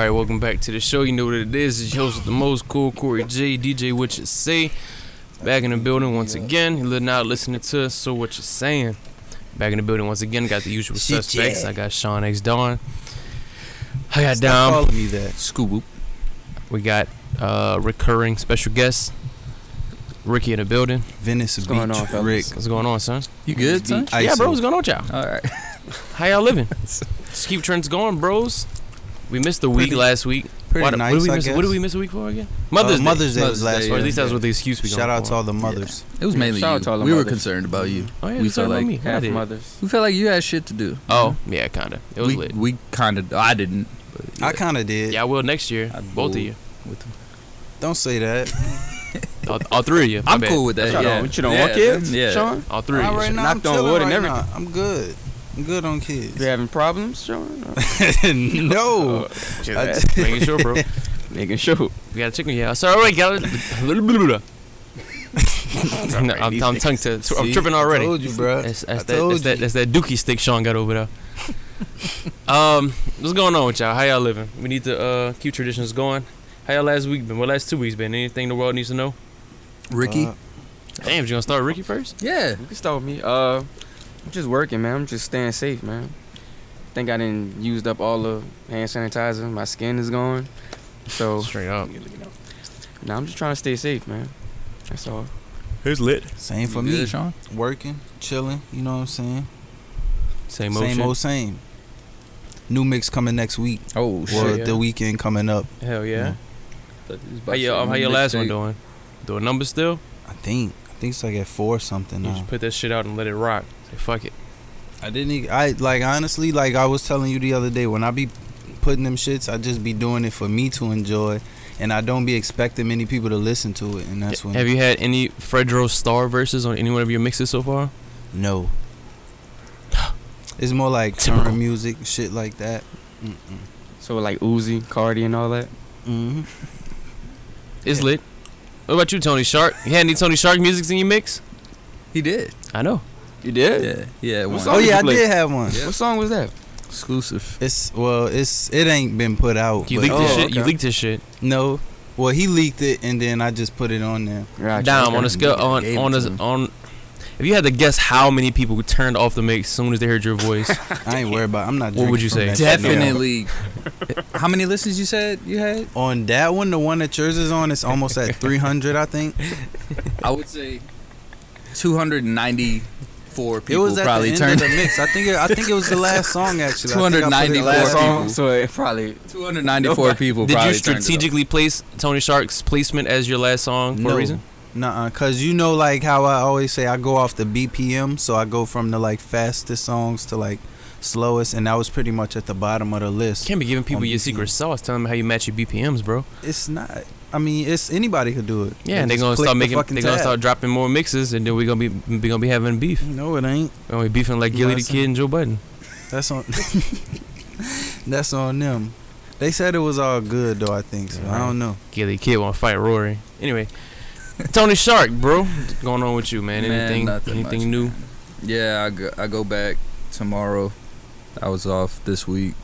right, welcome back to the show. You know what it is. It's your host with the most cool, Corey J. DJ, what you say? Back in the building once again. You little out listening to us, so what you saying? Back in the building once again. Got the usual Shit, suspects. yeah. I got Sean X Dawn. I got Stop Dom. calling me that. Scoop We got uh recurring special guest. Ricky in the building. Venice Beach, going on, fellas? Rick. What's going on, son? You good, son? Icy. Yeah, bro, what's going on with y'all? All right. How y'all living? Just keep trends going, bros. We missed a week Pretty- last week. Pretty Why- nice, what, did we I miss, guess. what did we miss a week for again? Mother's Uh, Day. Mother's Day was last Day, or at week. least that's what the excuse we got. Shout out for. to all the mothers. It was mainly Shout out you. to all the we were concerned about you. Oh yeah, we we felt felt like me. I Half mothers. We felt like you had shit to do. Oh yeah, kinda. It was we lit. we kind of. I didn't. But I kind of did. Yeah, I will next year. I Both of will. you. Don't say that. All, all three of you. My I'm bad. cool with that. Y'all Yeah. don't- you don't yeah, want kids, Yeah. Sean? All three. All of right you. now, Knocked I'm on chilling wood right and now. I'm good. I'm good on kids. You having problems, Sean? no. Just I. Making sure, bro. making sure. We got a chicken. Yeah. Sorry, all right, got it. I'm, I'm, I'm tongue to. I'm See? tripping I already. told you, bro. That's, I that's, that, told that's, that, you. that's that dookie stick Sean got over there. um, what's going on with y'all? How y'all living? We need to uh keep traditions going. How y'all last week been? What last two weeks been? Anything the world needs to know? Ricky. Uh, Damn, you gonna start Ricky first? yeah. You can start with me. Uh, I'm just working, man. I'm just staying safe, man. Think I didn't used up all the hand sanitizer. My skin is gone. So, Straight up. now I'm just trying to stay safe, man. That's all. Who's lit? Same for You me. good, Sean. Working, chilling. You know what I'm saying? Same old Same shit. old same. New mix coming next week. Oh Or shit. yeah. the weekend coming up. Hell yeah. Yeah. How your um, how your last one doing? Doing numbers still? I think. I think it's like at four something You now. just put that shit out and let it rock. Say fuck it. I didn't. I like honestly, like I was telling you the other day, when I be putting them shits, I just be doing it for me to enjoy, and I don't be expecting many people to listen to it, and that's when Have you had any Fredro Starr verses on any one of your mixes so far? no. It's more like Typical. current music, shit like that. Mm-mm. So, like Uzi, Cardi, and all that. hmm It's lit. What about you, Tony Shark? You had any Tony Shark music in your mix? He did. I know. You did? Yeah. Yeah. What's One. Oh did yeah, I play? did have one. Yeah. What song was that? Exclusive. It's well, it's it ain't been put out. You but- leaked this Oh, shit. You okay. leaked this shit. No, well he leaked it, and then I just put it on there. Gotcha, Down on a scale on Gave it on to a, on. If you had to guess how many people turned off the mix as soon as they heard your voice, I ain't worried about. I'm not. What would you from say? that shit no more. Definitely. How many listens you said you had? On that one, the one that yours is on, it's almost at 300, I think. I would say 294 It people was at probably the end turned. of the mix. I think it, I think it was the last song actually. I think I put it 294 people. song. So it probably 294 people. did probably you turned it off. strategically place Tony Shark's placement as your last song for No. a reason? Nuh-uh, cause you know like how I always say I go off the BPM, so I go from the like fastest songs to like slowest, and that was pretty much at the bottom of the list. Can't be giving people your BPM. secret sauce. Telling them how you match your BPMs, bro. It's not. I mean, it's anybody could do it. Yeah, and they're gonna start the making. fucking They're gonna start dropping more mixes, and then we're gonna be we gonna be having beef. No, it ain't. We're gonna be beefing like Gillie the Listen. Kid and Joe Budden. That's on. that's on them. They said it was all good though. I think so. I don't know. Gillie Kid want to fight Rory. Anyway, Tony Shark, bro, what's going on with you, man? Man, Anything? nothing anything much, new? man. Yeah, I go, I go back tomorrow. I was off this week.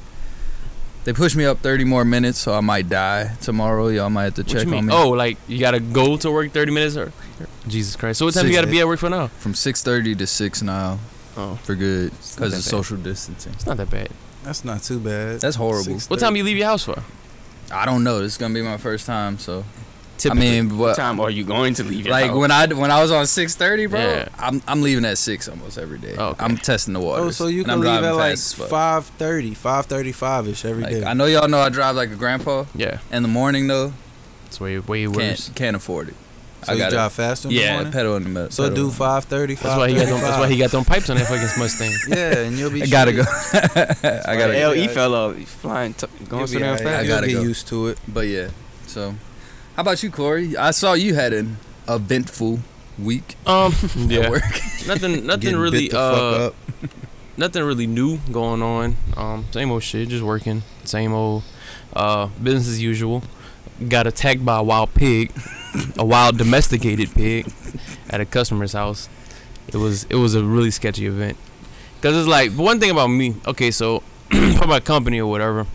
They pushed me up 30 more minutes, so I might die tomorrow. Y'all might have to check on me. Oh, like you gotta go to work thirty minutes or? Jesus Christ! So what time you gotta be at work for now? From 6:30 to 6 now Oh, for good because of bad. social distancing. it's not that bad. That's not too bad. That's horrible. Six What time you leave your house for? I don't know. This is gonna be my first time, so Typically. I mean, what what? time are you going to leave your Like house? when I when I was on 6:30, bro. Yeah. I'm I'm leaving at six almost every day. Okay. I'm testing the oh, waters. Oh, so you can I'm leave at like fast as fuck. 5:30, 5:35 ish every day. Like, I know y'all know I drive like a grandpa. yeah, In the morning though, it's way way worse. can't can't afford it. so I you got drive faster in the Yeah, morning? pedal in the middle. So do in 5:30, That's why he got them. That's why he got them pipes on that fucking Mustang. Yeah, and you'll be. I gotta go. I gotta Le go. fell off. He's flying, t- going You'll so damn fast. I gotta get go. used to it. But yeah, so how about you, Corey? I saw you had an eventful week Um, yeah, work. nothing, nothing really, bit the fuck uh, nothing really new going on. Um, same old shit, just working. Same old, uh, business as usual. Got attacked by a wild pig, a wild domesticated pig, at a customer's house. It was it was a really sketchy event. Cause it's like one thing about me. Okay, so for my company or whatever,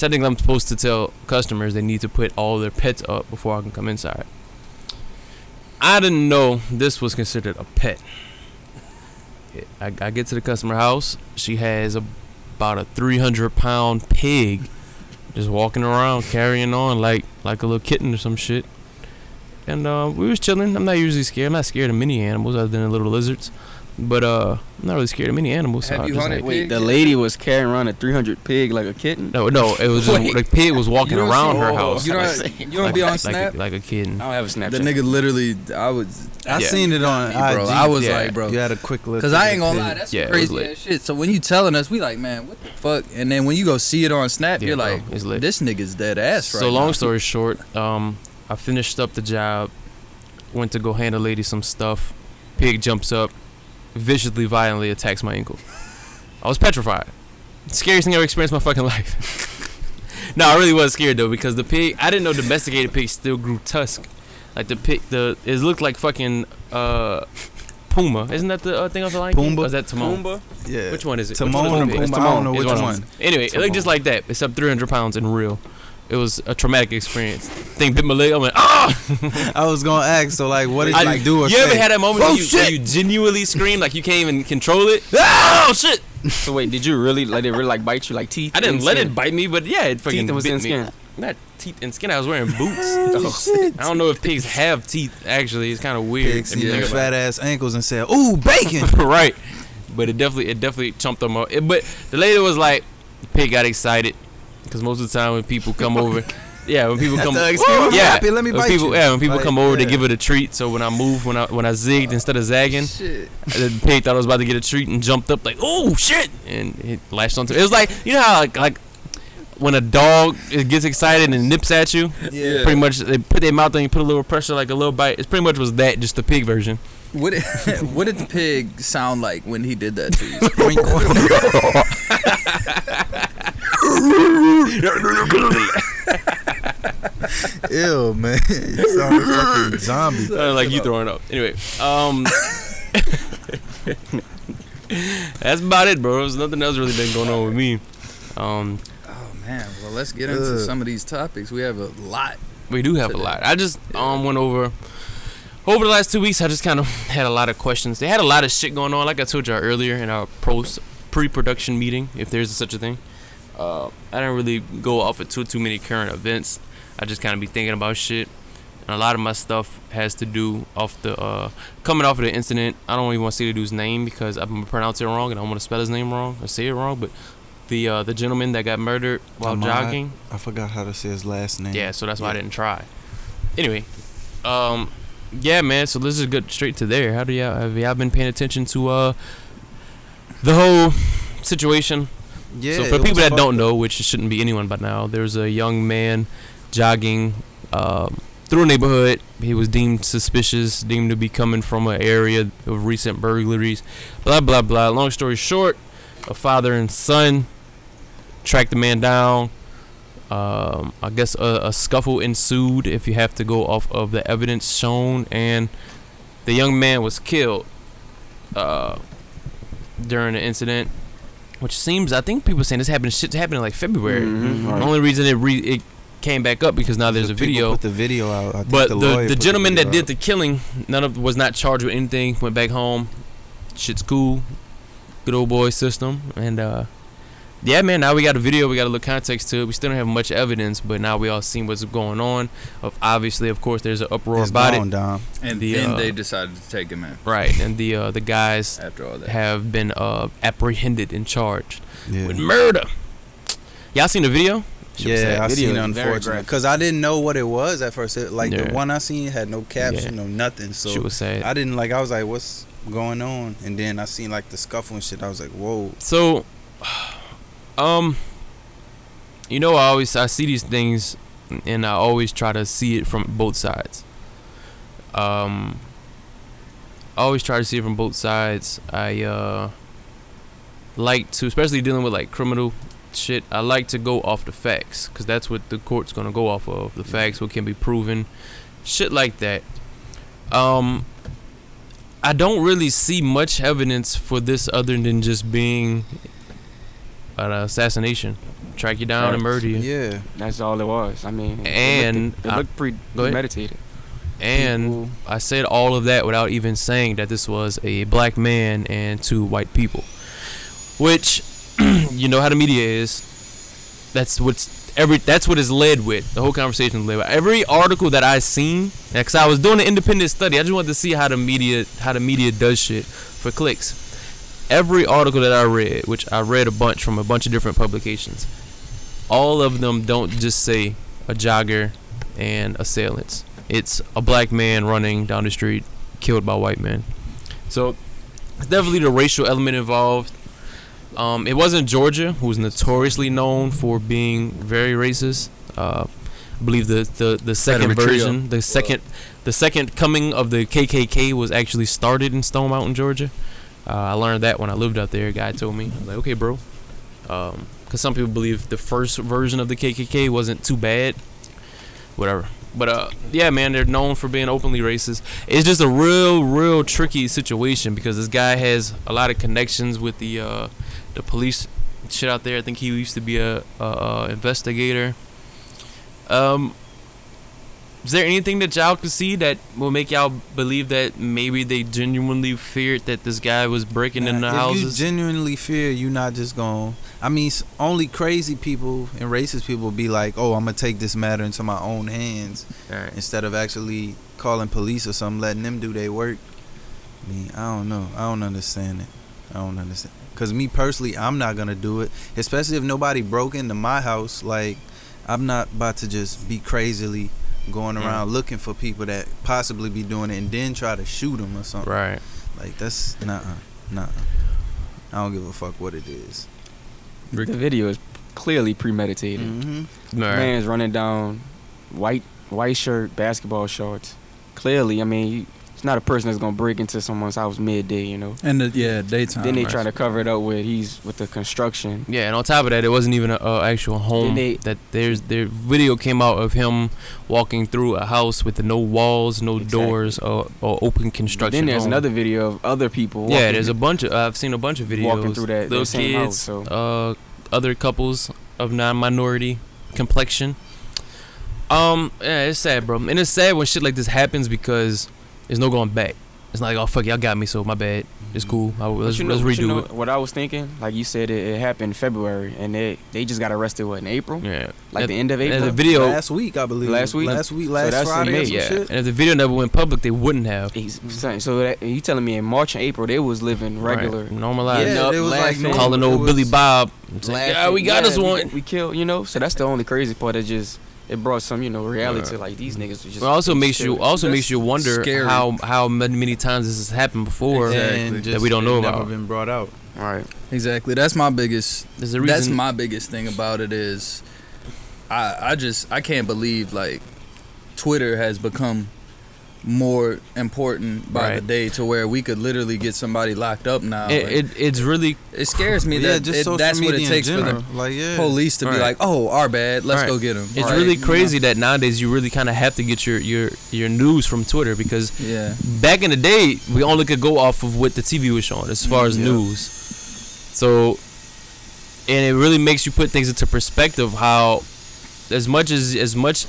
technically I'm supposed to tell customers they need to put all their pets up before I can come inside. I didn't know this was considered a pet. I, I get to the customer house. She has a, about a 300 pound pig just walking around carrying on like like a little kitten or some shit. And uh, we was chilling. I'm not usually scared. I'm not scared of many animals other than little lizards. But uh, I'm not really scared of many animals. so Have I you hunted like- Wait, the lady was carrying around a 300 pig like a kitten. No, no, it was just Wait. the pig was walking You don't around see- her oh, house. You don't, like, you don't like, be on like Snap? a, like a kitten. I don't have a Snapchat. The nigga literally, I was, I Yeah. seen it on Hey, bro, I was Yeah. like, bro, You had a quick look. Cause I the ain't gonna lie, that's Yeah, it was crazy lit. ass shit. So when you telling us, we like, man, what the fuck? And then when you go see it on Snap, Yeah, you're bro, like, it's lit. this nigga's dead ass right so long now. story short, um, I finished up the job, went to go hand a lady some stuff. Pig jumps up, viciously, violently attacks my ankle. I was petrified. Scariest thing I ever experienced in my fucking life. no, I really was scared though because the pig. I didn't know domesticated pigs still grew tusk. Like the pig, the it looked like fucking uh, puma. Isn't that the uh, thing of the Lion King? Pumbaa? Or is that Timon? Pumbaa? Yeah. Which one is it? Timon which one and is. I don't know It's which one of one. them. Anyway, it looked just like that, except 300 pounds and real. It was a traumatic experience. Thing bit my leg. I went, ah! I was gonna ask. So like, what did I- you like do or you say? ever had that moment Oh, where, you, where you genuinely scream like you can't even control it? oh shit! So wait, did you really let it really like bite you like teeth? I didn't let skin? it bite me, but yeah, it fucking Teeth and was bit in me. skin. Not teeth and skin. I was wearing boots. Oh, shit. I don't know if pigs have teeth. Actually, it's kind of weird. Pig if see you them think fat ass ankles and said, "Ooh, bacon." right. But it definitely, it definitely chumped them up. It- but the lady was like, pig got excited because most of the time when people come over, yeah, when people come, After I explain, I'm yeah, happy, let me when bite people, you. yeah, when people Like, come over, they give it a treat. So when I moved, when I when I zigged instead of zagging, Shit. the pig thought I was about to get a treat and jumped up like, oh shit, and it lashed onto. It was like you know how like, like when a dog gets excited and nips at you. Yeah. Pretty much, they put their mouth on you, put a little pressure, like a little bite. It pretty much was that, just the pig version. What did, what did the pig sound like when he did that to you? Ew, man. You sound like a fucking zombie. Sounded like you throwing up. Anyway, um, that's about it, bro. There's nothing else really been going on with me. Um, oh man, well let's get into Ugh. some of these topics. We have a lot. we do have a lot. I just um went over over the last two weeks. I just kind of had a lot of questions. They had a lot of shit going on, like I told y'all earlier in our post pre-production meeting, if there's such a thing. Uh, I didn't really go off of too too many current events. I just kind of be thinking about shit. And a lot of my stuff has to do off the uh, coming off of the incident. I don't even want to say the dude's name because I'm gonna pronounce it wrong and I don't want to spell his name wrong or say it wrong. But the uh, the gentleman that got murdered while Ahmaud. jogging. I forgot how to say his last name. Yeah, so that's why I didn't try. Anyway, um, yeah, man. So let's just get straight to there. How do y'all have y'all been paying attention to uh the whole situation? Yeah. so for people that don't know, which shouldn't be anyone by now, there's a young man jogging um, through a neighborhood. He was deemed suspicious, deemed to be coming from an area of recent burglaries. Blah blah blah. Long story short, a father and son tracked the man down. Um, I guess a, a scuffle ensued, if you have to go off of the evidence shown, and the young man was killed uh, during the incident. Which seems, I think people saying this happened. Shit happened in like February. Mhm, The only reason it re- it came back up because now there's The a video. Put the video out. I think But the, the the, put gentleman that video did the killing, none of was not charged with anything. Went back home. Shit's cool. Good old boy system. And uh, yeah, man. Now we got a video. We got a little context to it. We still don't have much evidence, but now we all seen what's going on. Of obviously, of course, there's an uproar It's about gone, it. Dom. And The, then uh, they decided to take him in Right, and the uh, the guys after all that. have been uh, apprehended and charged Yeah. with murder. Y'all seen the video? Yeah. I Video seen it is very unfortunately because I didn't know what it was at first. It, like Yeah. the one I seen had no caption, Yeah. no nothing. So Shit was sad. I didn't like. I was like, "What's going on?" And then I seen like the scuffle and shit. I was like, "Whoa!" So, um, you know, I always I see these things, and I always try to see it from both sides. Um, I always try to see it from both sides. I uh like to, especially dealing with like criminal shit. I like to go off the facts because that's what the court's gonna go off of. The facts, what can be proven, shit like that. Um, I don't really see much evidence for this other than just being an assassination track you down and murder you. Yeah. That's all it was. I mean, And it looked, it I- looked pre- premeditated. And People- I said all of that without even saying that this was a black man and two white people. Which you know how the media is. That's what's every that's what is led with. The whole conversation is led with. Every article that I seen, because I was doing an independent study, I just wanted to see how the media how the media does shit for clicks. Every article that I read, which I read a bunch from a bunch of different publications, all of them don't just say a jogger and assailants. It's a black man running down the street killed by white men. So it's definitely the racial element involved. Um, it wasn't Georgia, who's notoriously known for being very racist. Uh, I believe the the, the second version, the second the second coming of the KKK was actually started in Stone Mountain, Georgia. Uh, I learned that when I lived out there. A guy told me, like, okay, bro. Because some people believe the first version of the KKK wasn't too bad. Whatever. But uh, yeah, man, they're known for being openly racist. It's just a real, real tricky situation because this guy has a lot of connections with the uh, the police shit out there. I think he used to be a, a, a investigator. Um, is there anything that y'all could see that will make y'all believe that maybe they genuinely feared that this guy was breaking into if houses? you genuinely fear, you're not just going. I mean, only crazy people and racist people be like, "Oh, I'm gonna take this matter into my own hands," Alright. instead of actually calling police or something, letting them do their work. I mean, I don't know. I don't understand it. I don't understand. Cause me personally, I'm not gonna do it, especially if nobody broke into my house. Like, I'm not about to just be crazily going Mm. around looking for people that possibly be doing it and then try to shoot them or something. Right. Like that's nah, nah. I don't give a fuck what it is. The video is clearly premeditated. Mm-hmm. Right. Man's running down, white white shirt, basketball shorts. Clearly, I mean, it's not a person that's gonna break into someone's house midday, you know. And the, yeah, daytime. then they right. try to cover it up with he's with the construction. Yeah, and on top of that, it wasn't even a, a actual home. Then they- that there's their video came out of him walking through a house with no walls, no Exactly. doors, or, or open construction. then there's home. another video of other people. Yeah, there's a bunch of. I've seen a bunch of videos. Walking through that- that little same kids, house, so- uh, other couples of non-minority complexion. Um, yeah, it's sad, bro, and it's sad when shit like this happens because there's no going back. It's not like, oh fuck, y'all got me, so my bad. It's cool. I, let's you know- let's redo you know it. What I was thinking, like you said, it, it happened February, and they they just got arrested what in April, Yeah, like And- the end of and April. the video. last week I believe. Last week? Last week. So Last that's Friday. May, or some yeah, shit. and if the video never went public, they wouldn't have. He's- So that you telling me in March and April they was living regular, Right. Normalized. Yeah, up, they was laughing. normal. Calling old Billy Bob. saying, Yeah, we got Yeah, us one. We killed, you know. So that's the only crazy part. It just it brought some, you know, reality Right. to like these niggas. Was just It also just makes you also That's makes you wonder scary. how how many, many times this has happened before. Exactly. And That we don't know it Never about. been brought out. right. Exactly. That's my biggest. There's a reason. That's my biggest thing about it is, I I just I can't believe like, Twitter has become more important by the day to where we could literally get somebody locked up now. it, it it's really it scares me yeah, that just it- that's what it takes for the like yeah. police to be like, oh, our bad, let's Right. go get him. it's Right. really crazy that nowadays you really kind of have to get your your your news from Twitter because Yeah. back in the day we only could go off of what the TV was showing as far as Yeah. news. So, and it really makes you put things into perspective. How, as much as as much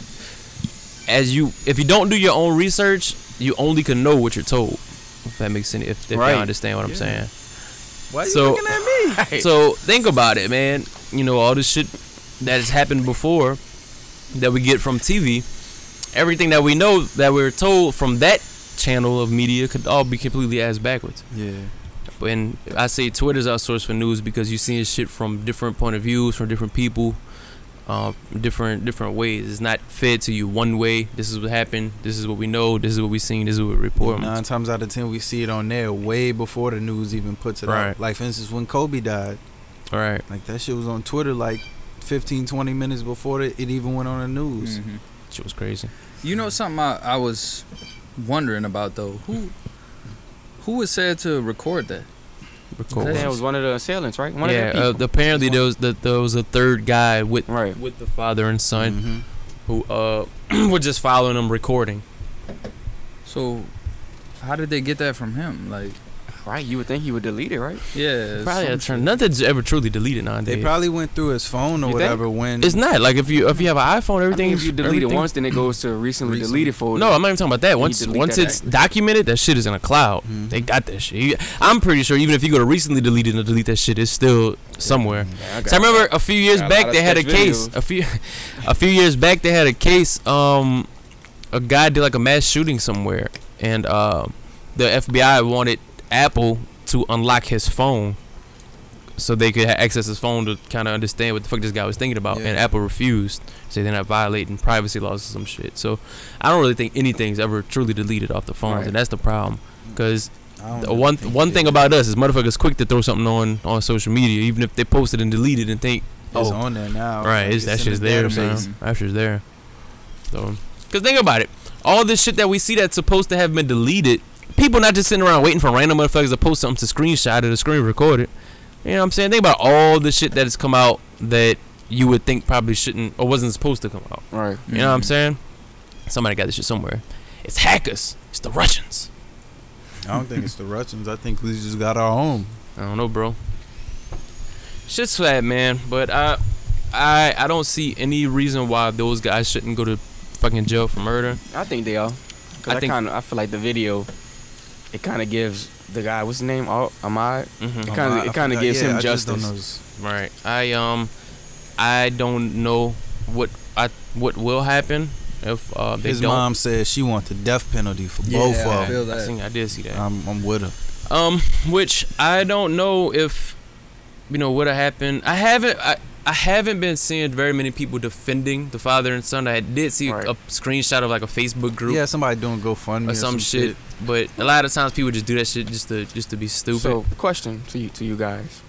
as you, if you don't do your own research, you only can know what you're told. If that makes any, if, if Right. you understand what I'm saying. Why are you So- looking at me? So think about it, man. You know all this shit that has happened before that we get from TV. Everything that we know that we're told from that channel of media could all be completely ass backwards. Yeah. And I say Twitter's our source for news because you're seeing shit from different point of views, from different people, uh, different different ways. It's not fed to you one way. This is what happened. This is what we know. This is what we seen. This is what we report. Nine times out of ten, we see it on there way before the news even puts it Right. out. Like for instance, when Kobe died, All right. like that shit was on Twitter like 15, 20 minutes before it, it even went on the news. Mhm. Shit was crazy. You know something I, I was wondering about though. Who who was said to record that? That was one of the assailants, right? One yeah. of the Uh, apparently there was the, there was a third guy with right. with the father and son Mhm. who uh were just following them recording. So how did they get that from him? Like Right, you would think he would delete it, right? Yeah, Probably some a turn. Nothing's ever truly deleted nowadays. They probably went through his phone or You think? whatever when. It's not like if you if you have an iPhone, I everything. if you delete it once, then it goes to recently Recent. deleted folder. No, I'm not even talking about that. Once once that it's documented, that shit is in a cloud. Mhm. They got that shit. I'm pretty sure even if you go to recently deleted and delete that shit, it's still somewhere. Yeah, So I remember a few years back they had a case. videos. A few a few years back they had a case. Um, a guy did like a mass shooting somewhere, and um, the FBI wanted Apple to unlock his phone. So they could ha- access his phone to kind of understand what the fuck this guy was thinking about, and Apple refused. Say they're not violating privacy laws or some shit. So I don't really think anything's ever truly deleted off the phones, Right. and that's the problem. Because one one thing about us is motherfuckers quick to throw something on on social media, even if they posted and deleted and think, it's oh, on there now. right, Like, it's, that shit's the there, database. son. That shit's there. So, cause think about it, all this shit that we see that's supposed to have been deleted, people not just sitting around waiting for random motherfuckers to post something to screenshot it or screen record it. You know what I'm saying? Think about all the shit that has come out that you would think probably shouldn't or wasn't supposed to come out. Right. You know what I'm saying? Somebody got this shit somewhere. It's hackers. It's the Russians. I don't think it's the Russians. I think we just got our own. I don't know, bro. Shit's sad, man. But I, I, I don't see any reason why those guys shouldn't go to fucking jail for murder. I think they are. Cause I I, think- kind of, I feel like the video, it kind of gives the guy, what's his name, Al- Ahmaud. Mm-hmm. It Oh, kinda- it kinda gives Yeah, him I justice. know Right. I um, I don't know what I what will happen if uh they His don't. mom said she wants the death penalty for Yeah, both of them. feel I that. think I did see that. I'm, I'm with her. Um, which I don't know if you know would have happened. I haven't. I, I haven't been seeing very many people defending the father and son. I did see Right. a screenshot of like a Facebook group Yeah, somebody doing GoFundMe or or some, shit, but a lot of times people just do that shit just to just to be stupid. So, question to you, to you guys.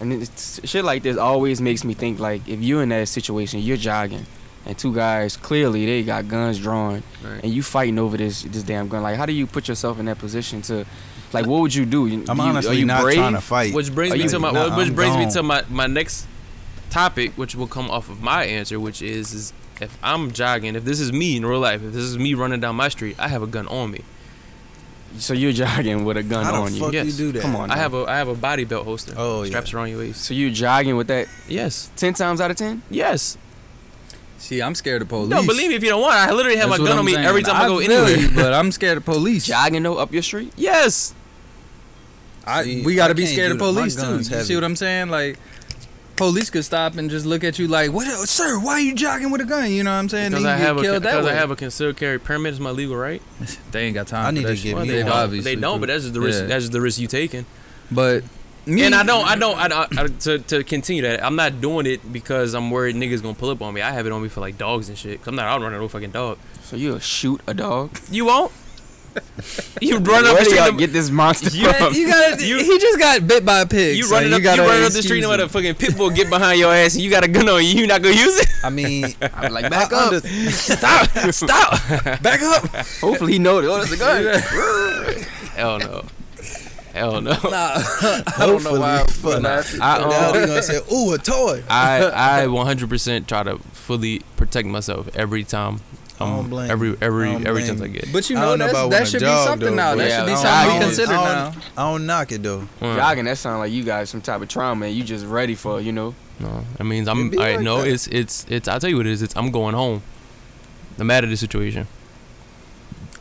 And it's, shit like this always makes me think like if you're in that situation, you're jogging, and two guys clearly they got guns drawn, Right. and you fighting over this this damn gun. Like, how do you put yourself in that position to, like, what would you do? You- I'm do you, honestly are you not brave? trying to fight. Which brings Are me you- to my Nah, which I'm brings me to my, my next topic, which will come off of my answer, which is is if I'm jogging, if this is me in real life, if this is me running down my street, I have a gun on me. So you're jogging with a gun How on the you. fuck Yes. you do that? Come on. I have a I have a body belt holster. Oh, yeah. straps around your waist. So you're jogging with that Yes, ten times out of ten? yes. See, I'm scared of police. No, believe me if you don't want. I literally have That's my what gun on I'm me saying. every time I, go feel anywhere. you, but I'm scared of police. Jogging though up your street? yes. I, See, we got I to be can't scared do of that. My police too. gun's You heavy. see what I'm saying? Like, police could stop and just look at you like, "What, sir? Why are you jogging with a gun?" You know what I'm saying? Because Then I have get a that because I have a concealed carry permit. Is my legal right? They ain't got time. I need that to shit. get Well, me they one. They don't. But that's just the risk. Yeah. That's just the risk you taking. But me, And I don't. I don't. I, I, I, to to continue that. I'm not doing it because I'm worried niggas gonna pull up on me. I have it on me for like dogs and shit. i I'm not out running no fucking dog. So you'll shoot a dog? You won't. You run up Where the do street. y'all and- get this monster You, from? you gotta. You- he just got bit by a pig. You so running up, you gotta running up the street excuse and let a him. fucking pit bull get behind your ass and you got a gun on you. You not gonna use it? I mean, I'm like, I back up. under- Stop! Stop! Back up. Hopefully he knows. Oh, that's a gun. Hell no. Hell no. Nah, I don't know why. Hopefully, I'm. I, now um, they gonna say, "Ooh, a toy." I I 100% try to fully protect myself every time. I don't Um, blame every every I don't every blame chance I get. But you know, know about that when a should be job, something though, now. That yeah, should be something don't- we consider I now. don't, I don't knock it though. Uh, Jogging, that sound like you got some type of trauma and you just ready for, you know. No, that means I'm. be I like know that. it's it's it's. I'll tell you what it is. It's I'm going home. No matter the situation.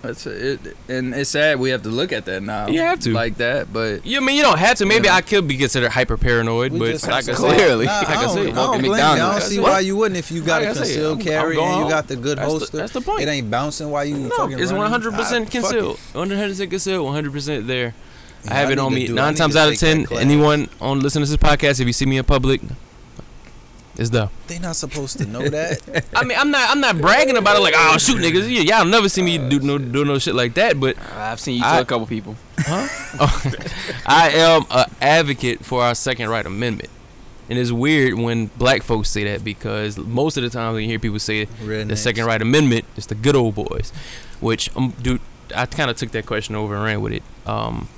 That's it, and it's sad we have to look at that now. You have to. like that, but Yeah, I mean you don't have to. Maybe Yeah. I could be considered hyper paranoid, We but like I have to- said, Clearly. Nah, like I I don't, I don't blame you. I don't see What? why you wouldn't if you got Like a I said, concealed I'm- carry I'm and you got the good That's the- holster. that's the point. It ain't bouncing while you No, fucking it's 100 percent Ah, fuck it. concealed. 100 percent concealed. 100 percent there. Yeah, I have I it on me nine times out of ten. Anyone on listening to this podcast, if you see me in public, it's there. They not supposed to know that. I mean, I'm not I'm not bragging about it like oh shoot niggas. Yeah, y'all never see me do no do no shit like that. But I've seen you I- tell a couple people. Huh? I am an advocate for our Second Right Amendment. And it's weird when black folks say that because most of the time when you hear people say the Second Right Amendment, it's the good old boys. Which, um, dude, I kind of took that question over and ran with it. Um,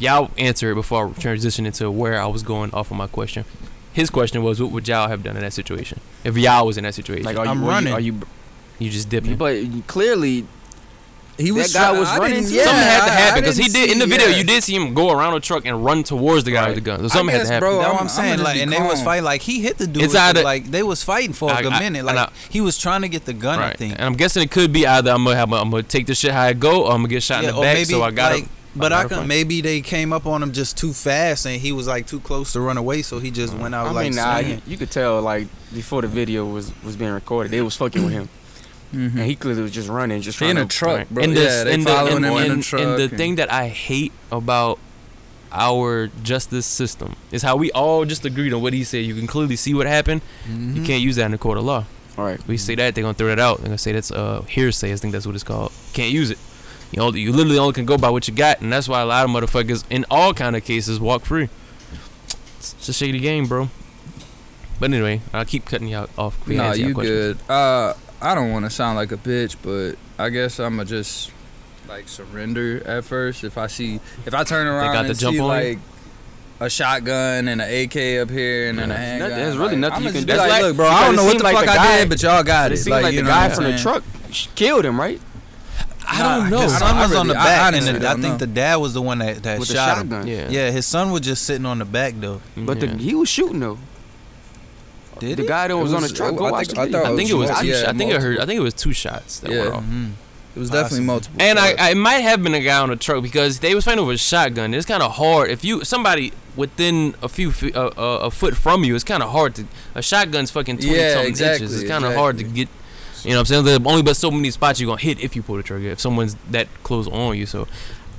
y'all answer it before I transition into where I was going off of my question. His question was, what would y'all have done in that situation if y'all was in that situation? Like, are I'm you, are running. You, are you, you just dipping. but clearly, he was That guy was I running? Yeah, something had to happen because he didn't in the video. yeah. You did see him go around the truck and run towards the guy with the gun. So I something had to happen. bro, That's what I'm- I'm saying. gonna like, be and they was fighting. Like he hit the dude. It's with either- like they was fighting for I- a good I- minute. Like I- he was trying to get the gun. I Right. think. And I'm guessing it could be either I'm gonna have I'm gonna take this shit how it go, or I'm gonna get shot Yeah, in the back. maybe so I got like, to but I I can maybe they came up on him just too fast, and he was like too close to run away, so he just went out I like mean, nah, you, you could tell like before the video was was being recorded, they was fucking with him, Mhm. and he clearly was just running, just He trying in a to. truck, bro. And yeah, this, they and the, following and, in and- a and the and- thing that I hate about our justice system is how we all just agreed on what he said. You can clearly see what happened. You Mhm. can't use that in the court of law. All right. We say that they're gonna throw that out. They're gonna say that's uh hearsay. I think that's what it's called. Can't use it. You know, you literally only can go by what you got, and that's why a lot of motherfuckers in all kind of cases walk free. It's a shady game, bro. But anyway, I'll keep cutting you out off. We Nah, you good. Uh, I don't want to sound like a bitch, but I guess I'ma just like surrender at first. If I see, if I turn around got the and jump see on you? like a shotgun and an AK up here and then a handgun, There's really like, nothing I'ma you can do. be Like, That's look, bro, I don't know what the like fuck the I did, but y'all got it. it seemed like, like, you the know guy what from the truck killed him, right? I don't know. His son don't- was I on the really- I back, honestly and the, I don't think know. the dad was the one that, that With the shot him. shotgun. Yeah. Yeah, his son was just sitting on the back though. But Yeah. the, he was shooting though. Did the he? guy that It was, on the was- truck. I Go watch think- the video. I think it was. Two, Yeah, I think I heard. I think it was two shots that Yeah. went off. Mhm. It was Possibly. definitely multiple. And I. I it might have been a guy on the truck because they was fighting over a shotgun. It's kind of hard if you somebody within a few feet, uh, uh, a foot from you. It's kind of hard to a shotgun's fucking twenty Yeah, something exactly, inches. It's kind of hard to get. You know what I'm saying? There's only but so many spots you're gonna hit if you pull the trigger. If someone's that close on you, so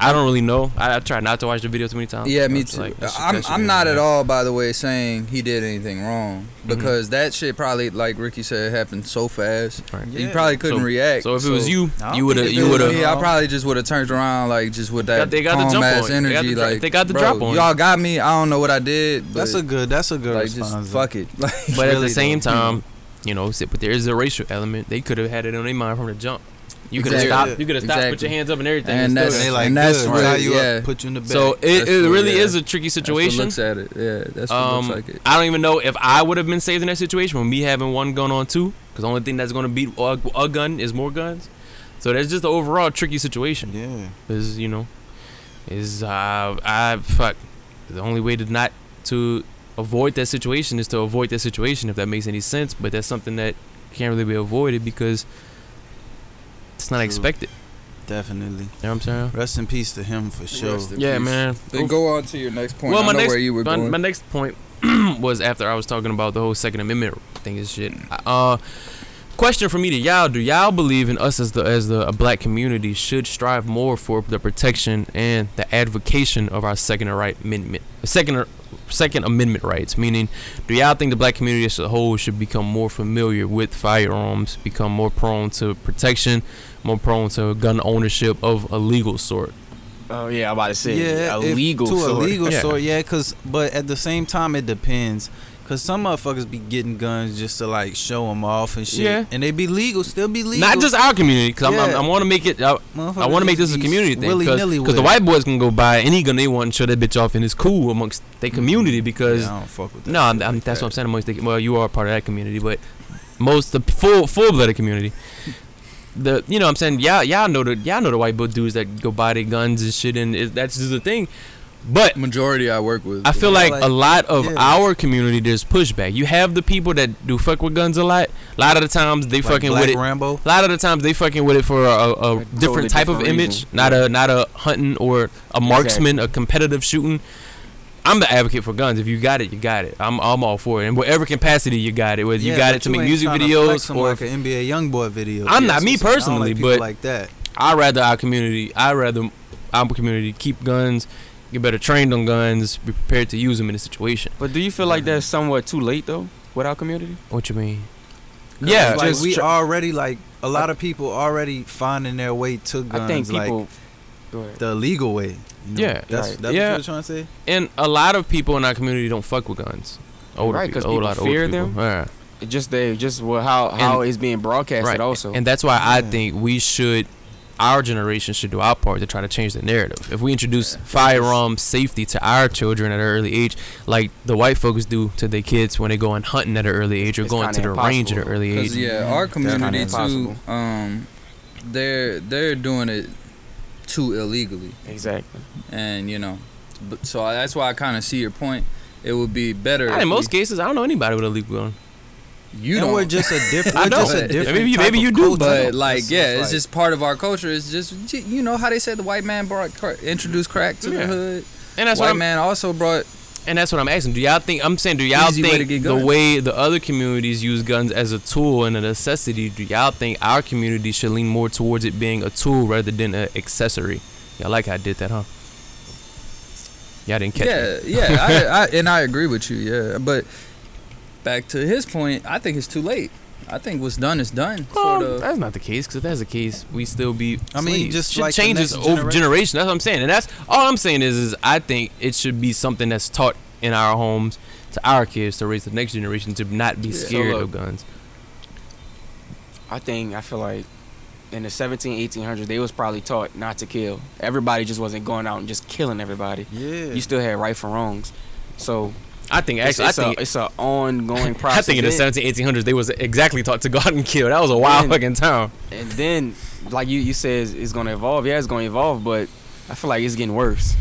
I don't really know. I, I try not to watch the video too many times. Yeah, me too. like, I'm I'm not at all, by the way, saying he did anything wrong Mhm. because that shit probably, like Ricky said, happened so fast. right. He Yeah. probably couldn't So- react. So if it was you, I you would have you would have. Yeah, I probably just would have turned around like just with that Got- they got the calm jump ass on you. They got energy. the like they got the bro, drop on you. Y'all got me. I don't know what I did. But That's a good. That's a good like response. just fuck it. Like But at the same though. time, you know, but there is a racial element. They could have had it on their mind from the jump. You could have Exactly. stopped. You could have stopped. Put your hands up and everything. And And that's- They still- like and that's good. what- tie you yeah. up, put you in the back. so it, That's it really yeah. is a tricky That's what situation. looks at it. Yeah, that's what Um, looks like it. I don't even know if I would have been saved in that situation with me having one gun on two. Because the only thing that's going to beat a, a gun is more guns. So that's just the overall tricky situation. yeah. Is you know, is uh, I fuck. The only way to not to avoid that situation is to avoid that situation if that makes any sense. But that's something that can't really be avoided because it's not True. expected. Definitely. You know what I'm saying? Rest in peace to him for sure. Rest in Yeah, peace. man. Then go on to your next point. Well, I my know next where you were my, going. my next point was after I was talking about the whole Second Amendment thing and shit. Uh, question for me to y'all: Do y'all believe in us as the as the a black community should strive more for the protection and the advocation of our Second Right Amendment, Second Second Amendment rights? Meaning, do y'all think the black community as a whole should become more familiar with firearms, become more prone to protection, more prone to gun ownership of a legal sort? Oh yeah, I'm about to say yeah, if- illegal. to a legal Yeah. sort. Yeah, cause but at the same time it depends. Cause some motherfuckers be getting guns just to like show them off and shit. Yeah. And they be legal, still be legal. Not just our community, because Yeah. I want to make it. I, I want to make this a community thing because the white boys can go buy any gun they want and show that bitch off and it's cool amongst their mm. community because yeah, I don't fuck with that. no, I'm, I'm, that's that. what I'm saying amongst the well you are part of that community but most the full full blooded community the you know what I'm saying y'all y'all know the y'all know the white boy dudes that go buy their guns and shit and it, that's just the thing but Majority I work with. I feel like, like- a lot of yeah. our community there's pushback you have the people that do fuck with guns a lot a lot of the times they Like fucking Black with it Rambo. a lot of the times they fucking with it for a, a, a totally different type of different image, reason. not a not a hunting or a marksman, a competitive shooting. I'm the advocate for guns. If you got it, you got it. I'm I'm all for it. In whatever capacity you got it, whether you got it to make music videos or like an NBA YoungBoy video. I'm Yeah, not me so I don't personally, like but- like that. I rather our community. I rather our community keep guns, get better trained on guns, be prepared to use them in a situation. But do you feel like that's somewhat too late though with our community? What you mean? Yeah, like just we tr- already like a lot of people already finding their way to guns. I think people. like the legal way. you know? Yeah. that's Right. that's Yeah. what you're trying to say. and a lot of people in our community don't fuck with guns. Older Right, people, 'cause a whole people lot of older fear people. Yeah. Just they just well how how it's being broadcasted Right. also. And that's why I think we should, our generation should do our part to try to change the narrative. If we introduce firearm safety to our children at an early age, like the white folks do to their kids when they go on hunting at an early age or It's going to the kinda range at an early age. Yeah, our That's kinda community too. Um, they're they're doing it too illegally, Exactly. and you know, but so that's why I kind of see your point. It would be better. In most we- cases, I don't know anybody with a legal gun. You and don't. we're just a different. I We're know. just a different. maybe- type maybe you do, culture. But like, It's yeah, it's like- just part of our culture. It's just you know how they say the white man brought introduced crack to Yeah. the hood. And that's white what I'm, man also brought. and that's what I'm asking. Do y'all think I'm saying? Do y'all Easy way think the way the other communities use guns as a tool and a necessity? Do y'all think our community should lean more towards it being a tool rather than an accessory? Y'all like how I did that, huh? Y'all didn't catch Yeah, it. yeah, I, I, and I agree with you. Yeah, but back to his point, I think it's too late. I think what's done is done. Well, Sort of. that's not the case. Because if that's the case, we still be. I mean, slaves. just Shit like the changes next over generation. generation. That's what I'm saying, and that's all I'm saying is, is I think it should be something that's taught in our homes to our kids to raise the next generation to not be Yeah. scared So look, of guns. I think I feel like in the 17, 1800s, they was probably taught not to kill. Everybody just wasn't going out and just killing everybody. Yeah. You still had right from wrongs. So I think it's, actually, it's, I think a, it's an ongoing process. I think in the Then- 17, 1800s they was exactly taught to go out and kill. That was a wild fucking time. and then like you you said it's, it's gonna evolve yeah it's gonna evolve but i feel like it's getting worse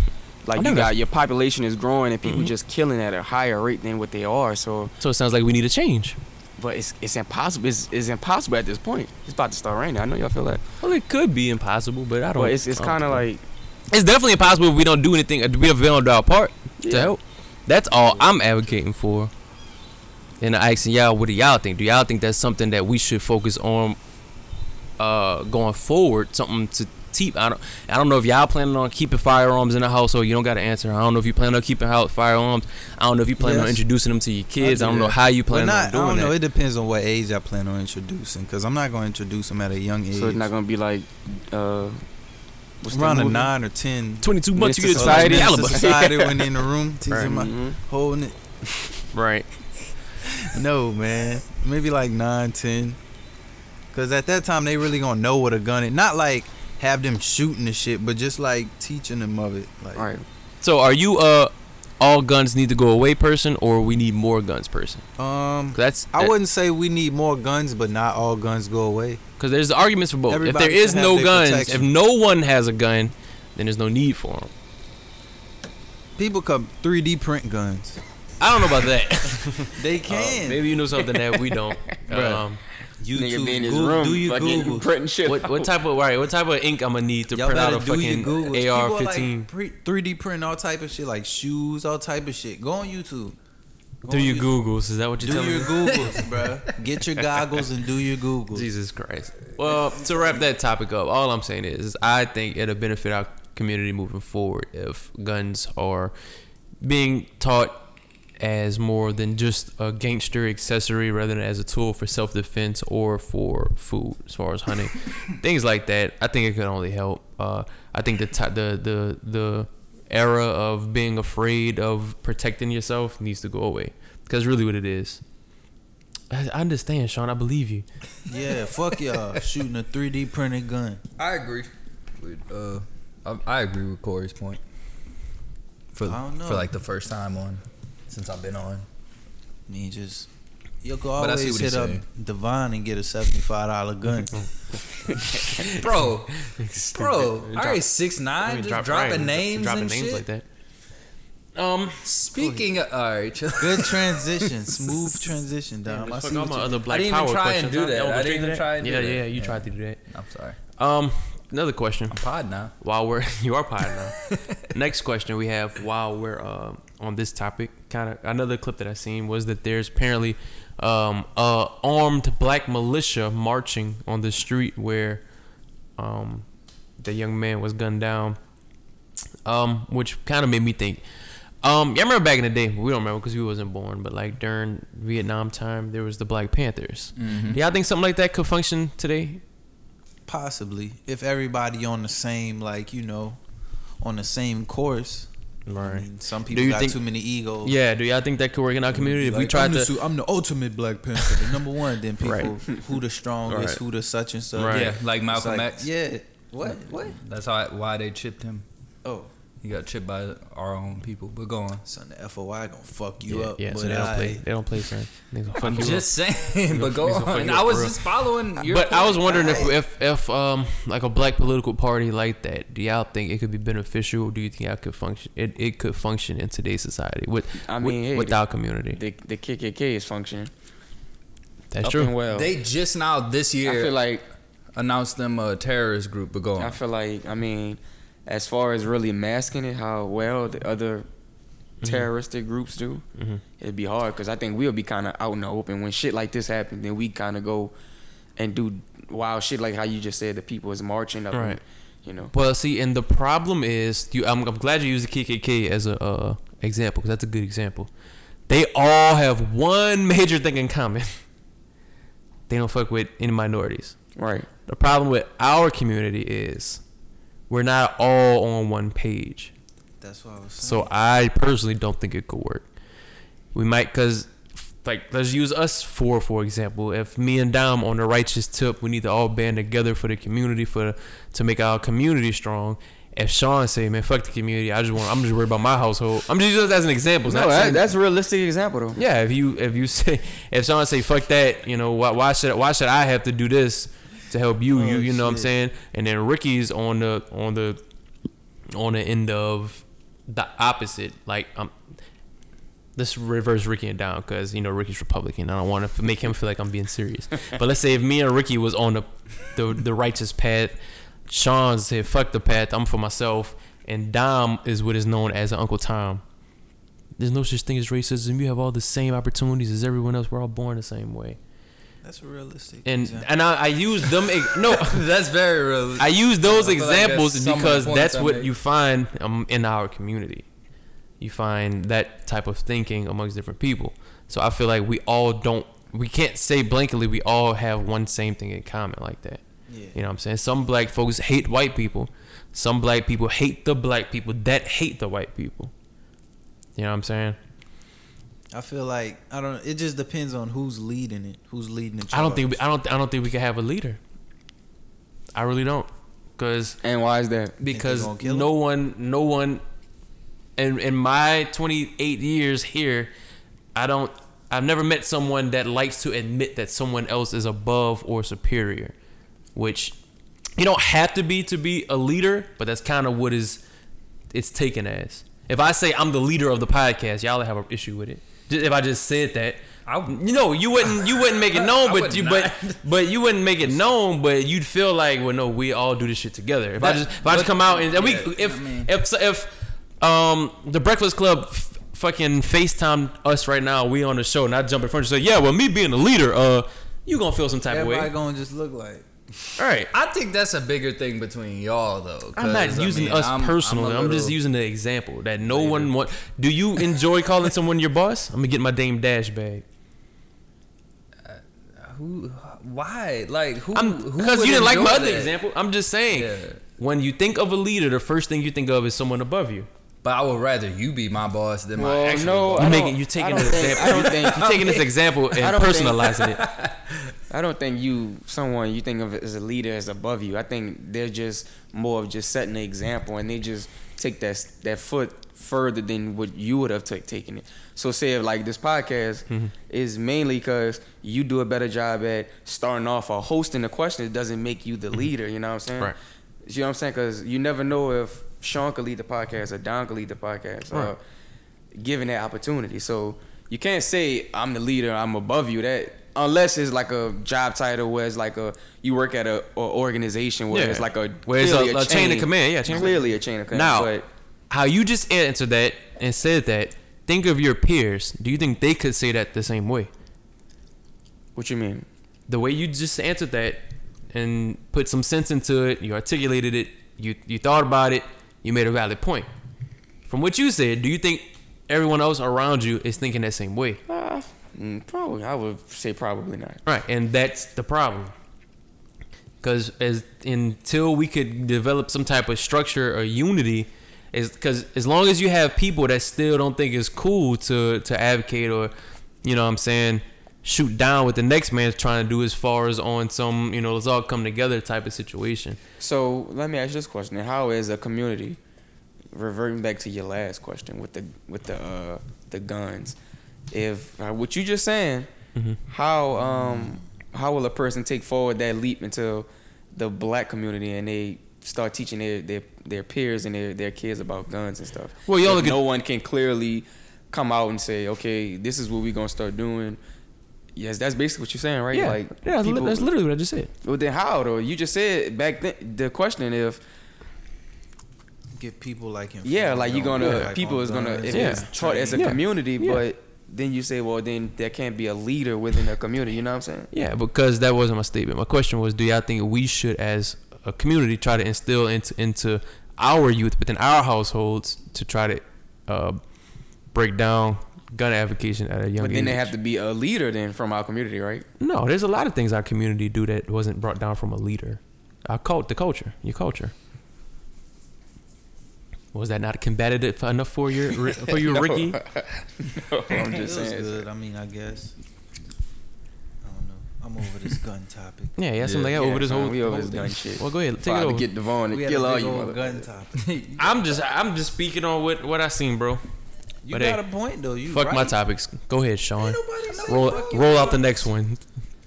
like you got your population is growing and people Mhm. just killing at a higher rate than what they are so So it sounds like we need a change. but it's it's impossible it's, it's impossible at this point it's about to start raining i know y'all feel that Well, it could be impossible, but I don't. but it's, it's kind of like it's definitely impossible if we don't do anything. We have don't do our part to help. That's all I'm advocating for. And I'm asking y'all, what do y'all think? Do y'all think that's something that we should focus on uh, going forward? Something to keep. I don't. I don't know if y'all planning on keeping firearms in the household. You don't got to answer. I don't know if you plan on keeping out firearms. I don't know if you plan on introducing them to your kids. I, do don't know how you plan not, on doing I don't that. know. It depends on what age I plan on introducing. Because I'm not going to introduce them at a young age. so it's not gonna be like uh what's that around a movie? nine or ten. 22 months Mr. you get Society. society Menace to caliber. society when they in the room, teaching Right. my Mhm. holding it. right. No, man. Maybe like nine, ten. Cause at that time they really gonna know what a gun is. Not like have them shooting the shit, but just like teaching them of it. Like all right So are you uh all guns need to go away person or we need more guns person? Um, That's I wouldn't say we need more guns, but not all guns go away. Because there's arguments for both. Everybody if there is no guns, protection. if no one has a gun, then there's no need for them. People come 3D print guns. I don't know about that. They Uh, can. maybe you know something that we don't. Bruh. um, nigga be in his Google- room do your fucking Google. printing shit what what type of right? What type of ink I'm gonna need to Y'all print out a do fucking AR People are, like, 15 3D print all type of shit like shoes, all type of shit. Go on YouTube. Go through your Googles? Is that what you're Do your me? Googles, bro. Get your goggles and do your Googles. Jesus Christ. Well, to wrap that topic up, all I'm saying is, is I think it'll benefit our community moving forward if guns are being taught as more than just a gangster accessory rather than as a tool for self-defense or for food as far as hunting things like that i think it could only help uh, i think the, ti the the the era of being afraid of protecting yourself needs to go away because really what it is I I understand, Sean. I believe you. Yeah, fuck y'all shooting a 3D printed gun. I agree. With, uh, I, I agree with Corey's point. For I don't know. for like the first time on since I've been on. I mean, just you can But always hit he's up saying. Divine and get a seventy-five dollar gun. Bro, bro, Drop- all right, six I nine, mean, just drop- dropping right, names dropping and names shit. like that. Um, Speaking, of, all right, chill. Good transition, smooth transition, Dom. I see all my other black didn't power even try and do huh? that. I didn't straight to even that? try and do yeah, that. Yeah, you Yeah. tried to do that. I'm sorry. Um, another question. I'm pod now. While we're you are pod now. Next question we have while we're uh, on this topic, kind of another clip that I seen was that there's apparently um a armed black militia marching on the street where um the young man was gunned down. Um, which kind of made me think. Um, yeah, I remember back in the day. We don't remember because we wasn't born, but like during Vietnam time, there was the Black Panthers. Mm-hmm. Do y'all think something like that could function today? Possibly, if everybody on the same, like you know, on the same course. I mean, some people you got think- too many egos. Yeah, do y'all think that could work in our community if we Like, tried I'm the, to? su- I'm the ultimate Black Panther, the number one. Then people, Right. who the strongest, Right. who the such and such. Right. Yeah, like Malcolm like, X. Yeah. What? What? That's how why they chipped him. Oh, He got chipped by our own people. But go on. Son, the FOI gonna fuck you yeah, up. yeah. but So they don't I- play. They don't play certain. They gonna fuck I'm you up. just saying. But go He's gonna fuck on. I was for just following your. but I was wondering if, if if um like a black political party like that, do y'all think it could be beneficial? Or do you think y'all could function? It, it could function in today's society with I with, mean, hey, with our community. the the KKK is functioning. That's up true. and well. They just now this year I feel like announced them a terrorist group. But go on. I feel like I mean, as far as really masking it, how well the other terroristic groups do, hmm it'd be hard because I think we'll be kind of out in the open when shit like this happens. Then we kind of go and do wild shit like how you just said the people is marching up, Right. and, you know. Well, see, and the problem is, you. I'm, I'm glad you used the KKK as a uh, example because that's a good example. They all have one major thing in common. they don't fuck with any minorities. Right. The problem with our community is we're not all on one page. That's what I was saying. So. I personally don't think it could work. We might, cause like let's use us four for example. If me and Dom on the righteous tip, we need to all band together for the community for to make our community strong. If Sean say, "Man, fuck the community," I just want, I'm just worried about my household. I'm just using this as an example. No, that, that's a realistic example though. yeah. If you if you say if Sean say, "Fuck that," you know why, why should why should I have to do this to help you? Oh, you you know what I'm saying? And then Ricky's on the on the on the end of the opposite. Like um, let's reverse Ricky and down because you know Ricky's Republican. I don't want to make him feel like I'm being serious. but let's say if me and Ricky was on the the, the righteous path, Sean said fuck the path. I'm for myself, and Dom is what is known as Uncle Tom. There's no such thing as racism. You have all the same opportunities as everyone else. We're all born the same way. That's realistic. And example. and I, I use them. No, That's very realistic. I use those I like examples that's some of the because that's what made. you find um, in our community. You find that type of thinking amongst different people. So I feel like we all don't. We can't say blankly we all have one same thing in common like that. yeah. You know what I'm saying? Some black folks hate white people. Some black people hate the black people that hate the white people. You know what I'm saying? I feel like I don't. It just depends on who's leading it. Who's leading the charge. I don't think we, I don't I don't think we can have a leader. I really don't, because And why is that? because gonna no one no one in in my 28 years here i don't i've never met someone that likes to admit that someone else is above or superior which you don't have to be to be a leader but that's kind of what is it's taken as if i say i'm the leader of the podcast y'all have an issue with it just, if i just said that I, you know, you wouldn't you wouldn't make it known, but you not. but but you wouldn't make it known, but you'd feel like, well, no, we all do this shit together. If I just if I just come out and, and we if I mean- if if um the Breakfast Club f- fucking Facetime us right now, we on the show, and I jump in front and say, yeah, well, me being the leader, uh, you gonna feel some type Everybody of way, gonna just look like. All right. I think that's a bigger thing between y'all though. I'm not 'cause, I using mean, us I'm- personally. I'm, just using the example that no one want. Do you enjoy calling someone your boss? I'm gonna get my Dame Dash bag. Uh, who? Why? Like who? Because you didn't like my enjoy other that? example. I'm just saying. Yeah. When you think of a leader, the first thing you think of is someone above you. But I would rather you be my boss than my actual no, boss. I You don't- making you I taking this think- example. I don't think- you taking this example I and don't think- personalizing it. I don't think you someone you think of as a leader is above you. I think they're just more of just setting the example, and they just take that that foot further than what you would have ta- taken it. So say if like this podcast Mm-hmm. is mainly because you do a better job at starting off or hosting the question. It doesn't make you the leader. You know what I'm saying? Right. You know what I'm saying? Because you never know if Sean could lead the podcast or Don could lead the podcast. Uh, right. Or given that opportunity. So you can't say I'm the leader, I'm above you. That unless it's like a job title where it's like a you work at a, a organization where Yeah. it's like a Where it's clearly a- a chain of command, yeah, chain of clearly a chain of command. Now, but how you just answered that and said that. Think of your peers. Do you think they could say that the same way? what you mean? The way you just answered that and put some sense into it, you articulated it, you you thought about it, you made a valid point. From what you said, do you think everyone else around you is thinking that same way? Uh, mm, probably, I would say probably not. Right, and that's the problem. Because as until we could develop some type of structure or unity, is because as long as you have people that still don't think it's cool to to advocate or, you know, what I'm saying, shoot down what the next man's trying to do as far as on some you know let's all come together type of situation. So let me ask you this question: How is a community reverting back to your last question with the with the uh, the guns, if uh, what you just saying, Mhm. how um how will a person take forward that leap into the black community and they start teaching their their, their peers and their, their kids about guns and stuff? Well, y'all If look at- no one can clearly come out and say, okay, this is what we're gonna start doing. Yes, that's basically what you're saying, right? Yeah, Like yeah, that's, li- that's literally what I just said. well, then how though? You just said back then. The question if Get people like him. yeah, like you're gonna like, people is gonna guns if Yeah. it's taught as a Yeah. community, Yeah. but then you say, well, then there can't be a leader within a community. You know what I'm saying? Yeah, because that wasn't my statement. My question was, do y'all think we should, as a community, try to instill into into our youth within our households to try to uh, break down gun advocation at a young But age? then they have to be a leader then from our community, right? No, there's a lot of things our community do that wasn't brought down from a leader. Our cult, the culture, your culture. Was that not combative enough for you, for you, No. Ricky? No, I'm just was saying. good. I mean, I guess. I don't know. I'm over this gun topic. Yeah, yeah, something Yeah. like that Yeah, over this whole. we over whole this gun shit. Well, go ahead, take Trying it to over. get Devon We and had kill a all big you gun topic. I'm just, I'm just speaking on what what I seen, bro. You But got hey, a point though. You Fuck right. my topics. Go ahead, Sean. Ain't nobody Roll, roll out the next one.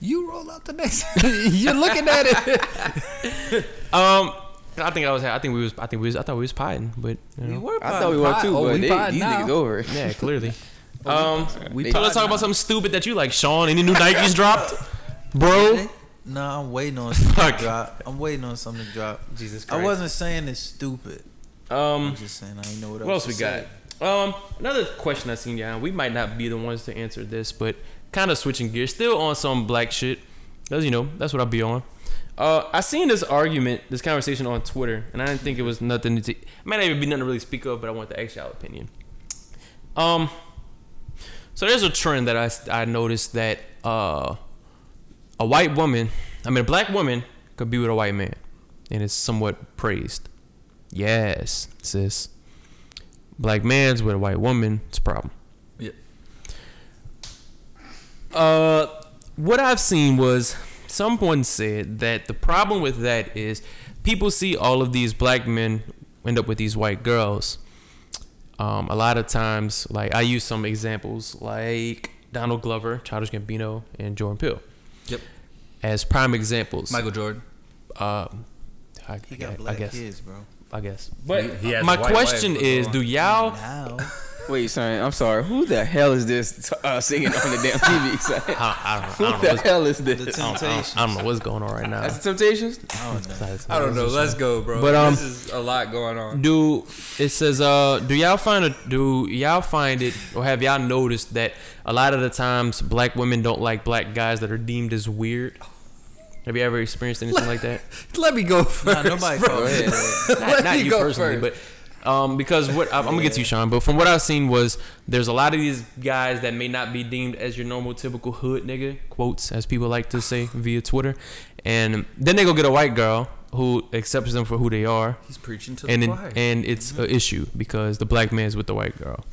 You roll out the next. You're looking at it. Um, I think I was, I think we was, I think we was, I thought we was potting, but you We know, were. I thought we were too, Oh, but we they, these now. niggas over. yeah, clearly. Um, We so let's talk about something stupid that you like, Sean. Any new Nikes dropped, bro? No, I'm waiting on something Fuck. to drop. I'm waiting on something to drop. Jesus Christ. I wasn't saying it's stupid. Um, I'm just saying I ain't know what, What else we to got? Um, another question I seen, yeah. We might not be the ones to answer this, but kind of switching gears, still on some black shit. As you know, that's what I'll be on. Uh, I seen this argument, this conversation on Twitter, and I didn't think it was nothing to. It might not even be nothing to really speak of, but I want the actual opinion. Um, so there's a trend that I I noticed that uh, a white woman, I mean a black woman, could be with a white man, and it's somewhat praised. Yes, sis black man's with a white woman, it's a problem. Yeah. Uh, what I've seen was someone said that the problem with that is people see all of these black men end up with these white girls. Um, a lot of times, like I use some examples like Donald Glover, Childish Gambino, and Jordan Peele Yep. as prime examples. Michael Jordan. Uh, I, He got I black guess. kids, bro. I guess. But He- he my question is, do y'all Now, Wait, son, I'm sorry. Who the hell is this uh, singing on the damn TV? Son? I, I don't, I Who know. the what's- hell is this? I don't, I don't- I don't know what's going on right now. That's the Temptations. I don't know. I don't know. Let's go, bro. But, um, this is a lot going on. Do it says uh do y'all find a do y'all find it or have y'all noticed that a lot of the times black women don't like black guys that are deemed as weird? Have you ever experienced anything like that? Let me go first. Nah, nobody bro. me that. Not, Let not you go personally, first. but um, because what I'm, I'm gonna get to you, Sean. But from what I've seen was there's a lot of these guys that may not be deemed as your normal typical hood nigga quotes, as people like to say via Twitter, and then they go get a white girl who accepts them for who they are, He's preaching to and the choir. and it's an issue because the black man's with the white girl.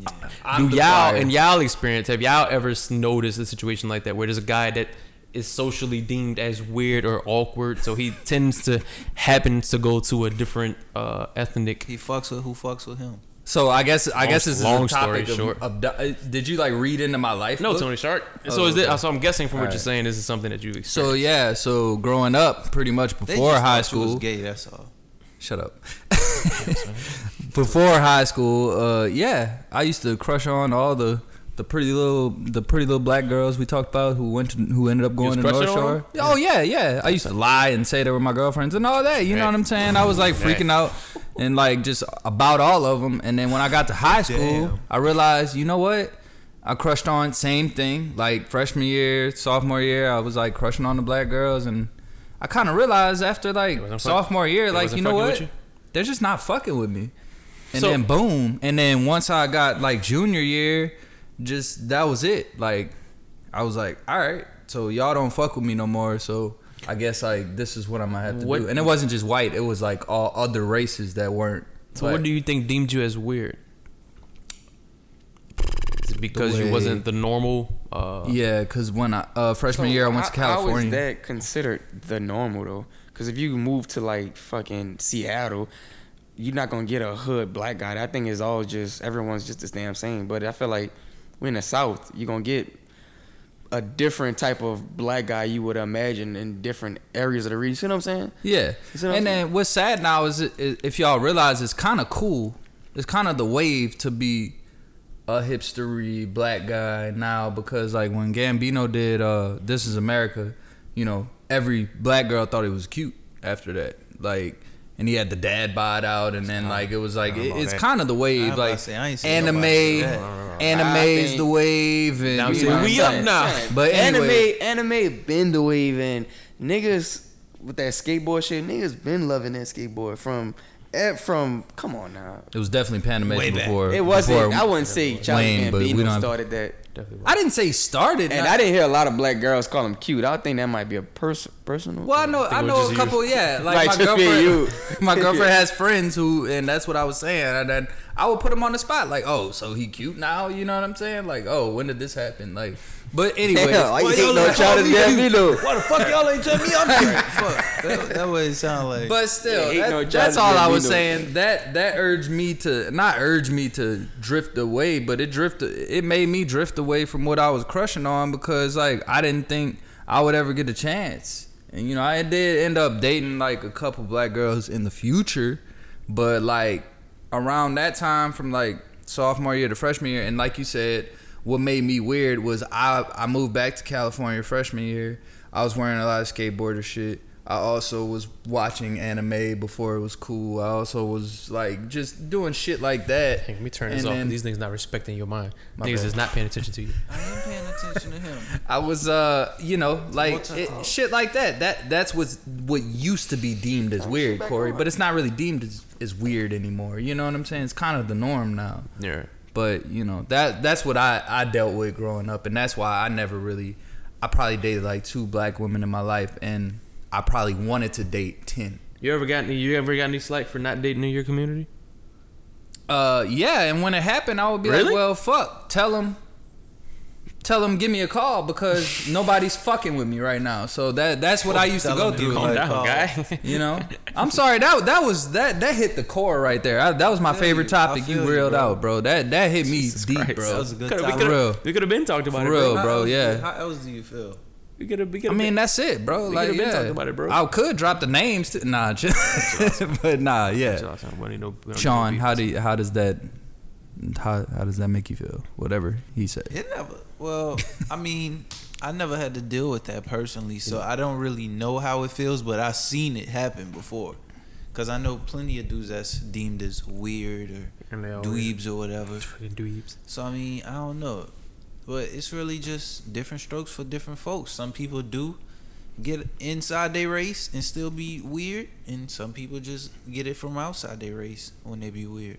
Yeah. Do y'all in y'all experience have y'all ever noticed a situation like that where there's a guy that is socially deemed as weird or awkward, so he tends to happens to go to a different uh, ethnic. He fucks with who fucks with him. So I guess I Long- guess this is long a topic story short. of, of uh, did you like read into my life? No, book? Tony Shark. Oh, so is it, okay. so I'm guessing from what you're saying, this is something that you've experienced. So yeah, so growing up, pretty much They before just high thought you was school. gay. That's all. Shut up. before high school, uh, yeah, I used to crush on all the the pretty little the pretty little black girls we talked about who went to, who ended up going to North Shore. Oh yeah, yeah. I used to lie and say they were my girlfriends and all that. You know what I'm saying? I was like freaking out and like just about all of them. And then when I got to high school, Damn. I realized, you know what? I crushed on same thing. Like freshman year, sophomore year, I was like crushing on the black girls, and I kind of realized after like wasn't fuck- sophomore year, like you know what? you? They're just not fucking with me. And So- then boom, and then once I got like junior year, just that was it. Like I was like, all right, so y'all don't fuck with me no more. So I guess like this is what I'm gonna have to What- do. And it wasn't just white; it was like all other races that weren't. So what do you think deemed you as weird? Because you wasn't the normal? Uh, Yeah, because when I uh, freshman So year I went to how- How California. is that considered the normal though? Because if you move to like fucking Seattle, you're not gonna get a hood black guy. That thing is all just everyone's just the damn same. But I feel like we're in the South. You're gonna get a different type of black guy you would imagine in different areas of the region. You know what I'm saying? Yeah. You what I'm And then what's sad now is, is if y'all realize it's kind of cool. It's kind of the wave to be a hipstery black guy now because like when Gambino did uh This Is America, you know, every black girl thought he was cute after that. Like and he had the dad bod out and then like it was like it, it's kind of the wave about to like say, I ain't seen anime nobody do anime's the wave and Now you know we up saying? now. But anyway- anime, anime been the wave, and niggas with that skateboard shit, niggas been loving that skateboard from, from. Come on now, It was definitely Panamanian before it wasn't. before I wouldn't say Charlie Wayne, but we don't- started that, Definitely. I didn't say started and not- I didn't hear a lot of black girls call him cute. I think that might be a pers- personal. Well, I know, think I know a just you. couple. Yeah, like Might my just be girlfriend. my girlfriend has friends who, and that's what I was saying. And then I would put him on the spot, like, oh, so he cute now? You know what I'm saying? Like, oh, when did this happen? Like, but anyway, Damn, why you Well, y'all no like Charlie call me Gambino? Why the fuck y'all ain't tell me I'm cute? Fuck. That, that what it sound like. but still, that- no that's all I was saying. That that urged me to not urge me to drift away, but it drifted. It made me drift away from what I was crushing on because like I didn't think I would ever get a chance. And you know, I did end up dating like a couple black girls in the future, but like around that time from like sophomore year to freshman year, and like you said, what made me weird was I I moved back to California freshman year. I was wearing a lot of skateboarder shit. I also was watching anime before it was cool. I also was like just doing shit like that. Hey, let me turn this And off. then- These niggas not respecting your mind. My niggas bad. is not paying attention to you. I am paying attention to him. I was uh you know like it, shit like that. That that's what's what used to be deemed as weird, Corey. But it's not really deemed as, as weird anymore. You know what I'm saying? It's kind of the norm now. Yeah. But you know that that's what I I dealt with growing up, and that's why I never really. I probably dated like two black women in my life, and I probably wanted to date ten. You ever got any? You ever got any slack for not dating in your community? Uh, yeah, and when it happened, I would be Really? like, "Well, fuck, tell them, tell them, give me a call because nobody's fucking with me right now." So that that's what I used to go through. give Calm Like, down, guy. You know, I'm sorry that that was that that hit the core right there. I, that was my favorite topic you feel you, reeled bro. out, bro. That that hit me Jesus deep, Christ. bro. That was a good Coulda- we topic. For real. We could have been talked about For it, real, bro. bro, yeah. How else do you feel? We could have. We I could mean, that's it, bro. We like, could've been yeah. talking about it, bro. I could drop the names, to, nah, just, but nah, yeah. Sean, how do you, how does that how how does that make you feel? Whatever he said. It never. Well, I mean, I never had to deal with that personally, so I don't really know how it feels. But I've seen it happen before, cause I know plenty of dudes that's deemed as weird or dweebs or whatever. Fucking dweebs. So I mean, I don't know, but it's really just different strokes for different folks. Some people do get inside their race and still be weird, and some people just get it from outside their race when they be weird.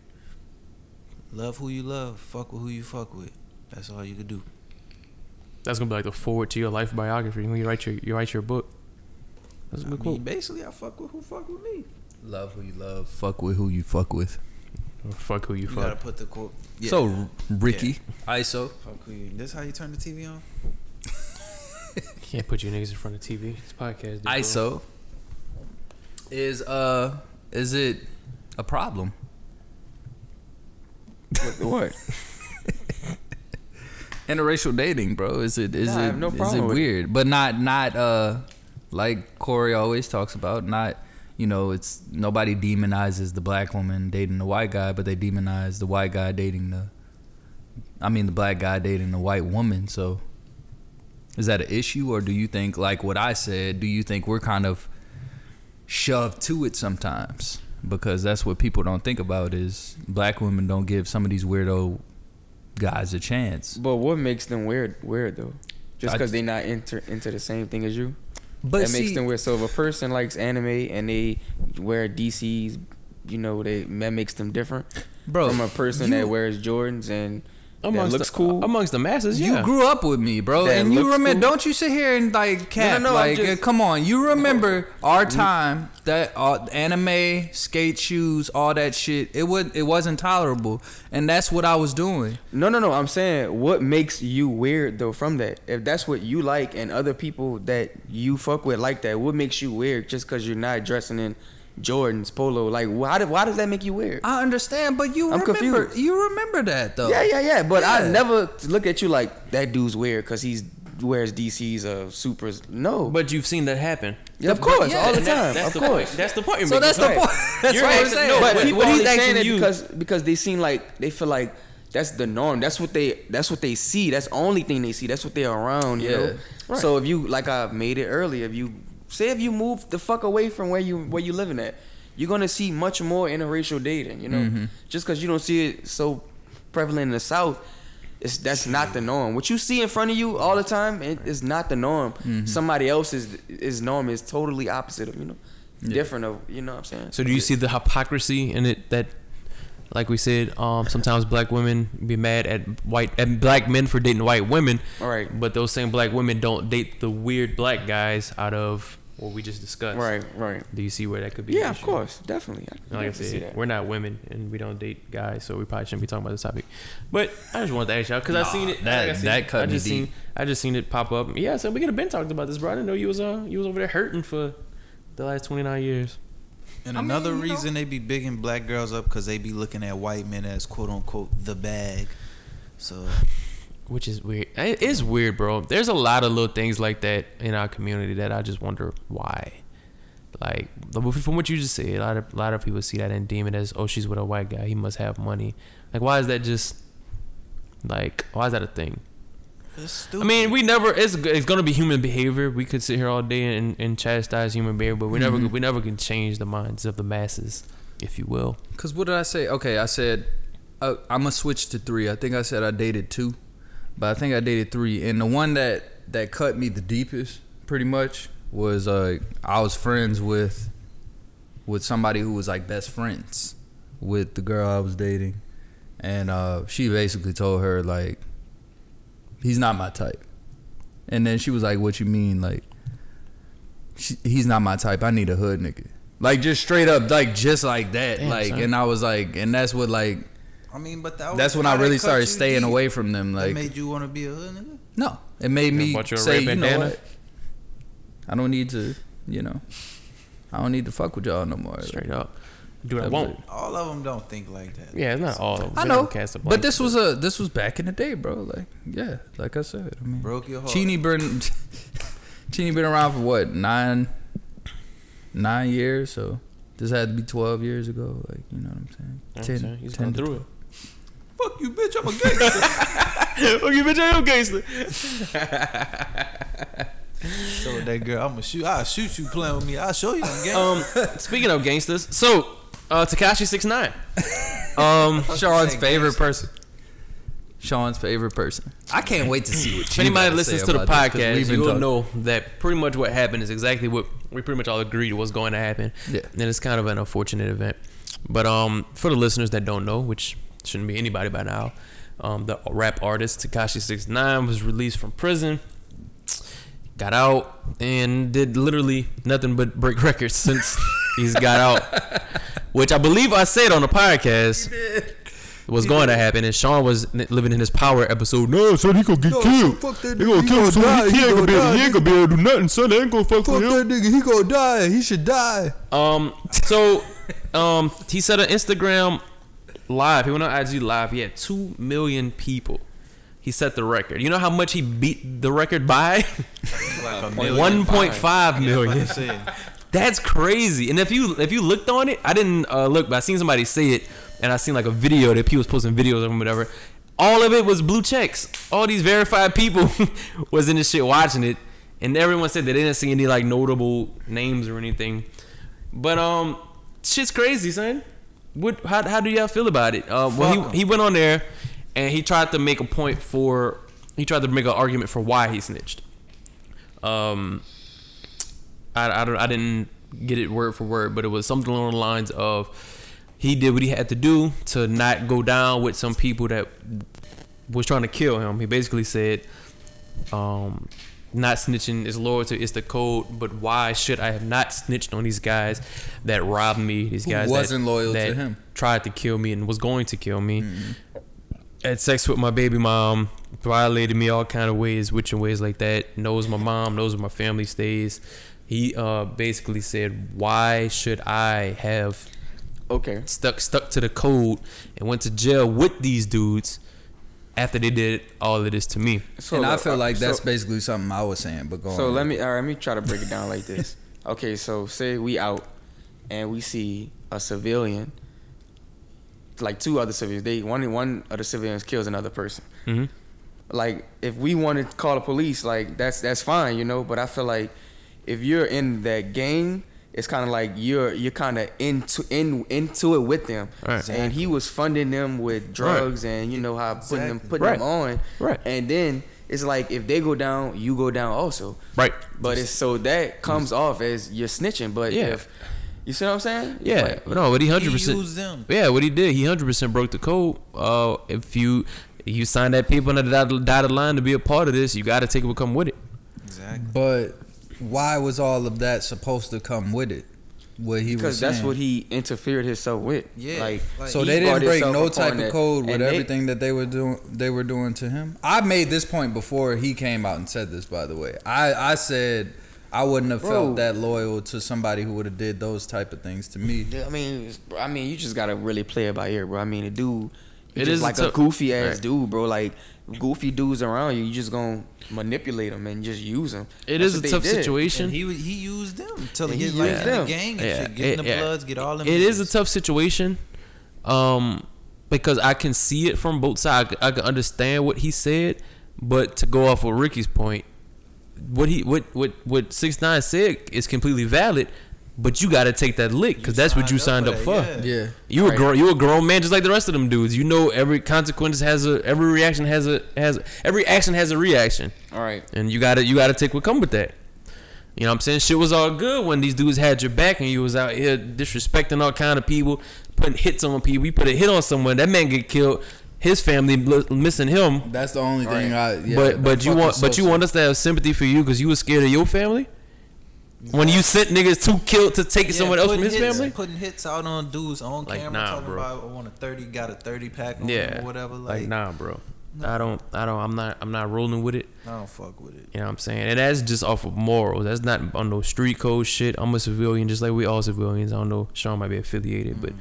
Love who you love, fuck with who you fuck with. That's all you could do. That's gonna be like the forward to your life biography when you write your you write your book. That's a I good mean, quote. basically, I fuck with who fuck with me. Love who you love. Fuck with who you fuck with. Or fuck who you fuck. You gotta put the quote. Yeah. So Ricky, ISO. fuck who you. This how you turn the TV on? Can't put you niggas in front of TV. It's podcast. dude. ISO is uh is it a problem? What? what? Interracial dating, bro. Is it is Nah, it no is it with it. weird? But not not uh like Corey always talks about, not you know, it's nobody demonizes the black woman dating the white guy, but they demonize the white guy dating the I mean the black guy dating the white woman. So is that an issue or do you think like what I said, do you think we're kind of shoved to it sometimes? Because that's what people don't think about is black women don't give some of these weirdo guys a chance. But what makes them weird? Weird though, just because they're not enter into the same thing as you. But that makes them weird. So if a person likes anime and they wear DCs, you know, they that makes them different Bro, from a person you- that wears Jordans and Amongst that looks the, cool. amongst the masses. You grew up with me, bro, That and you remember. cool. Don't you sit here and like cap, no, I'm like just- uh, come on. You remember our time that uh, anime, skate shoes, all that shit. It would it wasn't tolerable, and that's what I was doing. No, no, no. I'm saying what makes you weird though from that. If that's what you like and other people that you fuck with like that, what makes you weird just because you're not dressing in Jordans, polo. Like, why? Did, why does that make you weird? I understand, but you I'm remember confused. you remember that though. Yeah, yeah, yeah. But I never look at you like that dude's weird because he's wears DC's uh supers. No, But you've seen that happen. yeah, of course, yeah, all the And that's- time, that's of the course. point. That's the point. you're So that's the point. That's You're what I'm saying. no, but, but he, people he's saying asking it you- because because they seem like they feel like that's the norm. That's what they that's what they see. That's the only thing they see. That's what they're around. You Yeah. know. Right. So if you like I made it earlier, if you say if you move the fuck away from where you where you living at, you're gonna see much more interracial dating. You know, Mhm. just because you don't see it so prevalent in the South. It's, that's not the norm. What you see in front of you all the time it is not the norm. Mm-hmm. Somebody else's is norm is totally opposite of you know, Yeah. different of you know what I'm saying. So do you see the hypocrisy in it that, like we said, um, sometimes black women be mad at white at black men for dating white women, All right. but those same black women don't date the weird black guys out of what we just discussed. Right, right. Do you see where that could be? Yeah, of course, definitely. I Like I said, we're not women and we don't date guys, so we probably shouldn't be talking about this topic. But I just wanted to ask y'all because I Nah, seen it. that- like I seen, that cut I me just deep. seen. I just seen it pop up. Yeah, so we could have been talking about this, bro. I didn't know you was uh you was over there hurting for the last twenty nine years. And I mean, another know- reason they be bigging black girls up because they be looking at white men as quote unquote the bag. So which is weird. It is weird, bro. There's a lot of little things like that in our community that I just wonder why. Like from what you just said, a lot of a lot of people see that and deem it as, oh, she's with a white guy. He must have money. Like, why is that just like why is that a thing? I mean, we never. It's it's gonna be human behavior. We could sit here all day and, and chastise human behavior, but we never Mhm. we never can change the minds of the masses, if you will. Cause what did I say? Okay, I said uh, I'm gonna switch to three. I think I said I dated two, but I think I dated three. And the one that that cut me the deepest, pretty much, was uh I was friends with with somebody who was like best friends with the girl I was dating, and uh she basically told her like he's not my type, and then she was like, "What you mean like?" She, he's not my type. I need a hood nigga. Like just straight up, like just like that. Damn, like, son. and I was like, and that's what like I mean, but that was that's when I really started staying deep. away from them. That Like, made you want to be a hood nigga. no, it made me bought you a say, you know what? I don't need to, you know, I don't need to fuck with y'all no more. Straight up, do what I That was want. All of them don't think like that. Yeah, it's not all. of them. I know, cast a but this was a this was back in the day, bro. Like, yeah, like I said, I mean, Broke your heart. Cheney been Cheney been around for what nine nine years, so this had to be twelve years ago. Like, you know what I'm saying? You know what I'm saying? He's going to through it. Fuck you, bitch. I'm a gangster. Fuck you, bitch, I am a gangster. Told that girl, I'm gonna shoot. I'll shoot you playing with me. I'll show you I'm gangster. Um, speaking of gangsters, so uh, Tekashi six nine. Um, Sean's favorite gangster. person. Sean's favorite person. I can't wait to see what if anybody gotta listens say to the about this, 'cause podcast, you been will know that pretty much what happened is exactly what we pretty much all agreed was going to happen. Yeah. and it's kind of an unfortunate event. But um, for the listeners that don't know, which shouldn't be anybody by now, um, the rap artist Tekashi Six Nine was released from prison, got out, and did literally nothing but break records since he's got out. Which I believe I said on the podcast was going to happen, and Sean was living in his power episode. No, son, he gonna get killed. He gonna kill him. Son. He, he ain't gonna be he ain't gonna be able to do nothing. Son, they ain't gonna fuck with him. nigga, he gonna die. He should die. Um, so, um, he said on Instagram live. He went on IG live. He had two million people. He set the record. You know how much he beat the record by? like a One point five Yeah, I'm about million. to say. That's crazy. And if you if you looked on it, I didn't uh, look, but I seen somebody say it, and I seen like a video that people was posting videos of him, whatever. All of it was blue checks. All these verified people was in this shit watching it, and everyone said they didn't see any like notable names or anything. But um, shit's crazy, son. What? How, how do y'all feel about it? Uh, well, he he went on there, and he tried to make a point for. He tried to make an argument for why he snitched. Um, I, I don't I didn't get it word for word, but it was something along the lines of he did what he had to do to not go down with some people that was trying to kill him. He basically said, um, not snitching is loyalty, it's the code, but why should I have not snitched on these guys that robbed me, these Who guys wasn't that, loyal to that him. tried to kill me and was going to kill me. Had sex with my baby mom, violated me all kind of ways, which in ways like that. Knows my mom, knows where my family stays. He uh basically said, "Why should I have Okay. stuck stuck to the code and went to jail with these dudes after they did all of this to me?" So and I look, feel uh, like that's so, basically something I was saying. But go So on. let me all right, let me try to break it down like this. Okay, so say we out and we see a civilian, like two other civilians. They one one of the civilians kills another person. hmm Like if we wanted to call the police, like that's that's fine, you know. But I feel like if you're in that gang, it's kind of like you're you're kind of into in into it with them. Right. And he was funding them with drugs and you know how putting them putting Right. them on. Right. And then it's like if they go down, you go down also. Right. But it's so that comes off as you're snitching. But Yeah. if you see what I'm saying? Yeah, like- no, but he hundred He percent. used them. Yeah, what he did, he hundred percent broke the code. Uh, if you you sign that paper on the dotted, dotted line to be a part of this, you got to take what come with it. Exactly. But why was all of that supposed to come with it? What he was because that's saying? what he interfered himself with. Yeah, Like, like- So they didn't break no type of code with and they- everything that they were doing. They were doing to him. I made this point before he came out and said this. By the way, I I said I wouldn't have Bro. felt that loyal to somebody who would have did those type of things to me. I mean, I mean, you just gotta really play it by ear, bro. I mean, the dude, he It just is a like a goofy ass right. dude, bro. Like goofy dudes around you, you just gonna manipulate them and just use them. It That's is a tough did. situation. And he he used them till he he get like used in the them. gang and Yeah, shit, get in the yeah. bloods, get all them. It is a tough situation, um, because I can see it from both sides. I, can understand what he said, but to go off of Ricky's point, what he what what what six nine said is completely valid. But you got to take that lick because that's what you signed up for. that, Yeah, You a Right. grown, you a grown man just like the rest of them dudes. You know every consequence has a every reaction has a has every action has a reaction, All right. and you gotta you gotta take what come with that. You know what I'm saying? Shit was all good when these dudes had your back and you was out here disrespecting all kind of people, putting hits on people. You put a hit on someone, that man get killed. His family missing him. that's the only thing I. Yeah, but but you fucking want but you want us to have sympathy for you because you was scared of your family. When you sent niggas to killed to take Yeah, someone else from his hits- family. putting hits out on dudes on Like, camera, nah, talking bro. about I want a thirty, got a thirty pack on Yeah, or whatever. Like Like, nah, bro. I don't I don't I'm not I'm not rolling with it. I don't fuck with it. You know what I'm saying? And that's just off of morals. That's not on no street code shit. I'm a civilian, just like we all civilians. I don't know. Sean might be affiliated, but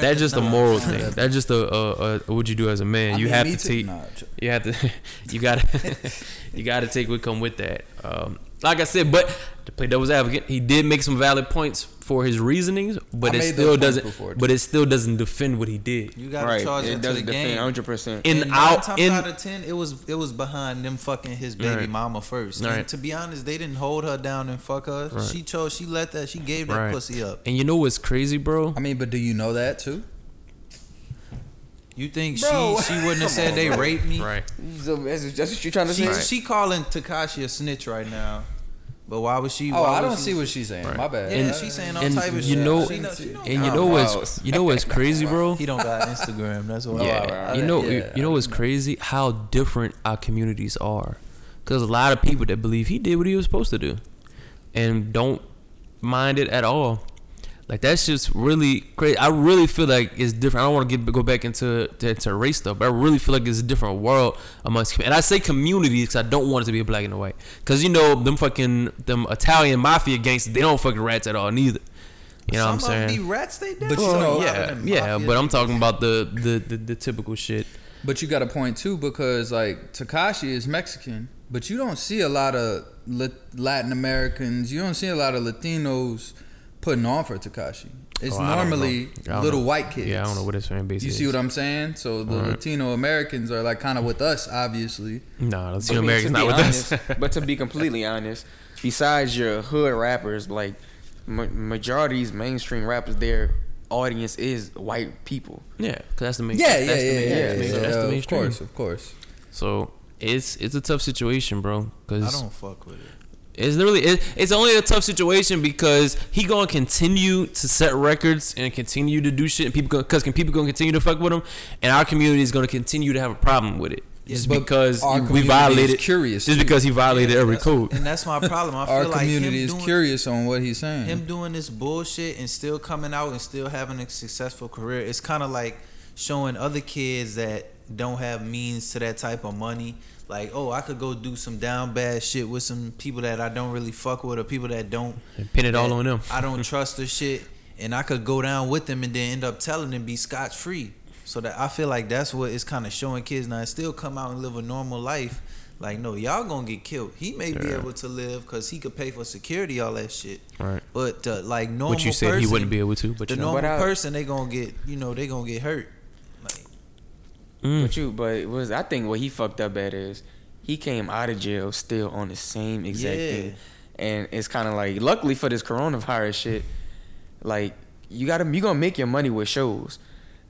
that's just a nine. moral thing. That's just a, a, a what you do as a man. I you mean, have to take. Nah, You have to. you gotta. you gotta take what come with that. Um, like I said, but to play devil's advocate, he did make some valid points for his reasonings, but I it still doesn't. before, But it still doesn't defend what he did. You got to Right. charge It him to the doesn't defend game. 100. percent In out times in out of ten, it was it was behind them fucking his baby Right. mama first. Right. And to be honest, they didn't hold her down and fuck her. Right. She chose. She let that. She gave that Right. pussy up. and you know what's crazy, bro? I mean, but do you know that too? You think Bro. she she wouldn't have said they raped me? Right. So that's, that's what you're trying to She say. she calling Tekashi a snitch right now. But why was she? Oh, why I was don't she- see what she's saying. Right. My bad. Yeah, And- she's saying all and type of you shit. know- She know- she know- And you know wow. what's you know what's crazy, bro? He don't got Instagram. That's why. Yeah, right. you know, Yeah, you, you know what's crazy? How different our communities are. Because a lot of people that believe he did what he was supposed to do, and don't mind it at all. Like that's just really crazy. I really feel like it's different. I don't want to get go back into to, to race stuff, but I really feel like it's a different world amongst. And I say communities because I don't want it to be a black and a white. Because you know them fucking them Italian mafia gangsters, they don't fucking rats at all neither. You know what I'm Some of them saying? Be rats, they But you definitely know- a yeah, yeah, but I'm talking about the the, the, the typical shit. But you got a point too because like Tekashi is Mexican, but you don't see a lot of Latin Americans. You don't see a lot of Latinos putting on for Tekashi. It's Oh, normally know. I don't little know. white kids. Yeah, I don't know what his fan base You is. see what I'm saying? So the Right. Latino Americans are like kind of with us, obviously. Nah, But Latino I mean, Americans not be with honest, us. but to be completely honest, besides your hood rappers, like ma- majority's mainstream rappers, their audience is white people. yeah, cause that's the main. Yeah, that's yeah, yeah, yeah. that's the main- yeah, that's the of course, of course. So it's it's a tough situation, bro. Cause I Cause don't fuck with it. It's literally it, it's only a tough situation because he gonna continue to set records and continue to do shit, and people because can people gonna continue to fuck with him, and our community is gonna continue to have a problem with it. Just But because we violated, curious just too. because he violated every code. and that's my problem. I feel Our like community him is doing, curious on what he's saying. Him doing this bullshit and still coming out and still having a successful career. It's kind of like showing other kids that don't have means to that type of money. Like, oh, I could go do some down bad shit with some people that I don't really fuck with or people that don't And pin it all on them. I don't trust the shit, and I could go down with them and then end up telling them be scotch free. So that I feel like that's what it's kind of showing kids now. Still come out and live a normal life. Like no, y'all gonna get killed. He may be able to live because he could pay for security, all that shit. Right. But uh, like normal, Which you said he wouldn't be able to, but the you know. normal person, they gonna get you know they gonna get hurt. Mm. But you, but it was I think what he fucked up at is he came out of jail still on the same exact Yeah. thing, and it's kind of like luckily for this coronavirus shit, like you gotta you gonna make your money with shows.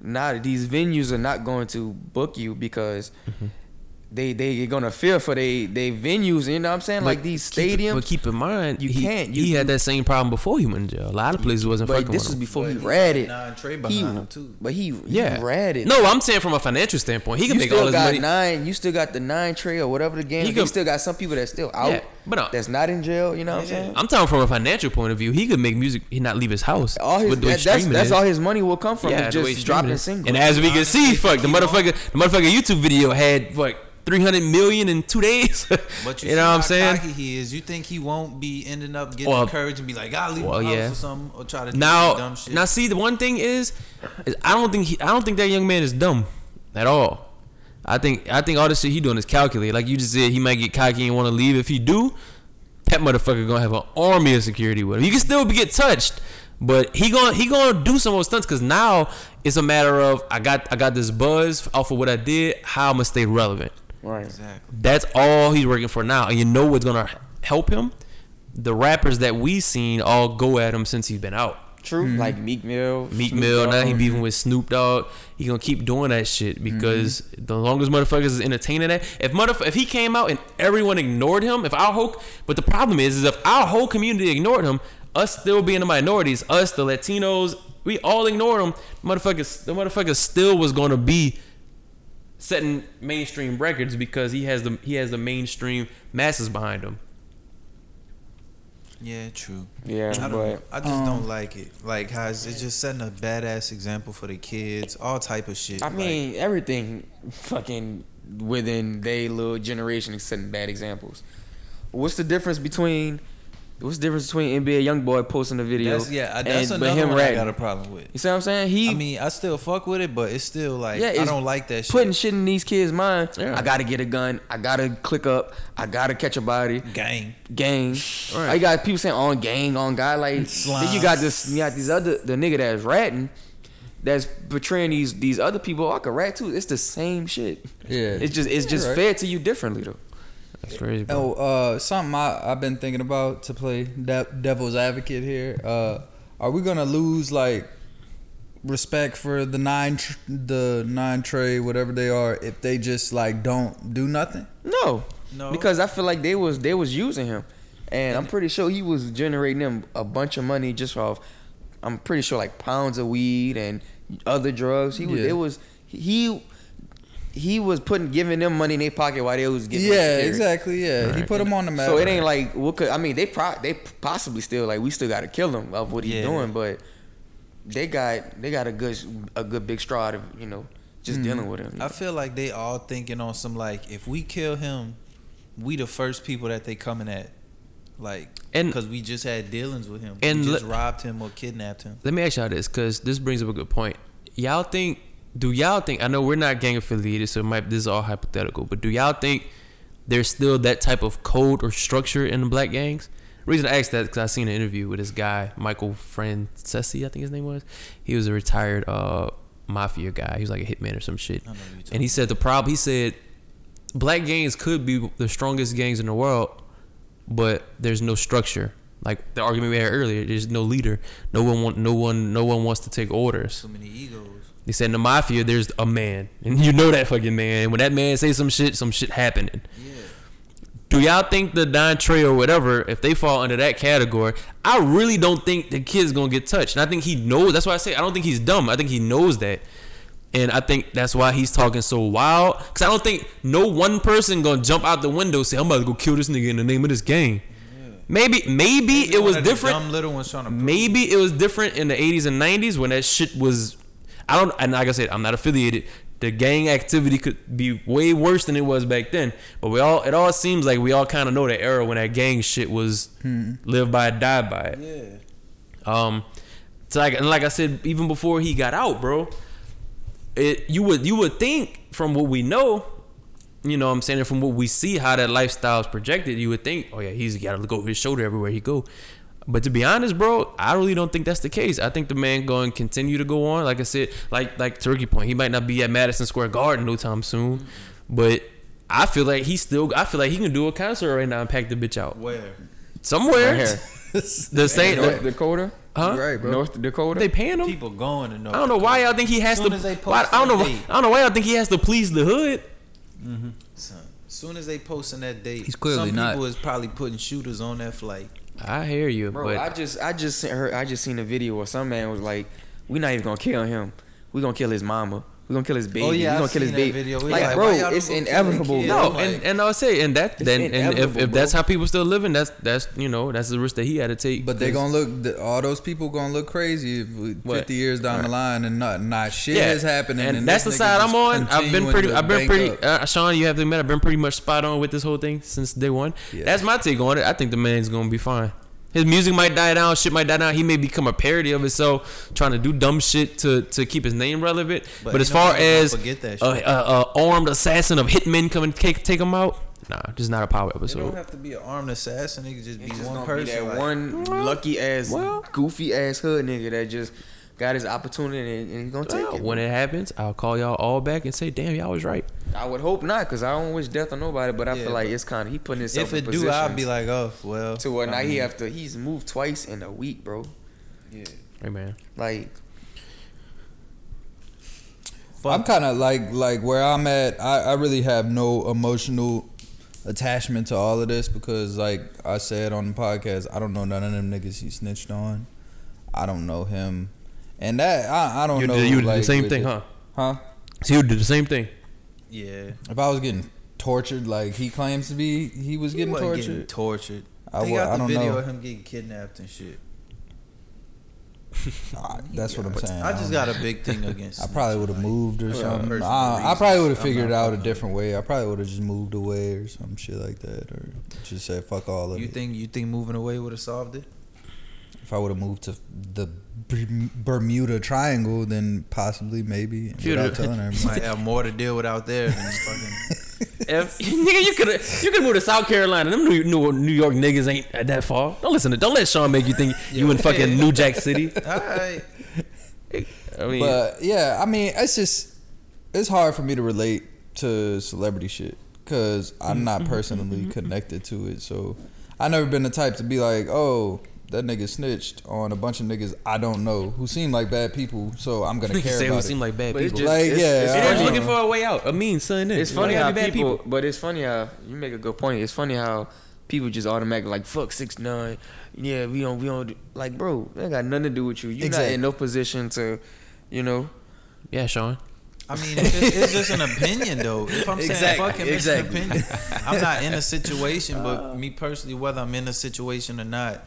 Now these venues are not going to book you because Mm-hmm. They they gonna fear for they they venues. You know what I'm saying? like But these keep- stadiums. but keep in mind, you he, can't- he you- had that same problem before he went to jail. A lot of places wasn't but fucking this with was him. before he But he ratted. had nine Trey He, behind him, too. but he, he yeah, ratted. No, I'm saying from a financial standpoint, he can you make still all his got money. nine. You still got the nine Trey or whatever the game. He You could- still got some people that's still out. Yeah, but uh, that's not in jail. You know what I'm saying? I'm talking from a financial point of view. He could make music, he not leave his house. All his with the way that, that's, that's all his money will come from. Yeah, is just dropping singles. And as we can see, fuck the Keep on. motherfucker, the motherfucker YouTube video had what 300 million in two days. But you, you know what I'm saying? Cocky he is. You think he won't be ending up getting Well- encouraged and be like, "I'll leave well, my house yeah. or something," or try to do Now, dumb shit. now, see, the one thing is, is I don't think he, I don't think that young man is dumb at all. I think, I think all this shit he doing is calculated. Like you just said, he might get cocky and want to leave. If he do, that motherfucker gonna have an army of security with him. You can still be get touched, but he gonna he gonna do some more stunts because now it's a matter of I got I got this buzz off of what I did. How I'm gonna stay relevant. right. exactly. That's all he's working for now. And you know what's gonna help him? The rappers that we seen all go at him since he's been out. True. Hmm. Like Meek Mill. Meek Snoop Mill, now he Dogg. beefing mm-hmm. with Snoop Dogg. He gonna keep doing that shit mm-hmm. because the longest motherfuckers is entertaining that. If motherf- if he came out and everyone ignored him, if our whole but the problem is, is if our whole community ignored him, us still being the minorities, us the Latinos, we all ignored him. Motherfuckers, the motherfucker still was gonna be setting mainstream records because he has the he has the mainstream masses behind him. Yeah, true. Yeah, I, don't, but I just um, don't like it. Like how it's, it's just setting a badass example for the kids, all type of shit. I Like, mean everything fucking within they little generation is setting bad examples. What's the difference between what's the difference between NBA YoungBoy posting a video that's yeah, I- that's and but another him one I ratting? got a problem with. You see what I'm saying? He I mean, I still fuck with it, but it's still like Yeah, I don't like that shit. putting shit in these kids' minds. Yeah. I gotta get a gun. I gotta click up. I gotta catch a body. gang. Gang. Right. I got people saying on gang, oh, on guy. Like then you got this. You got these other the nigga that's ratting. That's betraying these these other people. I could rat too. It's the same shit. Yeah. It's just it's just You're right. fed to you differently though. That's crazy, bro. Oh, uh, something I, I've been thinking about to play de- devil's advocate here. Uh, are we gonna lose like respect for the nine, tr- the nine trade, whatever they are, if they just like don't do nothing? No, No. because I feel like they was they was using him, and I'm pretty sure he was generating them a bunch of money just off. I'm pretty sure like pounds of weed and other drugs. He was Yeah. it was he he was putting giving them money in their pocket while they was getting Yeah, security. exactly. Yeah, he put them on the map. So it ain't like what could I mean they pro they possibly still like we still got to kill him of what he's Yeah. doing, but they got they got a good a good big straw of you know just Mhm. dealing with him. I feel like they all thinking on some like if we kill him, we the first people that they coming at, like And- because we just had dealings with him, and we just le- robbed him or kidnapped him. Let me ask y'all this, because this brings up a good point. Y'all think? Do y'all think? I know we're not gang affiliated, so it might, this is all hypothetical. But do y'all think there's still that type of code or structure in the black gangs? The reason I asked that because I seen an interview with this guy, Michael Franzese, I think his name was. He was a retired uh, mafia guy. He was like a hitman or some shit. I know what you're talking And he said the problem. He said black gangs could be the strongest gangs in the world, but there's no structure. Like the argument we had earlier, there's no leader. No one want, no one, no one wants to take orders. so many egos. They said in the mafia, there's a man, and you know that fucking man. When that man say some shit, some shit happening. Yeah. Do y'all think the Don Trey or whatever, if they fall under that category, I really don't think the kid's gonna get touched. And I think he knows. That's why I say I don't think he's dumb. I think he knows that, and I think that's why he's talking so wild. Cause I don't think no one person gonna jump out the window and say I'm about to go kill this nigga in the name of this game. Maybe, maybe it was different. Dumb little ones trying to. prove Maybe it was different in the 80s and 90s when that shit was. I don't, and like I said, I'm not affiliated. the gang activity could be way worse than it was back then. But we all it all seems like we all kind of know the era when that gang shit was live by it, die by it. Yeah. Um, it's like and like I said, even before he got out, bro, it you would you would think from what we know, you know, what I'm saying from what we see how that lifestyle is projected, you would think, oh yeah, he's got to look over his shoulder everywhere he go. But to be honest, bro, I really don't think that's the case. I think the man going to continue to go on. Like I said, like like Turkey Point, he might not be at Madison Square Garden no time soon, but I feel like he still. I feel like he can do a concert right now and pack the bitch out Where? somewhere. Right here. The same, North Dakota, huh? Right, bro. North Dakota. They paying him? People going to know. I don't know why y'all think he has Soon to. as they why, I don't know. that Why, date. I don't know why y'all think he has to please the hood. Mm-hmm. Son, soon as they posting that date, He's clearly some not. people is probably putting shooters on that flight. I hear you, Bro, but I just I just seen- heard I just seen a video where some man was like, "We not even gonna kill him. We gonna kill his mama. We gonna kill his baby. Oh, yeah, we I gonna kill his baby." Like, like, bro, it's don't go kill their inevitable. no, bro. and, and I'll say, and that then, and if, if that's how people still living, that's that's you know that's the risk that he had to take. But they 'cause- gonna look. All those people gonna look crazy if we- What? fifty years down the line and not not shit yeah, is happening. and, And, that's the side I'm on. I've been pretty, I've been pretty, uh, Sean. You have to admit, I've been pretty much spot on with this whole thing since day one. Yeah. That's my take on it. I think the man's gonna be fine. His music might die down, shit might die down. He may become a parody of himself, trying to do dumb shit to, to keep his name relevant. But, But as far nobody gonna as forget that a, shit. a, a armed assassin of hitmen come and take, take him out, nah, this is not a power It don't have to be an armed assassin. It could just be just one person. be that like- one lucky ass, well. goofy ass hood nigga that just got his opportunity and, and he's gonna take Well, it. when it happens, I'll call y'all all back and say, "Damn, y'all was right." I would hope not, cause I don't wish death on nobody. But I Yeah, feel like it's kind of he putting himself If in it do, I'd be like, oh well. to where now I he mean, have to. He's moved twice in a week, bro. Yeah. Hey man, Like I'm kind of like like where I'm at. I, I really have no emotional attachment to all of this because, like I said on the podcast, I don't know none of them niggas he snitched on. I don't know him, and that I, I don't you know. did, you did the same thing, it- huh? Huh? So you did the same thing. Yeah. If I was getting tortured like he claims to be, he was He getting wasn't tortured. getting tortured. I they wa- got I the don't video know. of him getting kidnapped and shit. Ah, that's what I'm saying. I just don't got a big thing against. I probably would have snitching, moved or something. I, I probably would have figured it out a different way. I probably would have just moved away or some shit like that, or just said fuck all of You it. think you think moving away would have solved it? If I would have moved to the Bermuda Triangle, then possibly maybe Beautiful. without telling everybody. Might have more to deal with out there than fucking. If, nigga, you could you could move to South Carolina. Them New, New, New York niggas ain't at that far. Don't listen to. Don't let Sean make you think you in fucking New Jack City. All right. I mean, But yeah, I mean, it's just it's hard for me to relate to celebrity shit because I'm mm-hmm. not mm-hmm. personally mm-hmm. connected to it. So I never been the type to be like, oh, that nigga snitched on a bunch of niggas I don't know who seem like bad people. So I'm gonna niggas care say who about seem like bad But it's people. just- Like, it's- yeah, it's I They're don't just know. looking for a way out. A mean son. It's funny how bad people, but it's funny how you make a good point. It's funny how people just automatically like fuck six nine. Yeah, we don't we don't do-" like bro. That got nothing to do with you. You're Exactly. not in no position to, you know. Yeah, Sean. I mean, it's, it's just an opinion, though. If I'm saying Exactly, fuck him, exactly. it's an opinion. I'm not in a situation, but uh. me personally, whether I'm in a situation or not,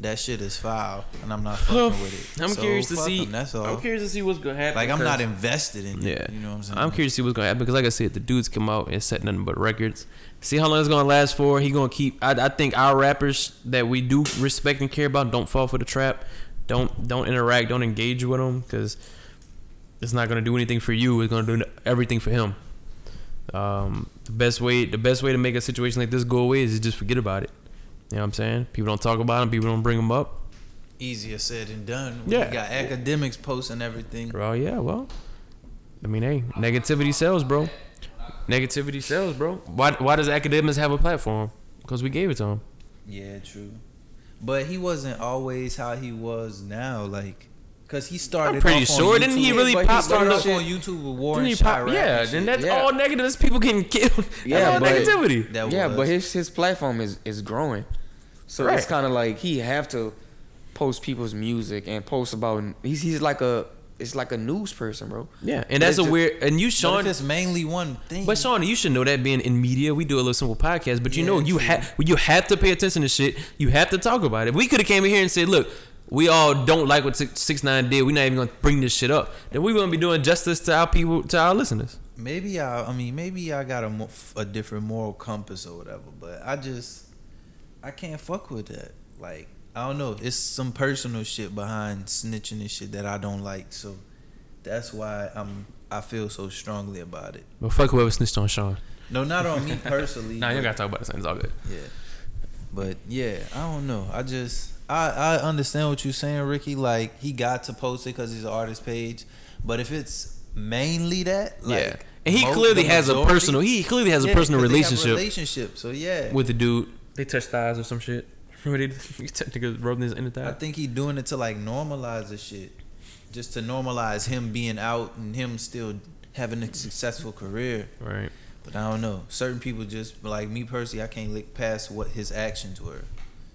that shit is foul, and I'm not fucking with it. I'm So, curious to see. him, that's all. I'm curious to see what's gonna happen. like I'm not invested in Yeah, it. You know what I'm saying? I'm curious to see what's gonna happen because, like I said, the dudes come out and set nothing but records. See how long it's gonna last for. He gonna keep. I, I think our rappers that we do respect and care about don't fall for the trap. Don't don't interact. Don't engage with them because it's not gonna do anything for you. It's gonna do everything for him. Um, the best way the best way to make a situation like this go away is just forget about it. You know what I'm saying? People don't talk about him. People don't bring him up. Easier said than done. Yeah. Got Akademiks posting everything. Well, yeah, well, I mean, hey, negativity sells, bro. Negativity sells, bro. Why why does Akademiks have a platform? Because we gave it to them. Yeah, true. But he wasn't always how he was now. Like, cause he started. I'm pretty off on sure. Didn't he really but he pop on started the? off on YouTube with Warren Didn't he pop? Chiraq Yeah, and then that's Yeah. all negative. That's people getting killed. Yeah, that's all but- negativity. That yeah, was. but his his platform is is growing, so Right. it's kind of like he have to post people's music and post about. He's he's like a it's like a news person, bro. Yeah, and that's a It's- weird. And you, Sean, if it's mainly one thing. But Sean, you should know that being in media, we do a little simple podcast. But you Yeah, know, you have you have to pay attention to shit. You have to talk about it. We could have came in here and said, "Look, we all don't like what six, six nine did. We're not even gonna bring this shit up. Then we gonna be doing justice to our people, to our listeners. maybe I, I mean, maybe I got a, a different moral compass or whatever, but I just, I can't fuck with that. Like, I don't know. It's some personal shit behind snitching and shit that I don't like. So that's why I'm, I feel so strongly about it. But fuck whoever snitched on Sean. No, not on me personally. Nah, you don't gotta talk about the it. It's all good. Yeah. But yeah, I don't know. I just I I understand what you're saying, Ricky. Like he got to post it because he's an artist page. But if it's mainly that, like, yeah, and he clearly has a personal. He clearly has a Yeah, personal 'cause they relationship Relationship. So yeah, with the dude. They touched thighs or some shit. Remember they technically rubbed his inner thigh. I think he doing it to like normalize the shit, just to normalize him being out and him still having a successful career. Right. But I don't know. Certain people just like me personally, I can't look past what his actions were.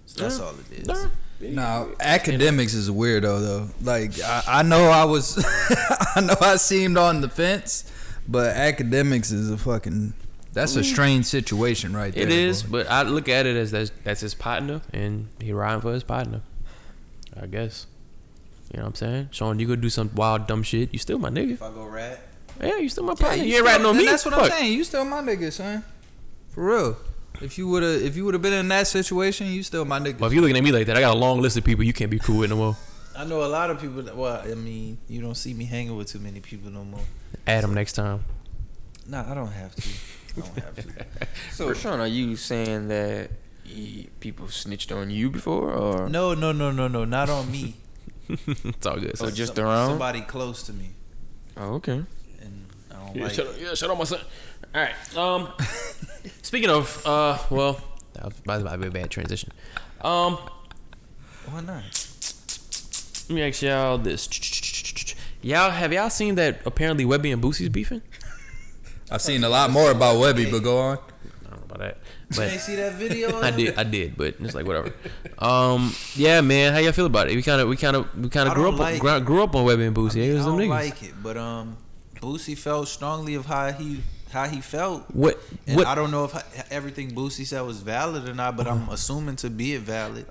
So that's Yeah. all it is. Nah. Now, Akademiks is a weirdo though. Like I, I know I was, I know I seemed on the fence, but Akademiks is a fucking. That's a strange situation right there. It is, boy. but I look at it as that's, that's his partner, and he riding for his partner. I guess. You know what I'm saying? Sean, you go do some wild dumb shit. You still my nigga. If I go rat, Yeah, you still my Yeah, partner. you you ain't still- ratting on me. That's what I'm saying. You still my nigga, son. For real. If you would have, if you would have been in that situation, you still my nigga. But if you looking at me like that, I got a long list of people you can't be cool with no more. I know a lot of people. That, well, I mean, you don't see me hanging with too many people no more. Add him next time. Nah, I don't have to. I don't have to. So, Rashawn, are you saying that he, people snitched on you before, or No, no, no, no, no, not on me. it's all good. Oh, just Some- around? somebody close to me, Oh, okay. and I don't Yeah, like. shut up, yeah, shut up, my son. All right. Um, speaking of, uh, well, that was about to be a bad transition. Um, Why not? let me ask y'all this. Y'all have y'all seen that apparently Webbie and Boosie's beefing? I've seen a lot more about Webbie, but go on. I don't know about that, You but ain't see that video? I did, I did, but it's like whatever. Um, yeah, man, how y'all feel about it? We kind of, we kind of, we kind of grew up, like grew, grew up on Webbie and I, Boosie. mean, it I was them don't niggas. like it, but um, Boosie felt strongly of how he how he felt, what? and What? I don't know if everything Boosie said was valid or not, but I'm assuming to be it valid.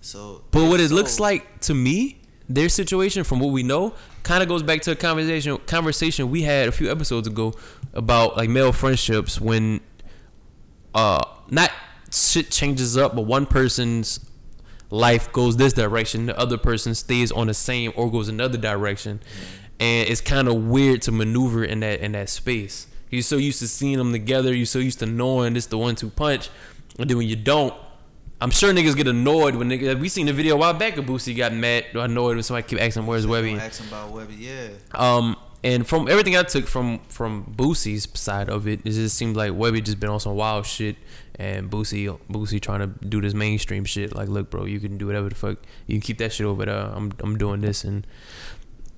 So, But what if it looks like to me, their situation, from what we know, kind of goes back to a conversation conversation we had a few episodes ago about like male friendships when, uh, not shit changes up, but one person's life goes this direction, the other person stays on the same or goes another direction, and it's kind of weird to maneuver in that in that space. You're so used to seeing them together, you're so used to knowing this the one two punch, and then when you don't, I'm sure niggas get annoyed when niggas. We seen the video a while back of Boosie got mad, or annoyed when somebody keep asking where's Webbie. Don't ask him about Webbie, yeah. Um, and from everything I took from from Boosie's side of it, it just seems like Webbie just been on some wild shit, and Boosie Boosie trying to do this mainstream shit. Like, look, bro, you can do whatever the fuck. You can keep that shit over there. I'm I'm doing this, and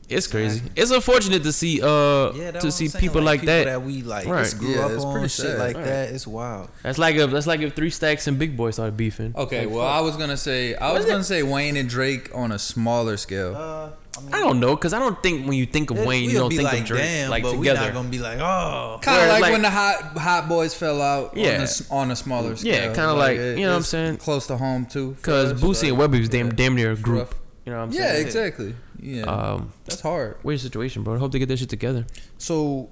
it's crazy. Exactly. It's unfortunate to see uh Yeah, to see I'm saying, people like, that. that we like Right. just grew Yeah, up it's on shit sad. like Right. that. It's wild. That's like if that's like if Three Stacks and Big Boi started beefing. Okay, Like, well, fuck. I was gonna say, I was What is gonna say Wayne and Drake on a smaller scale. Uh, I, mean, I don't know, cause I don't think when you think of Wayne, you we'll don't think like, of Drake damn, like but together. we're not gonna be like, oh, Kind of like, like- when the hot hot boys fell out. Yeah. on a, s- on a smaller scale. Yeah, kinda like, it- you know what I'm saying? Close to home too. Cause us, Boosie and Webbie was damn damn near a group. Rough. You know what I'm Yeah, saying? exactly. Yeah, Um, that's hard. weird situation, bro. I hope they get that shit together. So,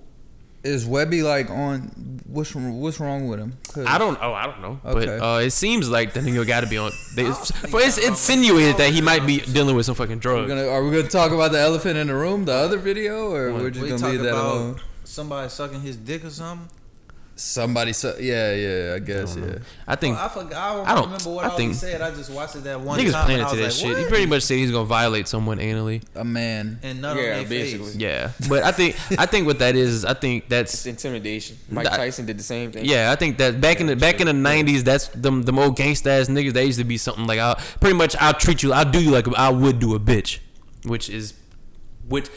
is Webbie like on? What's what's wrong with him? I don't. Oh, I don't know. Okay. But uh, it seems like the nigga got to be on. They, I for it's insinuated that he might be dealing with some fucking We're drugs. gonna, are we gonna talk about the elephant in the room, the other video, or What? we're just we gonna leave that alone? somebody sucking his dick or something. Somebody, su- yeah, yeah, I guess, I yeah. I think Well, I forgot. I don't, I don't- remember what I all think- said. I just watched it that one niggas time. planning and I to that was shit. like, He pretty much said he's gonna violate someone anally. A man. and none Yeah, of their basically. face. Yeah, but I think I think what that is, is I think It's that's intimidation. Mike Tyson did the same thing. yeah. I think that back in the back in the nineties, that's them the old gangsta ass niggas. They used to be something like, I'll, pretty much, I'll treat you, I'll do you like I would do a bitch, which is, which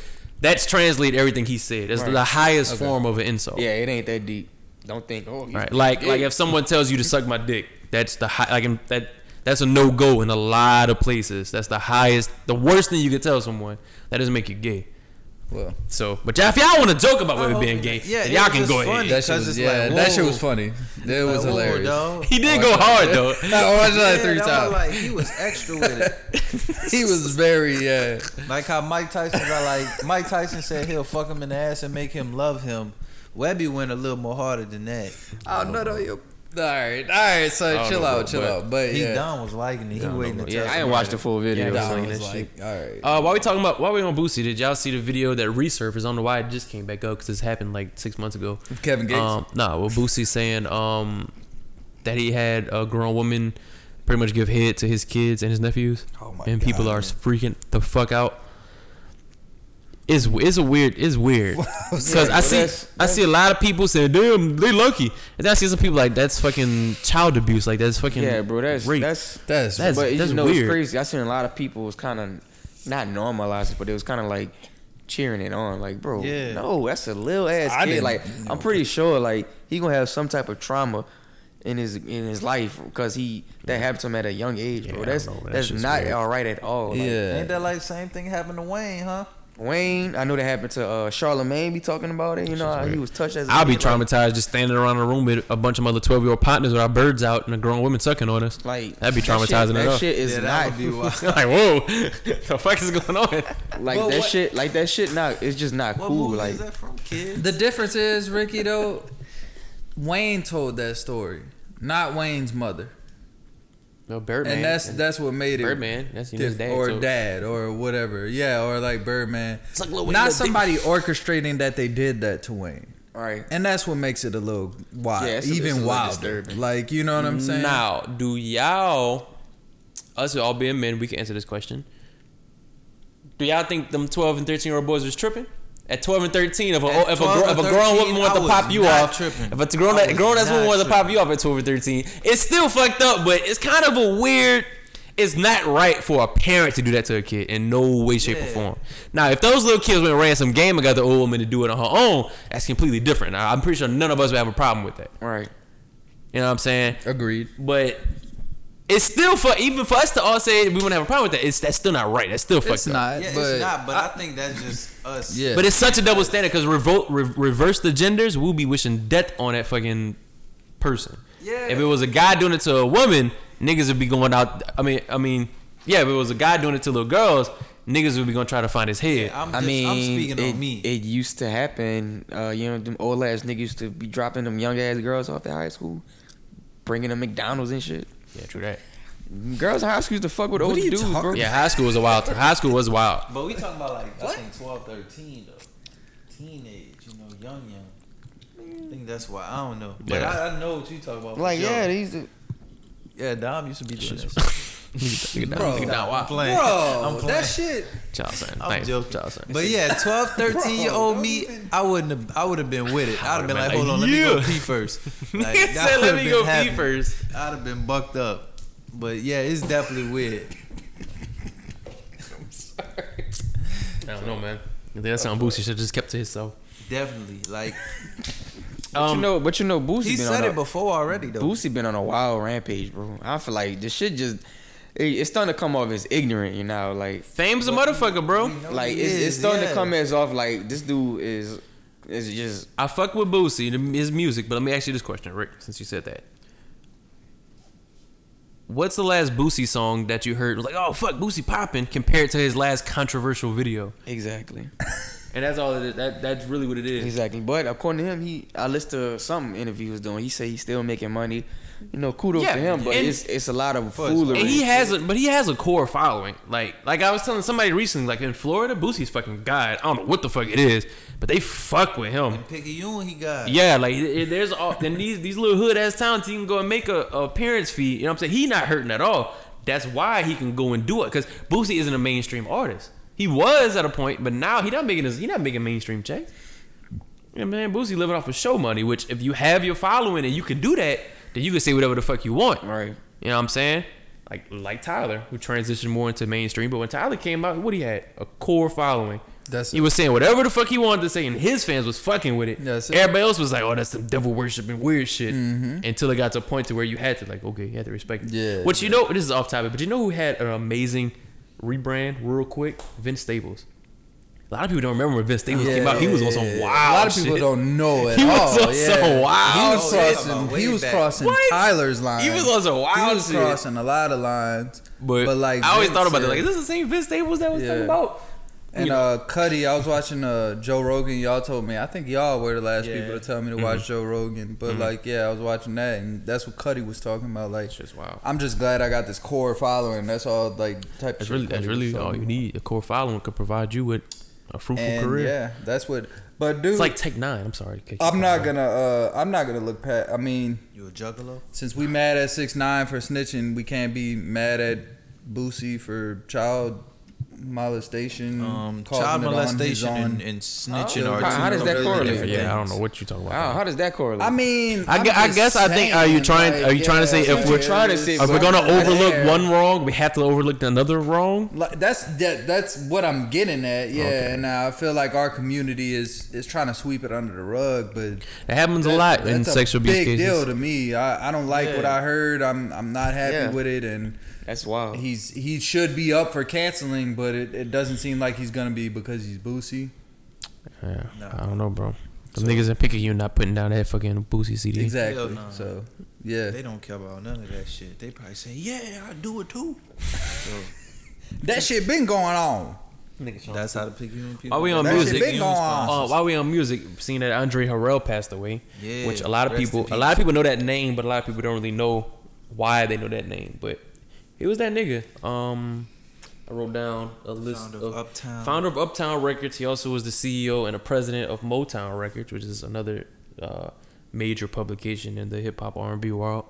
that's translate everything he said. It's Right. the highest Okay. form of an insult. Yeah, it ain't that deep. Don't think. Oh, he's Right. Like like if someone tells you to suck my dick, that's the high, like in- that that's a no go in a lot of places. That's the highest, the worst thing you could tell someone. That doesn't make you gay. Well, So, but y'all, if y'all want to joke about women oh, being gay, yeah, then y'all can go funny. ahead. that shit was it's yeah, like, that shit was funny. It was Like, hilarious. dog. He did go hard though. I watched that three Yeah, that times. like he was extra with it. he was very yeah. Like how Mike Tyson got like Mike Tyson said he'll fuck him in the ass and make him love him. Webbie went a little more harder than that. Oh no, no, you. All right, all right. So chill know, out, but- chill out. But He yeah, Don was liking it. He Yeah, I don't waiting know, to yeah, I didn't watch the full video. Yeah, Don was that like, all right. Uh, while we talking about while we on Boosie, did y'all see the video that resurfaced? I don't know why it just came back up because this happened like six months ago. Kevin Gates. Um, nah, well, Boosie saying um that he had a grown woman pretty much give head to his kids and his nephews, Oh my and people God, are man. freaking the fuck out. It's it's a weird it's weird because Yeah, I see that's- I see a lot of people saying damn they lucky and then I see some people like that's fucking child abuse like that's fucking Yeah, bro, that's rape. that's that's that's- but you know weird. it's crazy. I seen a lot of people was kind of not normalized, but it was kind of like cheering it on. Like, bro, Yeah. no, that's a little ass I kid. Like, know. I'm pretty sure like he gonna have some type of trauma in his in his life because he that happened to him at a young age, bro. I That's don't know, that that's not weird. all right at all. Like, yeah. Ain't that like same thing happened to Wayne, huh? Wayne, I know that happened to uh, Charlemagne. Be talking about it. You know how he was touched as. a I'll be kid, like- traumatized just standing around a room with a bunch of other twelve year old partners with our birds out and a grown woman sucking on us. Like That'd be that shit- traumatizing That enough. shit is Yeah, that not would like whoa, the fuck is going on? like But that what- shit. Like that shit. Not. It's just not What cool. movie Like is that from, kid? The difference is, Ricky, though, Wayne told that story, not Wayne's mother, No Birdman, and that's that's what made it Birdman. That's his dad. or so- dad or whatever. Yeah, or like Birdman. It's like Lil Wayne, Not Lil somebody orchestrating that they did that to Wayne. right. And that's what makes it a little wild, Yeah, it's a- it's a even little wilder. Like you know what I'm saying? Now, do y'all, us all being men, we can answer this question. Do y'all think them twelve and thirteen year old boys was tripping? At twelve and thirteen, if a At if a, 12 gr- if a grown woman wanted to pop you off, tripping. if a grown I was grown ass woman not wanted to pop you off at twelve or thirteen, it's still fucked up. But it's kind of a weird. It's not right for a parent to do that to a kid in no way, shape, or form. Now, if those little kids went and ran some game and got the old woman to do it on her own, that's completely different. Now, I'm pretty sure none of us would have a problem with that. Right. You know what I'm saying? Agreed. But it's still for even for us to all say we wouldn't have a problem with that. It's that's still not right. That's still fucked It's up. not. Yeah, but it's not, but I, think that's just us. Yeah. But it's such a double standard because revolt re- reverse the genders. We'll be wishing death on that fucking person. Yeah. If it was a guy doing it to a woman, niggas would be going out. I mean, I mean, yeah. If it was a guy doing it to little girls, niggas would be gonna try to find his head. I'm, I mean, I'm speaking it, on me. it used to happen. Uh, you know, them old ass niggas used to be dropping them young ass girls off at high school, bringing them McDonald's and shit. yeah, true that. Girls in high school used to fuck with What older are you dudes, bro. Yeah, high school was a wild. High school was wild. but we talking about like I think 12, 13 though, teenage, you know, young, young. I think that's why I don't know, but Yeah. I, I know what you talking about. Like, sure. yeah, they used to. yeah. Dom used to be doing Shit. that. Nigga down, Bro. nigga down, I'm playing. bro, I'm playing. that shit. Child son. I'm Thanks. joking. Child son. But yeah, 12, 13 year old me, I wouldn't have. I would have been with it. I'd have been like, hold on, let me go yeah. pee first. Like, said, let me been go pee first. I'd have been bucked up. But yeah, it's definitely weird. I don't know, man. I think that's something Boosie should have just kept to himself. Definitely. Like But Um, you know, but you know, Boosie he been said on it before already though. Boosie been on a wild rampage, bro. I feel like this shit just. It, it's starting to come off as ignorant, you know, like Fame's a motherfucker, bro. like he it's, it's starting yeah. to come as off like this dude is is just I fuck with Boosie, his music, but let me ask you this question, Rick, since you said that. What's the last Boosie song that you heard like, oh fuck, Boosie popping compared to his last controversial video? exactly. And that's all it is. That that's really what it is. Exactly. But according to him, he I listened to some interview he was doing. He said he's still making money. You know, kudos Yeah, to him. But and- it's it's a lot of foolery. And he has a, but he has a core following. Like, like I was telling somebody recently, like in Florida, Boosie's fucking god. I don't know what the fuck it is, but they fuck with him. Picayune he got. Yeah, like it, it- there's all then these these little hood ass towns he can go and make a, a appearance fee. You know what I'm saying? He not hurting at all. That's why he can go and do it because Boosie isn't a mainstream artist. He was at a point, but now he not making his he not making mainstream checks. Yeah, man, Boosie living off of show money. Which if you have your following and you can do that, then you can say whatever the fuck you want. right. You know what I'm saying? Like like Tyler, who transitioned more into mainstream. But when Tyler came out, what he had a core following. That's He was saying whatever the fuck he wanted to say, and his fans was fucking with it. That's it. Everybody else was like, "Oh, that's some devil worshiping weird shit." Mm-hmm. Until it got to a point to where you had to like, okay, you had to respect it. Yeah, Which you know, this is off topic, but you know who had an amazing rebrand real quick? Vince Staples. A lot of people don't remember when Vince Staples came out. He was on some Yeah. wild. A lot of people shit. don't know it. He was all. on yeah. some wild He was crossing. Way He was crossing What? Tyler's line. He was on some wild. He wild was shit. crossing a lot of lines. But, But, like, I always Vince thought about it. said- Like, is this the same Vince Staples that was Yeah. talking about? And You uh, Cuddy, I was watching uh, Joe Rogan. Y'all told me. I think y'all were the last Yeah. people to tell me to Mm-hmm. watch Joe Rogan. But like, yeah, I was watching that, and that's what Cuddy was talking about. Like, just wow. I'm just glad I got this core following. That's all. Like, type. of That's shit really that's really all you need. A core following could provide you with a fruitful And career. yeah, that's what. But dude, It's like Take Nine. I'm sorry. to kick you I'm not gonna. Uh, I'm not gonna look past. I mean, You a juggalo? since we mad at six nine for snitching, we can't be mad at Boosie for child molestation, Um, child it on his molestation and, and snitching How- are how- two how does that correlate? Yeah, I don't know what you're talking about. How, how does that correlate? I mean, I I'm I just guess I think- are you saying, trying- are you trying to say if we're- trying to say- if we're gonna overlook there. one wrong, we have to overlook another wrong. Like, that's that, that's what I'm getting at, yeah. Okay. And I feel like our community is is trying to sweep it under the rug, but It happens a that- lot in that's sexual abuse big cases. deal to me. I, I don't like what I heard. I'm I'm not happy Yeah. with it, and That's wild. he's he should be up for canceling, but it, it doesn't seem like he's gonna be because he's Boosie. Yeah, No. I don't know, bro. The niggas are picking you, not putting down that fucking Boosie CD. Exactly. Hell no. So yeah, They don't care about none of that shit. They probably say, "Yeah, I do it too." So that shit been going on. that's how the picking people. While we on That shit music, been going on. Uh, while we on music, seeing that Andre Harrell passed away, Yeah, which a lot of people, a lot of people know that name, but a lot of people don't really know why they know that name. But he was that nigga. Um, I wrote down a list Founder of, of Uptown. founder of Uptown Records. He also was the CEO and the president of Motown Records, which is another uh, major publication in the hip hop R and B world.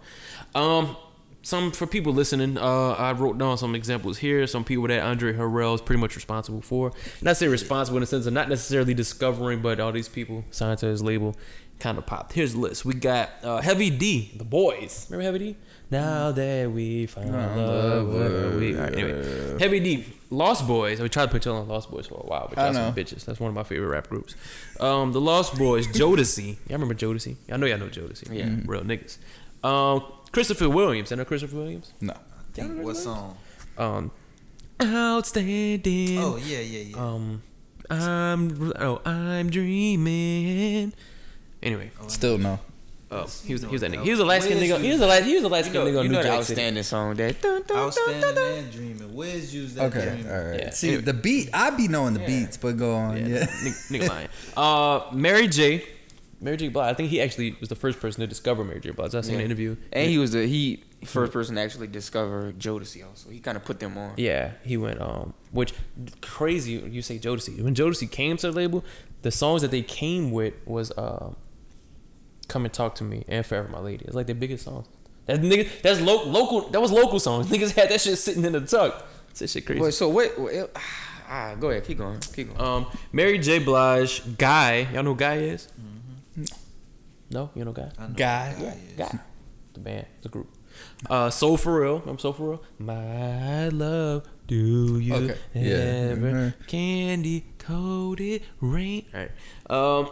Um, some for people listening, uh, I wrote down some examples here. Some people that Andre Harrell is pretty much responsible for. Not say responsible in the sense of not necessarily discovering, but all these people signed to his label kind of popped. Here's the list. We got uh, Heavy D, The Boys. Remember Heavy D? Now that we found love, what are we? All right, anyway, Heavy D, Lost Boyz. We tried to put y'all on Lost Boyz for a while, but I y'all some know. bitches. That's one of my favorite rap groups. Um, the Lost Boyz, Jodeci. Y'all remember Jodeci? I know y'all know Jodeci. Yeah. real niggas. Um, Christopher Williams. I know Christopher Williams. No. Think what song? Um, outstanding. Oh yeah, yeah, yeah. Um, I'm oh I'm dreaming. Anyway, Still no. Oh he was he was that nigga. He was a light skinned nigga. He was a light he was a light you know, nigga on you know the Jack City. outstanding song that. Dun, dun, dun, dun, Outstanding dun. and dreaming. Where's used that Okay, dreaming? all right. Yeah. See Anyway. the beat, I be knowing the Yeah. beats, but go on. Yeah, Yeah. nigga, nigga lying. Uh, Mary J. Mary J. Blige. I think he actually was the first person to discover Mary J. Blige. I seen Yeah. an interview. And he was the he first person to actually discover Jodeci also. He kind of put them on. Yeah, he went um which crazy you say Jodeci. When Jodeci came to the label, the songs that they came with was uh Come and Talk to Me and Forever My Lady. It's like their biggest songs. That nigga that's lo- local that was local songs. Niggas had that shit sitting in the tuck. That shit crazy. Wait, so wait, wait ah, go ahead, keep going, keep going. Um Mary J. Blige, Guy, y'all know who Guy is? No, you know Guy? I know Guy. who is. Guy. The band, the group. Uh Soul for real. I'm Soul for real. My love, do you Okay. Yeah. ever Mhm. candy coated rain? All right. Um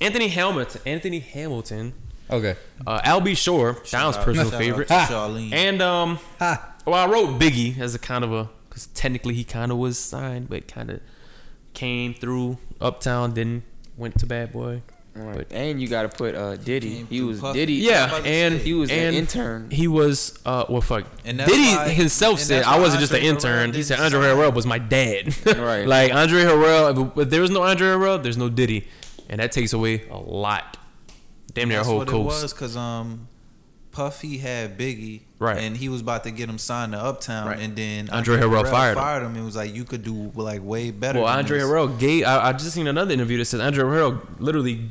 Anthony Hamilton. Anthony Hamilton. Okay. Uh Al B. Sure, Don's Shout personal shout favorite. out to Charlene. And um Ha. well, I wrote Biggie as a kind of a because technically he kind of was signed, but kind of came through Uptown, then went to Bad Boy. Right. but- And you got to put uh, Diddy. Came He was Puffy. Diddy. Yeah, and he was and an intern. He was uh well fuck. And that's Diddy why- himself and said I wasn't just an intern. He said Andre sign. Harrell was my dad. Right. like Andre Harrell, if, if there was no Andre Harrell, there's no Diddy, and that takes away a lot. Damn near That's whole what it was because um, Puffy had Biggie, Right. and he was about to get him signed to Uptown, Right. and then Andre Harrell fired him. him. and was like, "You could do like way better." Well, Andre this. Harrell gave. I, I just seen another interview that says Andre Harrell literally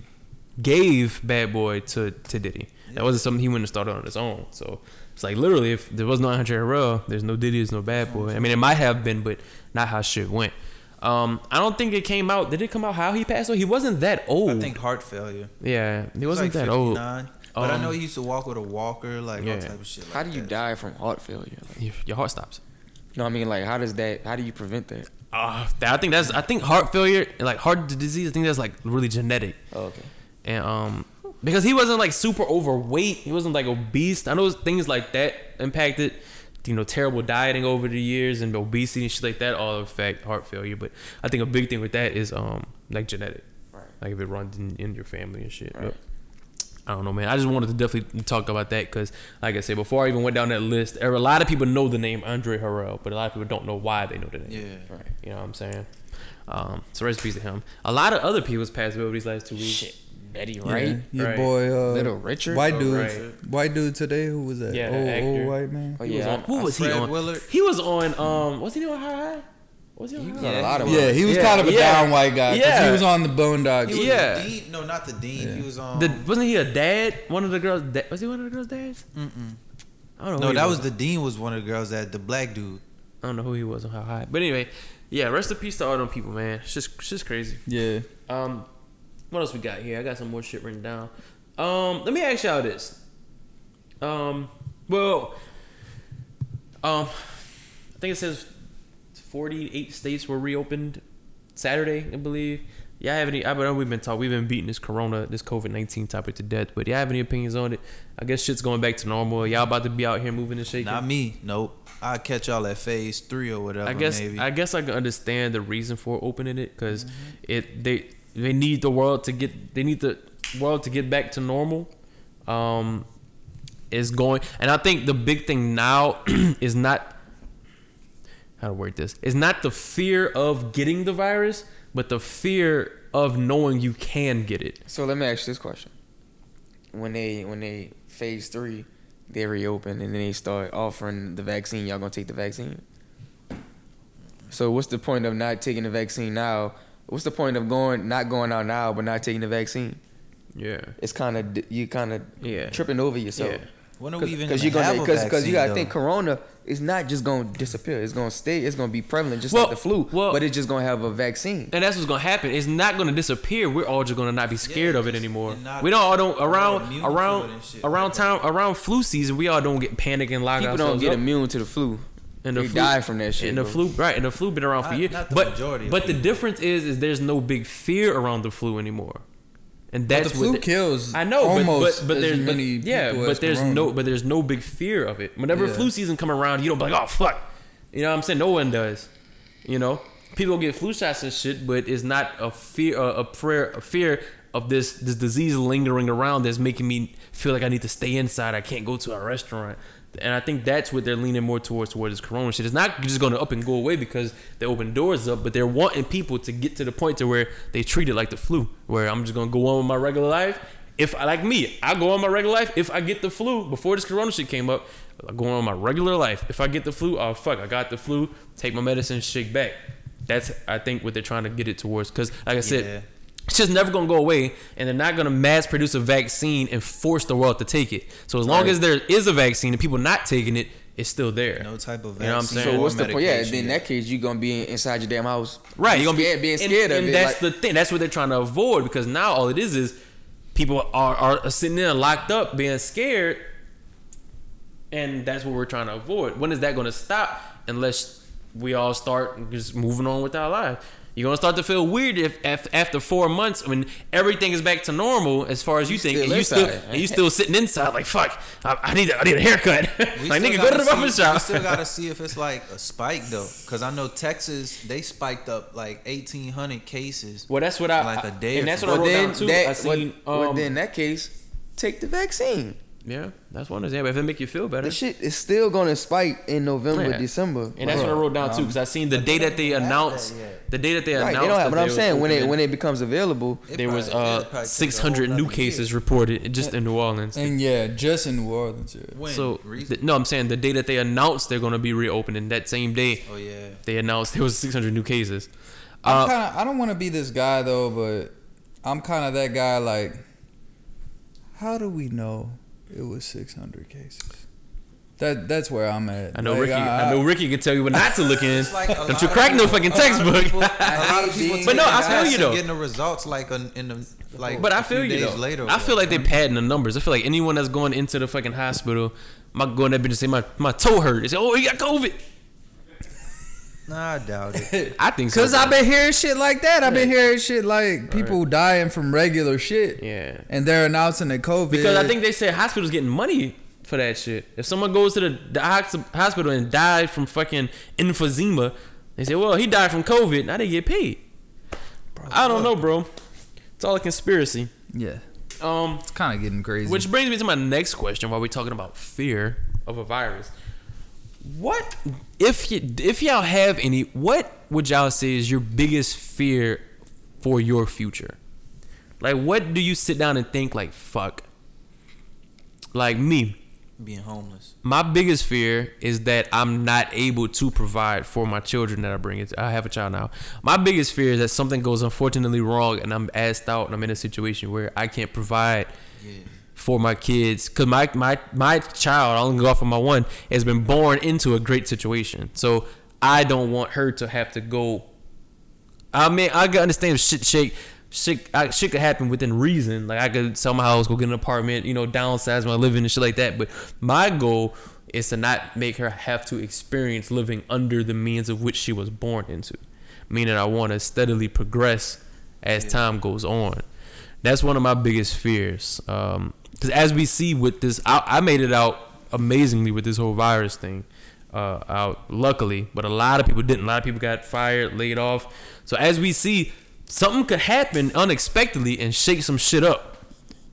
gave Bad Boy to to Diddy. That wasn't something he wouldn't have started on his own. So it's like literally, if there was no Andre Harrell, there's no Diddy, there's no Bad Boy. I mean, it might have been, but not how shit went. Um, I don't think it came out. Did it come out how he passed away? He wasn't that old. I think heart failure. Yeah, he He was wasn't like that old. 59. But I Um, know he used to walk with a walker, like Yeah. all type of shit. Like How do you that. die from heart failure? Like, Your, your heart stops. no, I mean, like, how does that? How do you prevent that? Uh, I think that's. I think heart failure, like heart disease. I think that's like really genetic. Oh, okay. and um because he wasn't like super overweight he wasn't like obese i know things like that impacted you know terrible dieting over the years and obesity and shit like that all affect heart failure. But I think a big thing with that is um like genetic, Right. like if it runs in, in your family and shit. Right. But I don't know, man. I just wanted to definitely talk about that because, like I said, before I even went down that list, there a lot of people know the name Andre Harrell, but a lot of people don't know why they know the name. Yeah. Right. You know what I'm saying? Um, so rest in peace to him. A lot of other people's passed away over these last two weeks. Shit. Betty Yeah, Wright. your Right. boy, uh, Little Richard. white Oh, dude, right. white dude today. Who was that? Yeah, old, actor. old white man. Oh He was yeah. on, who was he on? Willard. He was on. Um, was he on High High? Was he on? He was on a lot of Yeah, he was Yeah, kind of a yeah. down white guy. Yeah. he was on the Boondocks. He was Yeah. the dean. No, not the dean. He was on. The, wasn't he a dad? One of the girls. Da- was he one of the girls' dads? Mm-mm. I don't know. No, who he that was the dean. Was one of the girls that the black dude. I don't know who he was on How High. But anyway, yeah. Rest in peace to all them people, man. It's just, it's just crazy. yeah, Um, what else we got here? I got some more shit written down. Um, let me ask y'all this. Um, well, um, I think it says forty-eight states were reopened Saturday, I believe. Y'all have any? I know we've been talking, we've been beating this Corona, this COVID nineteen topic to death. But y'all have any opinions on it? I guess shit's going back to normal. Y'all about to be out here moving and shaking. Not me. Nope. I'll catch y'all at phase three or whatever. I guess maybe. I guess I can understand the reason for opening it because it they they need the world to get they need the world to get back to normal. Um, is going and I think the big thing now is not how to word this is not the fear of getting the virus, but the fear of knowing you can get it. So let me ask you this question: When they when they phase three, they reopen and then they start offering the vaccine. Y'all gonna take the vaccine? So what's the point of not taking the vaccine now? What's the point of going not going out now but not taking the vaccine? Yeah, It's kind of you kind of yeah, tripping over yourself. Yeah. when are we even Because gonna you're gonna have a because because you vaccine, gotta though? think Corona is not just gonna disappear. It's gonna stay. It's gonna be prevalent just Well- like the flu. well- but it's just gonna have a vaccine. And that's what's gonna happen. It's not gonna disappear. We're all just gonna not be scared Yeah, of it anymore. We don't all don't around immune to it around around like town around flu season. We all don't get panic and lock People ourselves don't get up. immune to the flu. And the flu- die from that shit. And the flu, right? And the flu been around for years. not the but majority but the people. difference is, is there's no big fear around the flu anymore. And but that's the flu what the- kills. I know, almost but but, but as there's but, yeah, but there's corona. no but there's no big fear of it. Whenever Yeah. flu season come around, you don't be like, oh fuck, you know what I'm saying? No one does. You know, people get flu shots and shit, but it's not a fear a, a prayer a fear of this this disease lingering around that's making me feel like I need to stay inside. I can't go to a restaurant. And I think that's what they're leaning more towards towards this corona shit. It's not just going to up and go away because they open doors up, but they're wanting people to get to the point to where they treat it like the flu, where I'm just going to go on with my regular life. If I like me, I go on my regular life. If I get the flu before this corona shit came up, I go on my regular life. If I get the flu, oh fuck, I got the flu. Take my medicine, shake back. That's I think what they're trying to get it towards. Because like I said, Yeah. It's just never gonna go away, and they're not gonna mass produce a vaccine and force the world to take it. So as long Right. as there is a vaccine and people not taking it, it's still there. no type of vaccine. You know what I'm saying? So what's the point? Yeah, then in that case, you're gonna be inside your damn house. Right, you're gonna be being scared and, of it. that's like- the thing. That's what they're trying to avoid because now all it is is people are, are sitting there locked up, being scared, and that's what we're trying to avoid. When is that going to stop? Unless we all start just moving on with our lives. You're gonna start to feel weird if, if after four months when everything is back to normal as far as you, think, still and you still and you still sitting inside like fuck. I, I need a, I need a haircut. Like still nigga, go to the barber see- shop. We still gotta see if it's like a spike though, because I know Texas they spiked up like 1,800 cases. well, that's what I Like a day and that's what I well, wrote then down too. that, I seen well, well, um, then in that case, take the vaccine. Yeah, that's one example. If it make you feel better. The shit is still gonna spike in November, Yeah. December. And that's what I wrote down too, because I seen the day that they announced, the day that they Right, announced. they don't have. that But I'm saying when it when it becomes available, It there was probably- it'll uh probably take a 600 new cases year. reported just in New Orleans. And yeah, just in New Orleans. Yeah. When? So Recent? the, no, I'm saying the day that they announced they're gonna be reopening, that same day oh yeah. they announced there was 600 new cases. I'm Uh, kind of. I don't want to be this guy though, but I'm kind of that guy. Like, how do we know it was 600 cases? That that's where I'm at. I know Like, Ricky. I, know Ricky can tell you what not to look in. It's like a Don't you of crack no fucking a lot of textbook. people- A lot of people But no, I taking feel you tests and though. Getting the results like in, in the like. But I a few feel you days though. Later, I feel like they're padding the numbers. I feel like anyone that's going into the fucking hospital, my going there bitch and say my my toe hurt. They say, oh, he got COVID. Nah, I doubt it. I think so. Cause I've been hearing shit like that. I've been hearing shit like people dying from regular shit, yeah. and they're announcing that COVID. Because I think they said hospitals getting money for that shit. If someone goes to the, the hospital and died from fucking emphysema, they say, well, he died from COVID. Now they get paid. I don't know, bro. It's all a conspiracy. Yeah, Um, it's kind of getting crazy. which brings me to my next question while we're talking about fear of a virus. What if you, if y'all have any, what would y'all say is your biggest fear for your future? Like what do you sit down and think like fuck? Like me, Being homeless. my biggest fear is that I'm not able to provide for my children that I bring. It. I have a child now. My biggest fear is that something goes unfortunately wrong and I'm asked out and I'm in a situation where I can't provide Yeah. For my kids because my, my my child i'll only go off of my one has been born into a great situation. So i don't want her to have to go i mean i can understand shit shake shit, I, shit could happen within reason. Like i could sell my house go get an apartment you know downsize my living and shit like that. But my goal is to not make her have to experience living under the means of which she was born into meaning i want to steadily progress as time goes on. That's one of my biggest fears. Um, Because as we see with this, I, I made it out amazingly with this whole virus thing. Uh, out luckily, but a lot of people didn't. A lot of people got fired, laid off. So as we see, something could happen unexpectedly and shake some shit up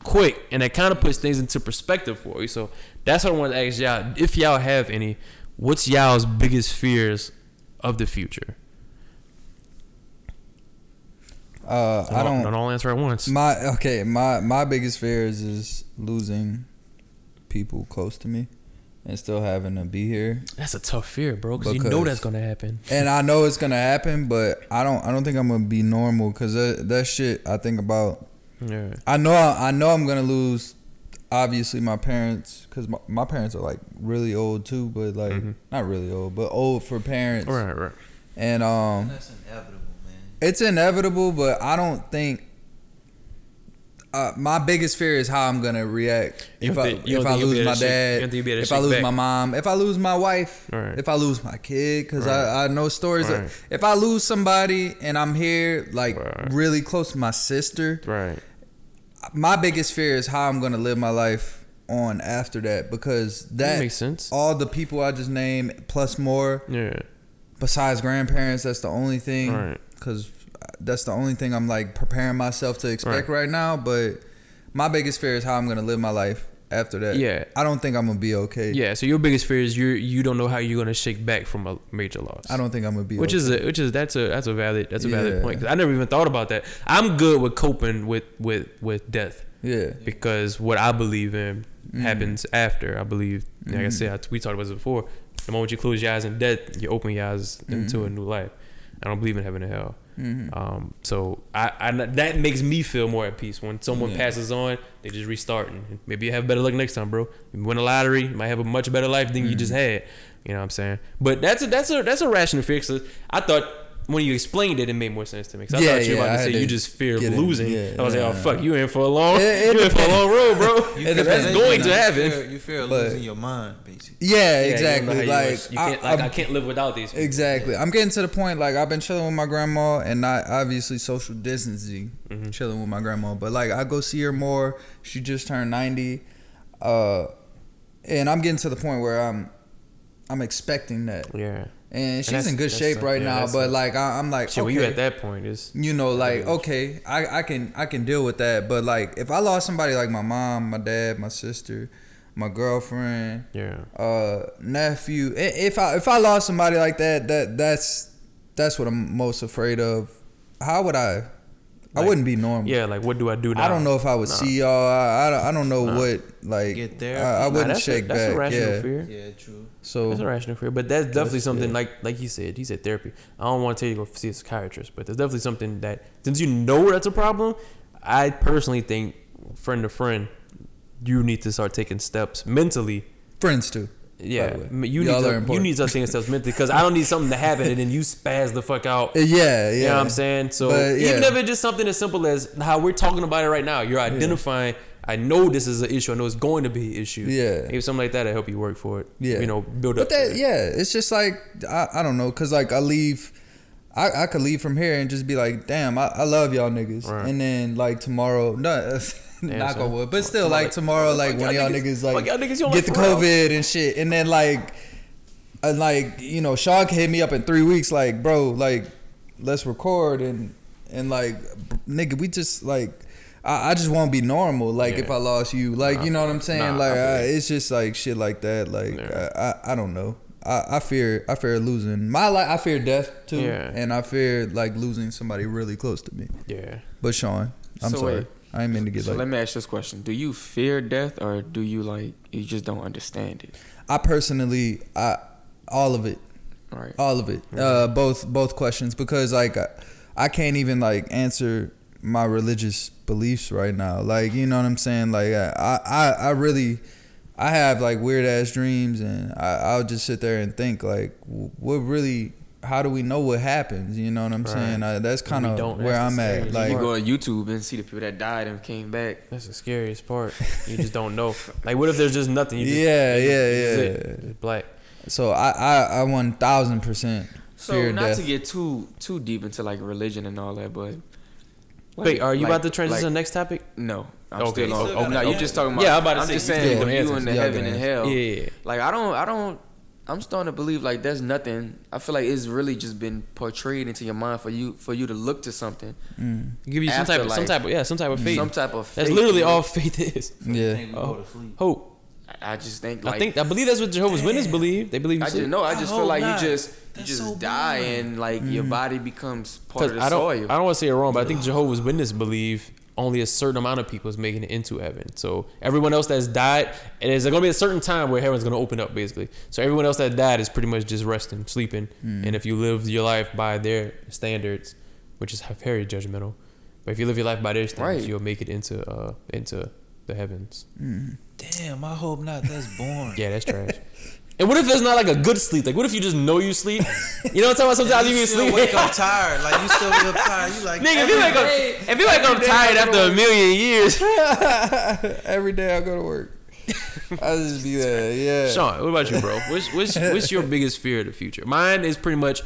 quick, and that kind of puts things into perspective for you. So that's what I want to ask y'all. If y'all have any, what's y'all's biggest fears of the future? Uh, I don't. Not all answer at once. My okay, my my biggest fears is is losing people close to me and still having to be here. That's a tough fear, bro. Because you know that's gonna happen. And I know it's gonna happen, but I don't. I don't think I'm gonna be normal because that, that shit. I think about. Yeah. I know. I know I'm gonna lose. Obviously, my parents, because my, my parents are like really old too, but like Mhm. not really old, but old for parents. Right, right. And um, That's inevitable, man. It's inevitable, but I don't think. Uh, my biggest fear is how I'm gonna react if I think- if I think you'll be lose my shake- dad, don't think you'll be able to if I lose back? my mom, if I lose my wife, Right. if I lose my kid, because Right. I, I know stories. Right. Of, if I lose somebody and I'm here like really close to my sister, Right. my biggest fear is how I'm gonna live my life on after that because That that makes sense. all the people I just named plus more Yeah. besides grandparents. That's the only thing Right. Because that's the only thing I'm like preparing myself to expect Right. right. now. But my biggest fear is how I'm gonna live my life after that. Yeah. I don't think I'm gonna be okay. Yeah. So your biggest fear is you you don't know how you're gonna shake back from a major loss. I don't think I'm gonna be. Which okay. is a, which is that's a that's a valid that's a valid Yeah. point 'cause I never even thought about that. I'm good with coping with with with death yeah. because what I believe in Mhm. happens after. I believe, like I Mhm. said, I, we talked about this before. The moment you close your eyes in death, you open your eyes into a new life. I don't believe in heaven and hell. Mhm. Um, so I, I that makes me feel more at peace when someone Yeah. passes on. They just restarting. Maybe you have better luck next time, bro. You win a lottery, you might have a much better life than you Mm. just had. You know what I'm saying? But that's a that's a that's a rational fix. I thought when you explained it, it made more sense to me. 'Cause I Yeah, thought you were yeah, about I to say had you to just fear losing. Yeah, I was like, oh fuck, you in for a long, It- it you in for a long road, bro. It Because that's going to You happen. fear, you fear But- losing your mind, basically. Yeah, Yeah, you know exactly. like, was- you can't, I, like I'm- I can't live without these. people. Exactly. I'm getting to the point like I've been chilling with my grandma and not obviously social distancing, Mhm. chilling with my grandma. But like I go see her more. She just turned 90, uh, and I'm getting to the point where I'm I'm expecting that, Yeah. And she's that's- in good shape right Yeah, now. But tough. like I, I'm like, Shit, okay, you at that point is you know, like okay, I, I can I can deal with that. But like if I lost somebody like my mom, my dad, my sister, my girlfriend, yeah. uh nephew if i if i lost somebody like that that that's that's what i'm most afraid of how would i i wouldn't be normal Yeah, like what do I do now? i don't know if i would Nah. see y'all i, I, don't- I don't know Nah. what like Get there. I, I wouldn't that's shake a, that's back a rational yeah fear. Yeah, true. so That's a rational fear, but that's definitely That's- something yeah. like like he said. He said therapy. I don't want to tell you to go see a psychiatrist, but there's definitely something that since you know that's a problem, I personally think friend to friend, you need to start taking steps mentally. friends too Yeah, the way. m- you need to, you need to taking steps mentally because I don't need something to happen and then you spaz the fuck out. Yeah yeah You know what I'm saying? So But, yeah. even if it's just something as simple as how we're talking about it right now, you're identifying. I know this is an issue. I know it's going to be an issue. Yeah. maybe something like that to help you work for it. Yeah. you know, build up. But that, yeah, it's just like I, I don't know, cause like I leave, I, I could leave from here and just be like, damn, I, I love y'all niggas. Right. And then like tomorrow, no, knock on wood, but still like tomorrow, like one of y'all niggas- like y'all niggas, get the. COVID and shit, and then like, uh, like you know, Sean hit me up in three weeks, like, bro, like, let's record and and like, nigga, we just like. I, I just want to be normal. Like if I lost you, like Nah, you know what I'm saying. nah, like I I, it's just like shit like that. Like Yeah. I, I, don't know. I, I fear I fear losing my life. I fear death too, Yeah. and I fear like losing somebody really close to me. Yeah. But Sean, I'm So sorry. wait. I ain't mean to get So like. let me ask this question: Do you fear death, or do you like you just don't understand it? I personally, I all of it, All right. all of it, uh, both both questions because like I, I can't even like answer my religious beliefs right now. Like you know what I'm saying? Like I I, I really. I have like weird ass dreams, and I, I'll just sit there and think like, what really? How do we know what happens? You know what I'm Right. saying? I, that's kind of where I'm at. scariest Like, you go on YouTube and see the people that died and came back. That's the scariest part. You just don't know. Like, what if there's just nothing? You just, Yeah, you just- yeah, you just yeah. It's black. so I, I, I one thousand percent So fear not death. to get too too deep into like religion and all that, but Wait, are you like- about to transition to the next topic? No, I'm Okay, still so- on. okay, no, you're just talking about. Yeah, I'm about to I'm say, just saying gonna you answer. in the heaven gonna and answer. hell. Yeah. Like I don't, I don't. I'm starting to believe like there's nothing. I feel like it's really just been portrayed into your mind for you for you to look to something, Mm, Give you some type of some type of yeah, some type of faith. some type of. faith. That's literally all faith is. yeah. Oh, hope. I just think like I think I believe that's what Jehovah's Witnesses believe. They believe you I just know. I just I feel like not. you just you just so die boring. and like your body becomes part of the I don't, soil. I don't want to say it wrong, but I think Jehovah's Witnesses believe only a certain amount of people is making it into heaven. So everyone else that's died, and there's going to be a certain time where heaven's going to open up, basically. So everyone else that died is pretty much just resting, sleeping. And if you live your life by their standards, which is very judgmental, but if you live your life by their standards, Right. you'll make it into uh into the heavens. Damn, I hope not. That's boring. Yeah, that's trash. And what if there's not like a good sleep? Like, what if you just know you sleep? You know what I'm talking about? Sometimes you, you still sleep. wake up tired. Like you still wake up tired. You like Nigga, if you wake up, if you wake up tired after a million years, Every day I go to work. I just be there. Yeah. Sean, what about you, bro? What's what's what's your biggest fear of the future? Mine is pretty much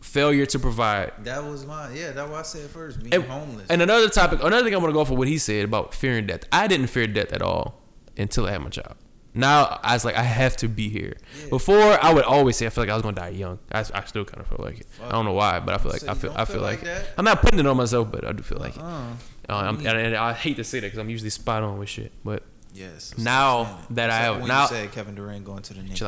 failure to provide. That was mine. yeah. That's what I said first. Being And, homeless. and another topic, another thing I want to go for what he said about fearing death. I didn't fear death at all until I had my child. Now I was like, I have to be here. Before I would always say I feel like I was gonna die young. I, I still kind of feel like it. I don't know why, but I feel like So I feel I feel feel like, like? I'm not putting it on myself, but I do feel like it. uh, Uh, and, and I hate to say that because I'm usually spot on with shit, but yes. Now stop saying it. that I Except have- now- said Kevin Durant going to the Knicks.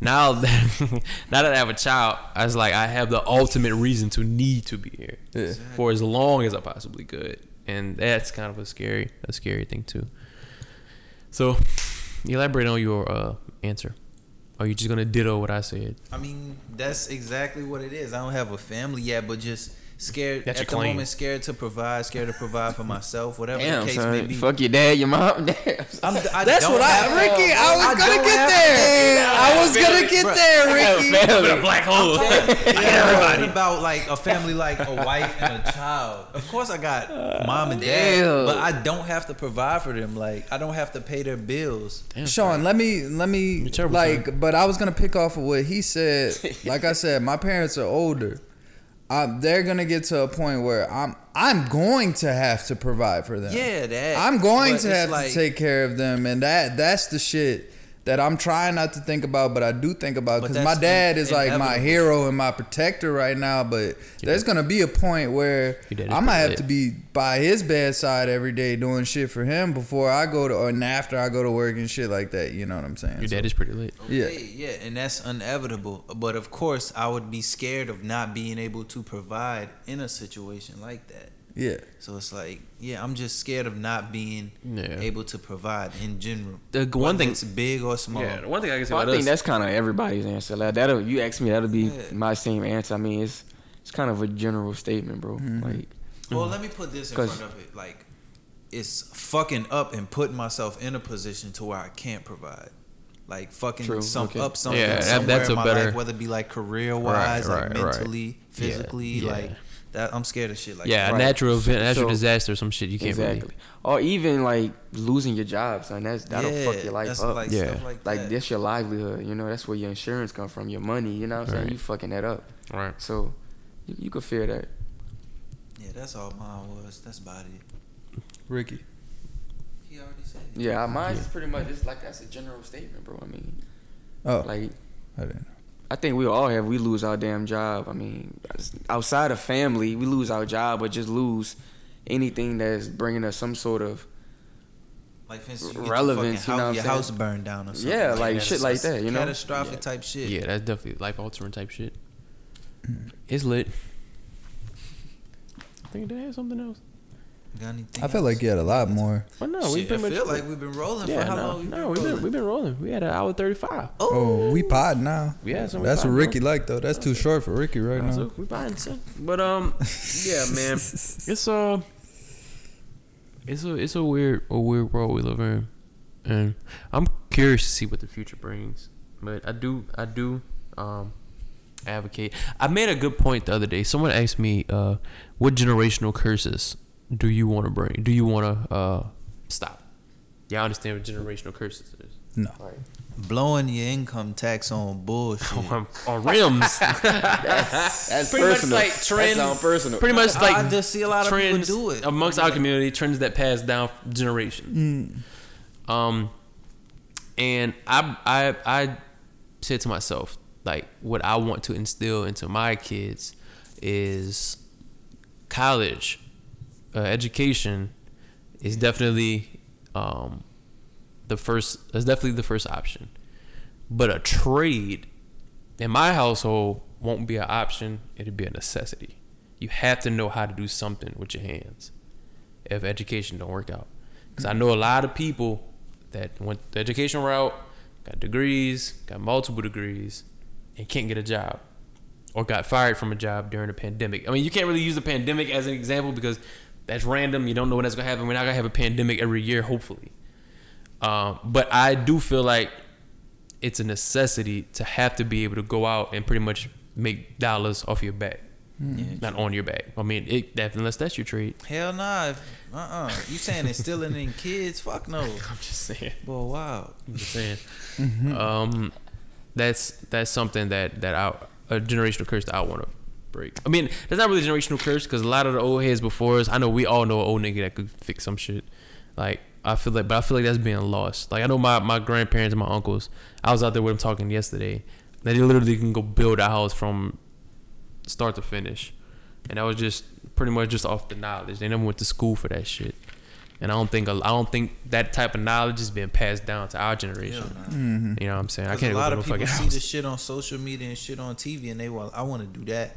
Now that now that I have a child, I was like, I have the ultimate reason to need to be here Yeah. for as long as I possibly could, and that's kind of a scary, a scary thing too. So, elaborate on your uh, answer. Are you just gonna ditto what I said? I mean, that's exactly what it is. I don't have a family yet, but just scared That's at the claim. moment. Scared to provide. Scared to provide for myself. Whatever Damn, the case may be. Fuck your dad, your mom. Damn. I'm, I That's what I, have- Ricky. I was I gonna get there. I was gonna get Bruh. there, Ricky. a black hole. Yeah, I'm talking about like a family, like a wife and a child. Of course, I got mom and dad, Damn. but I don't have to provide for them. Like I don't have to pay their bills. Damn, Sean, let me let me terrible, like, but I was gonna pick off of what he said. like I said, my parents are older. Um, they're gonna get to a point where I'm I'm going to have to provide for them. Yeah, that. I'm going to have like- to take care of them, and that that's the shit that I'm trying not to think about, but I do think about because my dad in- is like my hero and my protector right now. But there's gonna be a point where Your dad is I might have lit. to be by his bedside every day doing shit for him before I go to or and after I go to work and shit like that. You know what I'm saying? Your So- dad is pretty late. Yeah. Okay, yeah, and that's inevitable. But of course, I would be scared of not being able to provide in a situation like that. Yeah. So it's like, yeah, I'm just scared of not being Yeah. able to provide in general. The one Whether thing- it's big or small. Yeah, the one thing I can say Well, I think us, that's kind of everybody's answer. Like that'll you ask me, that'll be Yeah. my same answer. I mean, it's it's kind of a general statement, bro. Mm-hmm. Like Well, let me put this in 'Cause- front of it. Like, it's fucking up and putting myself in a position to where I can't provide. Like fucking True, some okay. up something Yeah, somewhere that's in my better- life, whether it be like career wise, Right, like right, right. mentally, physically, yeah. like that. I'm scared of shit like yeah, that. a natural event, natural So- disaster, some shit you can't exactly, or even like losing your job, son. That's that'll Yeah, fuck your life that's up. Like Yeah. stuff like, like that. that's your livelihood. You know, that's where your insurance come from, your money. You know what I'm saying? You fucking that up. Right. So, You, you could fear that. Yeah, that's all mine was. That's about it. Ricky. He already said it. Yeah, mine's pretty much it's like that's a general statement, bro. I mean, Oh, like I didn't. know. I think we all have. We lose our damn job. I mean, outside of family, we lose our job, but just lose anything that's bringing us some sort of Like, for instance, you Relevance, your, you know fucking what house, I'm your house burned down or something. Yeah, like that's shit like that, you know? Catastrophic Yeah. type shit. Yeah, that's definitely life altering type shit. It's lit. I think they had something else. Got anything I feel like you had a lot more. But no, Shit, we I pretty much feel like we've been rolling yeah, for how no, long? we no, we've been we've been rolling. We had an hour thirty five. Oh, we pod now. We had some. That's what Ricky like though. That's too short for Ricky right now. So we buying some. But um, yeah, man, it's uh, it's a it's a weird a weird world we live in, and I'm curious to see what the future brings. But I do I do um advocate. I made a good point the other day. Someone asked me, uh, what generational curses do you want to bring? Do you want to uh stop? Y'all understand what generational curses is? No. blowing your income tax on bullshit. on, on rims. that's Pretty much personal. like That trends- sound personal. Pretty much like I just see a lot of people trends do it amongst our community. Trends that pass down generation. Um, and I I I said to myself like what I want to instill into my kids is college uh, education is definitely um the first that's definitely the first option. But a trade in my household won't be an option. It'll be a necessity. You have to know how to do something with your hands if education don't work out. Because i know a lot of people that went the education route got degrees got multiple degrees and can't get a job or got fired from a job during the pandemic. I mean you can't really use the pandemic as an example because that's random you don't know when that's going to happen we're not going to have a pandemic every year hopefully um, but i do feel like it's a necessity to have to be able to go out and pretty much make dollars off your back, Yeah. not on your back. I mean, it, unless that's your trade. Hell nah. Uh uh You saying instilling in kids? Fuck no. I'm just saying. Boy, wow. I'm just saying. Um, that's that's something that that I a generational curse that I want to break. I mean, that's not really a generational curse because a lot of the old heads before us, I know we all know an old nigga that could fix some shit. Like I feel like, but I feel like that's being lost. Like I know my my grandparents and my uncles. I was out there with them talking yesterday. That they literally can go build a house from start to finish, and that was just pretty much just off the knowledge. They never went to school for that shit. And I don't think I don't think that type of knowledge is being passed down to our generation. Hell nah. Mm-hmm. You know what I'm saying? I 'Cause can't a go lot of people fucking see house. the shit on social media and shit on TV, and they want, I want to do that.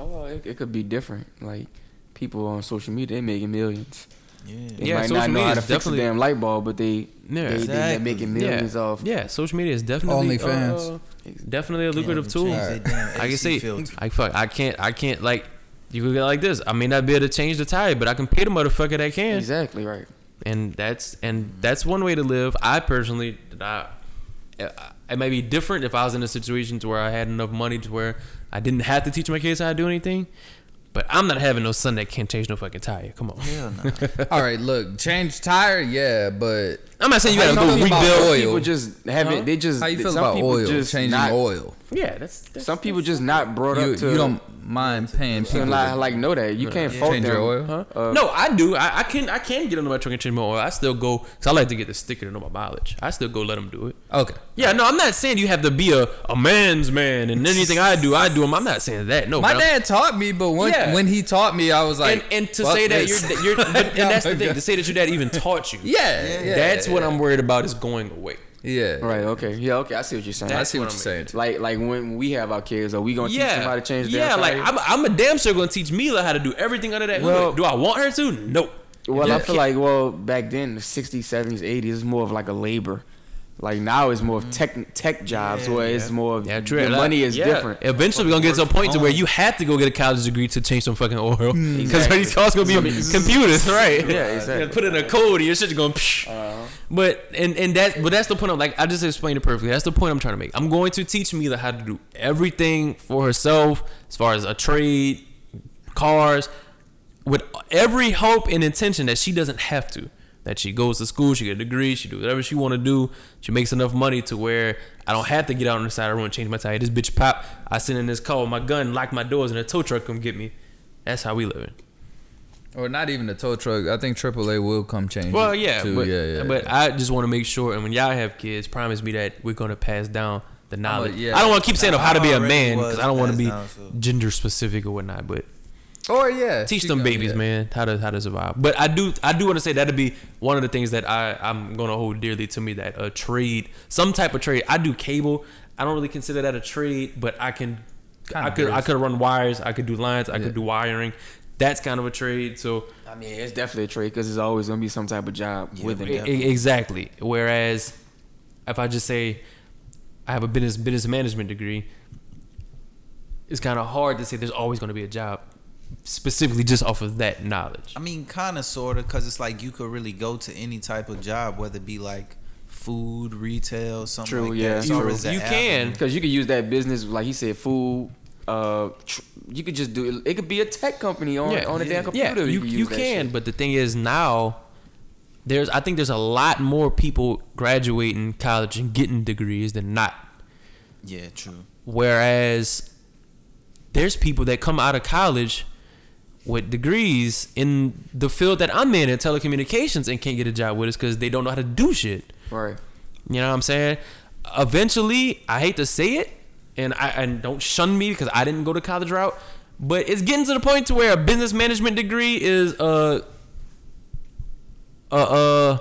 Oh, well, it, it could be different. Like people on social media, they making millions. Yeah. They Yeah, might social not know media how to is fix a definitely- damn light bulb, but they Yeah. they, they, Exactly. are making Yeah. millions off. Yeah, social media is definitely OnlyFans. uh, definitely a lucrative tool. change their damn I can AC say. I fuck, I can't, I can't like. You could get like this. I may not be able to change the tire, but I can pay the motherfucker that can. Exactly right. and that's and that's one way to live. I personally, I, it might be different if I was in a situation to where I had enough money to where I didn't have to teach my kids how to do anything. But I'm not having no son that can't change no fucking tire. Come on. Hell no. All right, look, change tire, yeah, but I'm not saying you How gotta you go rebuild. oil? People just have Huh? it. They just how you feel some about people oil? Just Changing not, oil. Yeah, that's, that's Some people just not brought You, up to. you don't mind paying to people not to like know that you can't Yeah. fault change them. your oil? Huh? Uh, no, I do. I, I can I can get under my truck and change my oil. I still go because I like to get the sticker to know my mileage. I still go let them do it. Okay. Yeah, no, I'm not saying you have to be a, a man's man and anything I do, I do. Them. I'm not saying that. No, My but dad taught me, but when Yeah. when he taught me, I was like, and, and to fuck say that this. you're, you're and that's the thing to say that your dad even taught you. yeah, yeah, that's what yeah. I'm worried about is going away. Yeah, Right. Okay. Yeah. Okay. I see what you're saying. I That's see what what you're saying. like like when we have our kids, are we gonna teach Yeah, them how to change their yeah. Like? I'm, I'm a damn sure gonna teach Mila how to do everything under that Well- hood. Do I want her to? Nope. Well, Yeah. I feel like well back then the 60s, 70s, 80s is more of like a labor. Like now it's more of tech tech jobs Yeah, where it's more of Yeah, true. the Like, money is yeah. different. Eventually, we're gonna get to a point to where you have to go get a college degree to change some fucking oil because Exactly. these cars gonna be computers, right? Yeah, exactly. You put in a code, and your shit's going. Psh. Uh-huh. But and and that but that's the point. I'm like I just explained it perfectly. That's the point I'm trying to make. I'm going to teach Mila how to do everything for herself as far as a trade, cars, with every hope and intention that she doesn't have to. That she goes to school, she get a degree, she do whatever she want to do. She makes enough money to where I don't have to get out on the side of the road and change my tire. This bitch pop. I sit in this car with my gun, lock my doors, and a tow truck come get me. That's how we living. Or not even a tow truck. I think AAA will come change. Well, it, yeah, too. but, yeah, yeah. but yeah. I just want to make sure, and when y'all have kids, promise me that we're gonna pass down the knowledge. yeah. I don't want to keep saying of how to be a man because I don't want to be down, so- gender specific or whatnot. But or yeah, teach them gonna- babies, yeah. man, how to how to survive. But I do I do want to say that'd be one of the things that I I'm gonna hold dearly to me that a trade, some type of trade. I do cable. I don't really consider that a trade, but I can. Kinda I could I could run wires. I could do lines. I Yeah. could do wiring. That's kind of a trade. So I mean, it's definitely a trade because it's always gonna be some type of job Yeah, with it. Exactly. Whereas, if I just say I have a business business management degree, it's kind of hard to say there's always going to be a job, specifically just off of that knowledge. I mean, kind of, sort of, because it's like you could really go to any type of job, whether it be like food, retail, something True, like yeah. that. It's You- you can. Because you could use that business, like he said, food. Uh, tr- you could just do it. It could be a tech company on on a yeah. damn computer. Yeah, you could you can, shit. but the thing is now. There's, I think there's a lot more people graduating college and getting degrees than not. Yeah, true. Whereas there's people that come out of college with degrees in the field that I'm in in telecommunications and can't get a job with us because they don't know how to do shit. right. You know what I'm saying? Eventually, I hate to say it, and I and don't shun me because I didn't go the college route, but it's getting to the point to where a business management degree is a a, a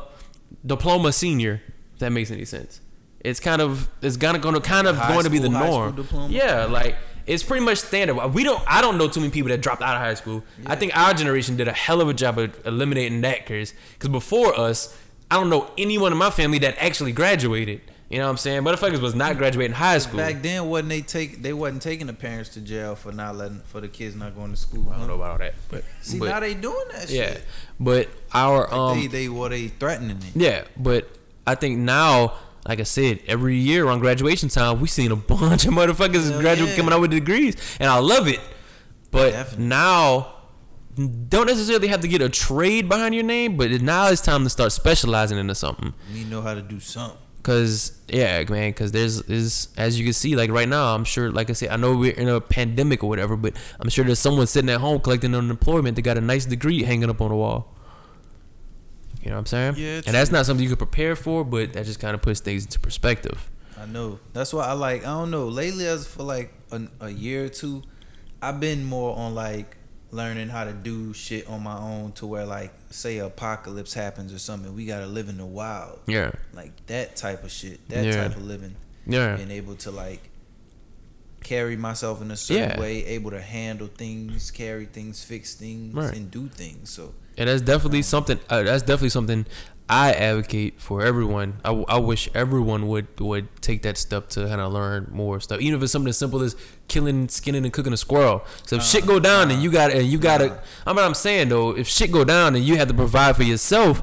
diploma senior. If that makes any sense. It's kind of it's gonna gonna kind of High going to be the school- high school norm. Yeah, like it's pretty much standard. We don't. I don't know too many people that dropped out of high school. I think our generation did a hell of a job of eliminating that curse. Because before us, I don't know anyone in my family that actually graduated. You know what I'm saying? Motherfuckers was not graduating high school. Back then, wasn't they take? They wasn't taking the parents to jail for not letting for the kids not going to school. I don't know about all that, but See, but, now they doing that yeah. shit. But our Like um they they what they threatening it. Yeah, but I think now, like I said, every year around graduation time, we seen a bunch of motherfuckers Hell graduate yeah. coming out with degrees, and I love it. But Definitely. now, don't necessarily have to get a trade behind your name, but now it's time to start specializing into something. You know how to do something. Cause yeah, man. Cause there's is as you can see, like right now, I'm sure. Like I said, I know we're in a pandemic or whatever, but I'm sure there's someone sitting at home collecting unemployment that got a nice degree hanging up on the wall. You know what I'm saying? Yeah, And that's not something you could prepare for, but that just kind of puts things into perspective. I know. That's why I like. I don't know. Lately, as for like a, a year or two, I've been more on like learning how to do shit on my own to where like say apocalypse happens or something, we gotta live in the wild. Yeah. Like that type of shit. That Yeah. type of living. Yeah. Being able to like carry myself in a certain Yeah. way, able to handle things, carry things, fix things, Right. and do things. So And that's definitely something. Uh, that's definitely something I advocate for everyone. I, w- I wish everyone would would take that step to kind of learn more stuff, even if it's something as simple as killing, skinning, and cooking a squirrel. So if shit go down and you got and you got to, I mean, I'm saying though, if shit go down and you have to provide for yourself,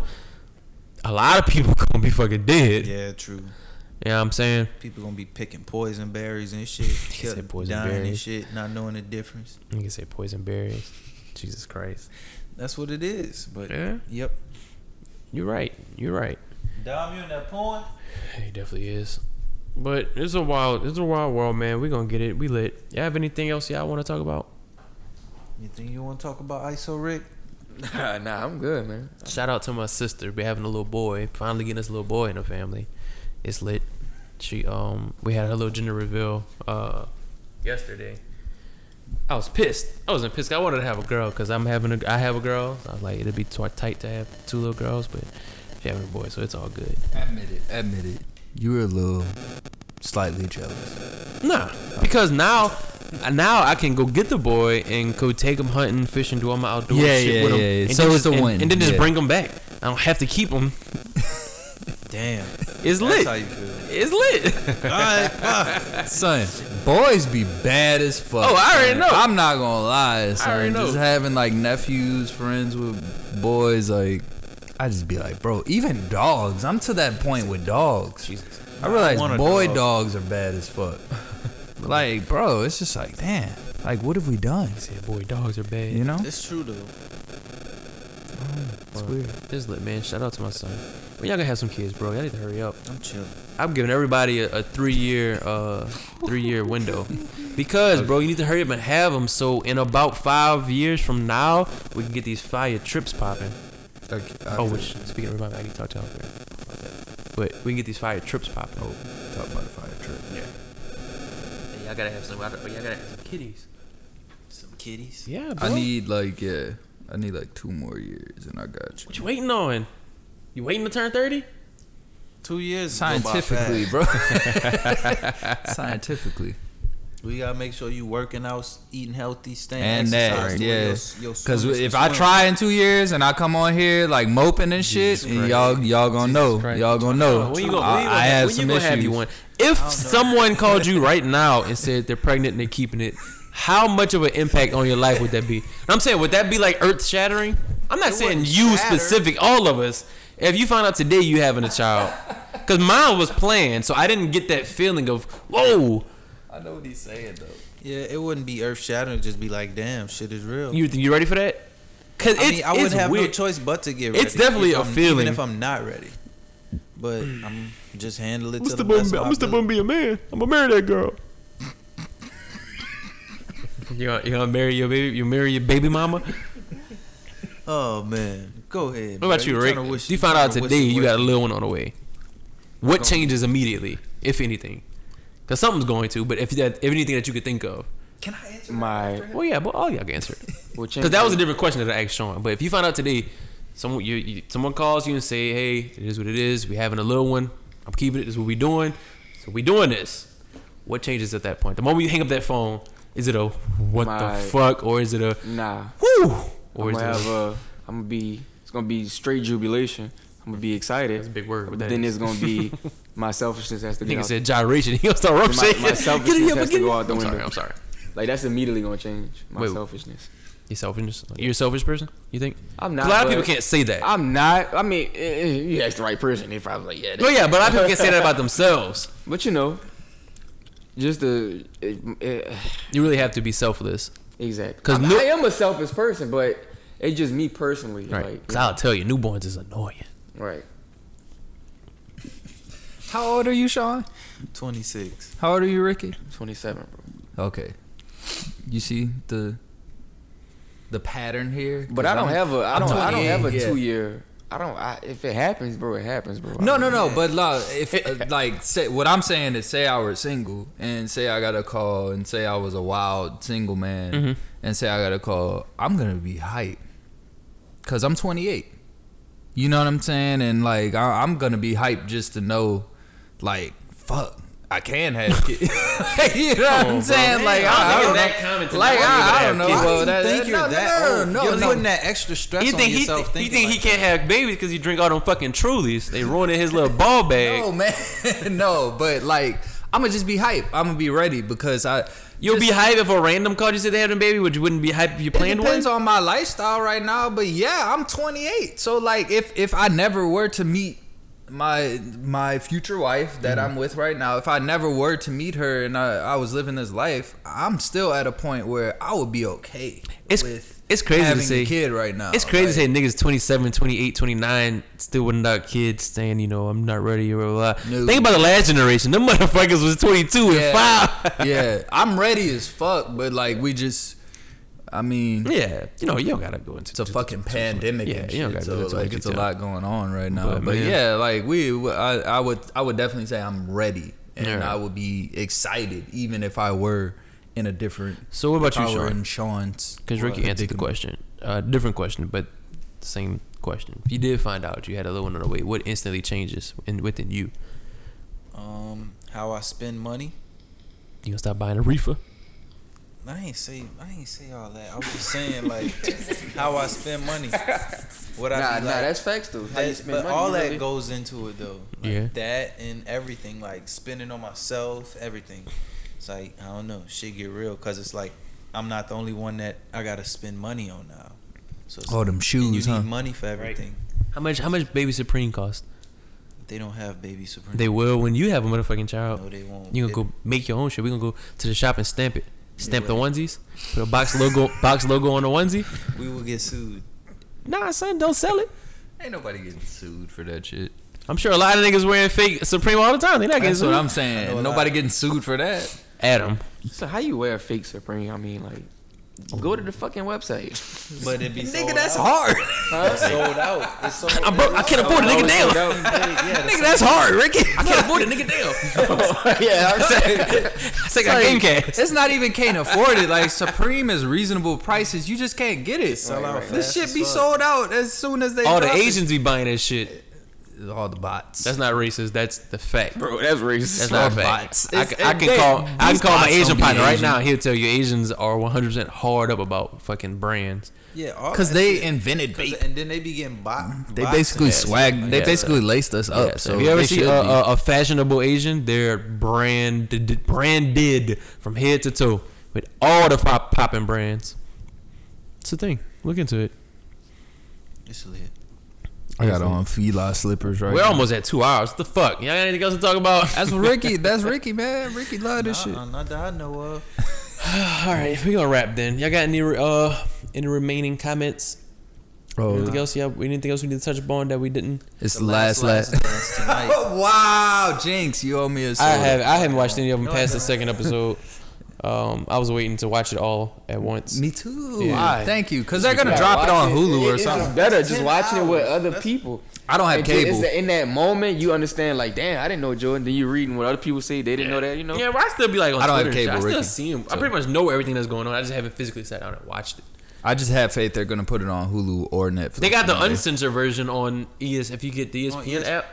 a lot of people gonna be fucking dead. yeah, true. You know what I'm saying? People gonna be picking poison berries and shit, said kill- poison dying and shit, not knowing the difference. You can say poison berries. Jesus Christ. That's what it is. But Yeah. yep. You're right. You're right. Dom, you in that point? He definitely is. But it's a wild, it's a wild world, man. We gonna get it. We lit. Y'all have anything else y'all want to talk about? Anything you want to talk about, ISO Rick? nah, I'm good, man. Shout out to my sister, be having a little boy. Finally getting this little boy in the family. It's lit. She um, we had her little gender reveal uh, yesterday. I was pissed. I wasn't pissed. I wanted to have a girl because I'm having a. I have a girl. I was like, it'd be too tight to have two little girls, but she having a boy, so it's all good. Admit it. Admit it. You were a little slightly jealous. Nah, because now, now I can go get the boy and go take him hunting, fishing, do all my outdoor Yeah, shit yeah, with him. yeah, yeah. And So it's a and, win, and then just yeah. bring him back. I don't have to keep him. Damn. It's lit. That's lit. how you feel. It's lit. All right, fuck. Son, boys be bad as fuck. Oh, I already son. know. I'm not gonna lie, son. I already know. Just having like nephews, friends with boys, like I just be like, bro. Even dogs. I'm to that point with dogs. Jesus. I realize want a boy dog. dogs are bad as fuck. like, bro, it's just like, damn. Like, what have we done? Said, boy, dogs are bad. You know? It's true though. Oh, it's weird. It's lit, man. Shout out to my son. Well, y'all gonna have some kids, bro. Y'all need to hurry up. I'm chilling. I'm giving everybody a, a three year, uh, three year window, because bro, you need to hurry up and have them. So in about five years from now, we can get these fire trips popping. Oh, which speaking of remind me, I can talk to y'all there. But we can get these fire trips popping. Oh, talk about the fire trip. Yeah. Hey, y'all gotta have some. Y'all gotta have some kitties. Some kitties. Yeah, bro. I need like yeah, I need like two more years, and I got you. What you waiting on? You waiting to turn thirty? Two years. go Scientifically, bro. Scientifically, We gotta make sure you working out, eating healthy, staying and that exercise, doing yeah. your- your Because if some I try in two years and I come on here like moping and shit, and y'all y'all gonna know, Christ. y'all gonna know. When you gonna, I, when you gonna, I have when some you gonna issues. have you one? If someone called you right now and said they're pregnant and they're keeping it, how much of an impact on your life would that be? I'm saying, would that be like earth shattering? I'm not It saying you shatter. specific, all of us. If you find out today you having a child, because mine was planned, so I didn't get that feeling of whoa. I know what he's saying though. Yeah, it wouldn't be earth shattering. Just be like, damn, shit is real. You you ready for that? Because I it's, mean, I wouldn't have weird. no choice but to get ready. It's definitely if a I'm- feeling. even if I'm not ready. But I'm just handle it Mr. I'm the still best gonna, of I'm my still be a man. I'm gonna marry that girl. you gonna, you gonna marry your baby? You marry your baby mama? Oh man, go ahead. What about bro. you, Rick? wish- you found out today you got a little one on the way. What changes immediately, if anything? Because something's going to. But if that, if anything that you could think of, Can I answer? My well, yeah, but all y'all can answer it. Because that was a different question that I asked Sean. But if you find out today, someone you, you someone calls you and say, "Hey, it is what it is. We having a little one. I'm keeping it. This is what we doing. So we doing this." What changes at that point? The moment you hang up that phone, is it a what My- the fuck, or is it a nah. whoo, or I'm is gonna it have a, a. I'm gonna be. It's gonna be straight jubilation. I'm gonna be excited. that's a big word. But then is. it's gonna be my selfishness has to Nigga said gyration. He gonna start rump My- shaking. my selfishness yeah, has to go out the I'm window. sorry. I'm sorry. Like that's immediately gonna change my Wait, selfishness. You selfish? You're a selfish person? You think? I'm not. A lot of people can't say that. I'm not. I mean, eh, eh, you asked the right person. They probably like, yeah. No, yeah, but a lot of people can't say that about themselves. But you know, just the eh, You really have to be selfless, Exactly. Because no- I am a selfish person, but it's just me personally. right? Like, Because I'll tell you, newborns is annoying. right. How old are you, Sean? 26. How old are you, Ricky? 27, bro. Okay. You see the the pattern here? But I don't I'm- have a. I I'm don't. I don't have a yeah. two year. I don't. I, if it happens, bro, it happens, bro. No, no, no. But like, if uh, like, say what I'm saying is, say I were single, and say I got a call, and say I was a wild single man, Mhm. and say I got a call, I'm gonna be hype, cause I'm 28. You know what I'm saying? And like, I, I'm gonna be hype just to know, like, fuck. I can have kids. you know what I'm saying? Like, I, I don't know. Like, I, I don't know. Why Well, do you that, think that- you're no, that no, no, no, you're no. putting that extra stress on think he, yourself. he thinking think he can't have babies because he drink all them fucking Trulies. They ruining his little ball bag. No, man. no, but like I'm gonna just be hype. I'm gonna be ready because I. You'll be just- hype if a random called you said they had a baby, which you wouldn't be hype if you planned one. depends on my lifestyle right now, but yeah, I'm 28. So like, if if I never were to meet my my future wife that Mm-hmm. I'm with right now, if I never were to meet her and I, I was living this life, I'm still at a point where I would be okay It's- with it's crazy to having say- a kid right now. It's crazy Like, to say niggas 27, 28, 29 still wouldn't got kids saying, you know, I'm not ready or blah, blah. No. Think about the last generation. Them motherfuckers was 22 and 5. yeah, I'm ready as fuck, but like we just, I mean, yeah. You know, you don't gotta go into it's a fucking pandemic Yeah, and you don't shit, gotta so go into like it's a lot going on right now. But, But, man. yeah, like we, I, I would, I would definitely say I'm ready, and Yeah. I would be excited even if I were in a different. So what about you, I Sean? in Sean's. Because Ricky answered the question. Uh, different question, but same question. If you did find out you had a little one on the way, what instantly changes in, within you? um how I spend money. You gonna stop buying a reefer? I ain't say I ain't say all that. I was just saying like how I spend money. What Nah, I nah, like, that's facts though. How you spend but money, all you that really- goes into it though. Like Yeah. That and everything, like spending on myself, everything. It's like I don't know, shit get real because it's like I'm not the only one that I gotta spend money on now. So it's Oh, them and shoes, you need money for everything. How much? How much Baby Supreme cost? They don't have baby supreme. They will when you have a motherfucking child. No, they won't. You It- gonna go make your own shit. We gonna go to the shop and stamp it. Stamp the onesies. Put a box logo box logo on the onesie. We will get sued. Nah, son, don't sell it. Ain't nobody getting sued for that shit. I'm sure a lot of niggas wearing fake Supreme all the time. They not getting That's sued. what I'm saying. Nobody getting sued for that. Adam. So how you wear a fake Supreme? I mean, like, go to the fucking website. But it be sold Nigga, that's out. hard. Huh? sold out. It's sold I'm broke. I can't afford a nigga. Damn. Yeah, Nigga, that's hard, Ricky. I can't afford a nigga. Damn. yeah, I'm saying. I take our game cash. It's not even can't afford it. Like Supreme is reasonable prices. You just can't get it. Sell out This shit be fuck. sold out as soon as they. All the drop it. Asians be buying that shit. All the bots. That's not racist. That's the fact. Bro, that's racist. That's not a fact. bots. I, can- I can they- call. I can call my Asian don't be partner right now. He'll tell you Asians are 100 percent hard up about fucking brands. Yeah, because they shit. invented 'Cause- bait. and then they be getting bot. They basically swag. shit. They Yeah, basically laced us up. Yeah, so if you ever see a, a, a fashionable Asian, they're branded, branded from head to toe with all the pop popping brands. It's a thing. Look into it. It's lit. I got on Fila slippers right. We're now. almost at two hours. What the fuck? Y'all got anything else to talk about? That's Ricky. That's Ricky, man. Ricky love this shit. Nah, not that I know of. All right, we gonna wrap then. Y'all got any uh any remaining comments? Oh, Anything else? Yeah, anything else we need to touch upon that we didn't? it's The the last last. dance tonight. wow, Jinx, you owe me a I soda. have I haven't watched any of them No, past the second episode. Um, I was waiting to watch it all at once. Me too. Yeah. Why? Thank you, because they're gonna drop it on Hulu or It's just something. better just 10 watching it with other That's- people. I don't have And cable. It's in that moment you understand, like, damn, I didn't know Jordan. Then you're reading what other people say, they didn't know that, you know. Yeah, but I still be like on I don't Twitter and shit. cable, I still Ricky, see him. I pretty much know everything that's going on. I just haven't physically sat down and watched it. I just have faith they're gonna put it on Hulu or Netflix. They got the one day. uncensored version on ES. If you get the ESPN ESPN. app.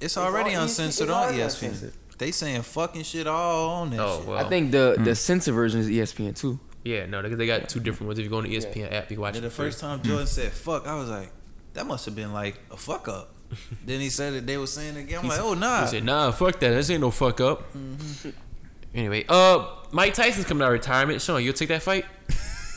It's already all- uncensored it's on already ESPN. Uncensored. They saying fucking shit all on that Oh shit. well. I think the Hmm. the censor version is ESPN too. Yeah, no, they, they got two different ones. If you go on the ESPN app, you can watch Yeah, it. the for free. first time Jordan said fuck, I was like, that must have been like a fuck up. then he said it, they were saying it again. I'm He like, said- oh nah. He said, "Nah, fuck that. This ain't no fuck up." Anyway, uh, Mike Tyson's coming out of retirement. Sean, you'll take that fight?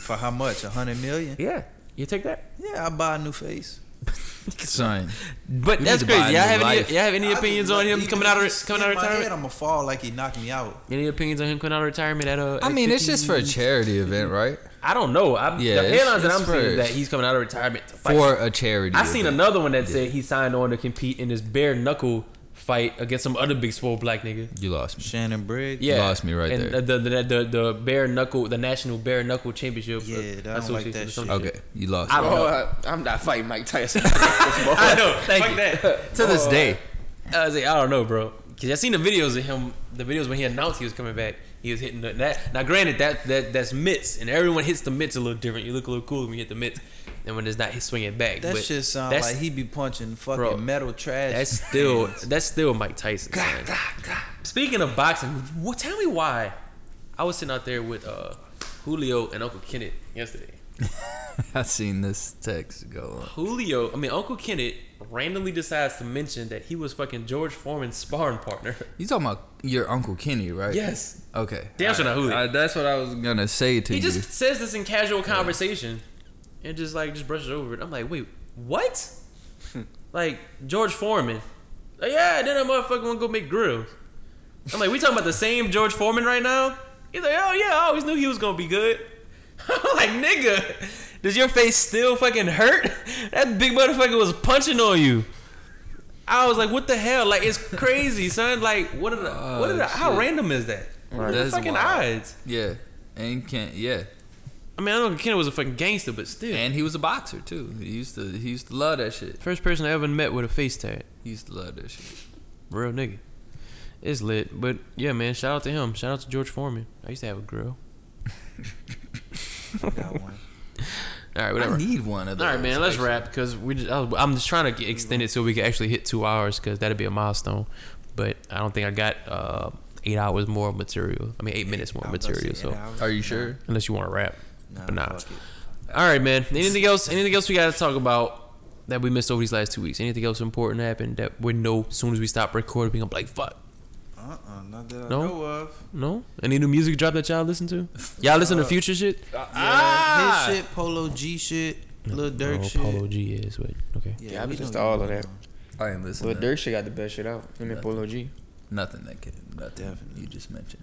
For how much? A hundred million? Yeah, you take that. Yeah, I buy a new face. Son, But that's need crazy. Y'all new have any? Y'all have any opinions on him coming out of coming out of retirement? I'm gonna fall like he knocked me out. Any opinions on him coming out of retirement at uh? I at mean, it's just for a charity event, right? I don't know. I'm, Yeah, the headlines that I'm seeing is that he's coming out of retirement to fight. For a charity. I seen event. another one that said he signed on to compete in this bare knuckle fight against some other big swole black nigga. You lost me. Shannon Briggs. Yeah, You lost me right and there. The, the the the bare knuckle, the national bare knuckle championship. Yeah, uh, I don't like association that or some shit. Okay, you lost. I me. don't know. Oh, I, I'm not fighting Mike Tyson. I know. Thank Fuck you. that. To this day, I was like, I don't know, bro. Cause I seen the videos of him, the videos when he announced he was coming back. He was hitting the, that. Now, granted, that that that's mitts, and everyone hits the mitts a little different. You look a little cool when you hit the mitts, and when it's not, he's swinging back. That but shit sound that's- like he be punching fucking Bro, metal trash. That's still that's still Mike Tyson. man. Speaking of boxing, what, tell me why? I was sitting out there with uh, Julio and Uncle Kenneth yesterday. I seen this text go. on. Julio, I mean Uncle Kenneth, randomly decides to mention that he was fucking George Foreman's sparring partner. You talking about your uncle Kenny, right? yes. Okay. Damn sure not Julio. I- that's what I was gonna say to He you. He just says this in casual conversation, and just like just brushes over it. I'm like, wait, what? like George Foreman? Like, yeah, then that motherfucker wanna go make grills. I'm like, we talking about the same George Foreman right now? He's like, oh yeah, I always knew he was gonna be good. I'm like, nigga, does your face still fucking hurt? That big motherfucker was punching on you. I was like, what the hell? Like, it's crazy, son. Like, what are the, what are the, oh, how random is that? The That's fucking wild. odds? yeah, and can't. Yeah, I mean, I don't know Kenneth was a fucking gangster, but still. and he was a boxer too. He used to. He used to love that shit. First person I ever met with a face tag. He used to love that shit. Real nigga. It's lit. But yeah, man, shout out to him. Shout out to George Foreman. I used to have a grill. Got one. All right, I whatever. need one of those. All right, man. Let's actually. wrap because we. Just, I was- I'm just trying to extend it so we can actually hit two hours because that'd be a milestone. But I don't think I got uh, eight hours more material. I mean, eight minutes more I was about to material. So and Are you sure? unless you want to rap, Nah, but nah. All right, man. Anything else? Anything else we got to talk about that we missed over these last two weeks? Anything else important happened that we know as soon as we stop recording, we gonna be like, fuck. Uh-uh, not that I No? know of. No? Any new music drop that y'all listen to? Y'all listen to future shit? Yeah, ah! his shit, Polo G shit, Lil Durk oh, shit. Polo G is, but okay. Yeah, I we listen to all of know. that. I ain't listening. But to Durk shit got the best shit out. Him and Polo G. Nothing that can. Nothing Definitely. you just mentioned.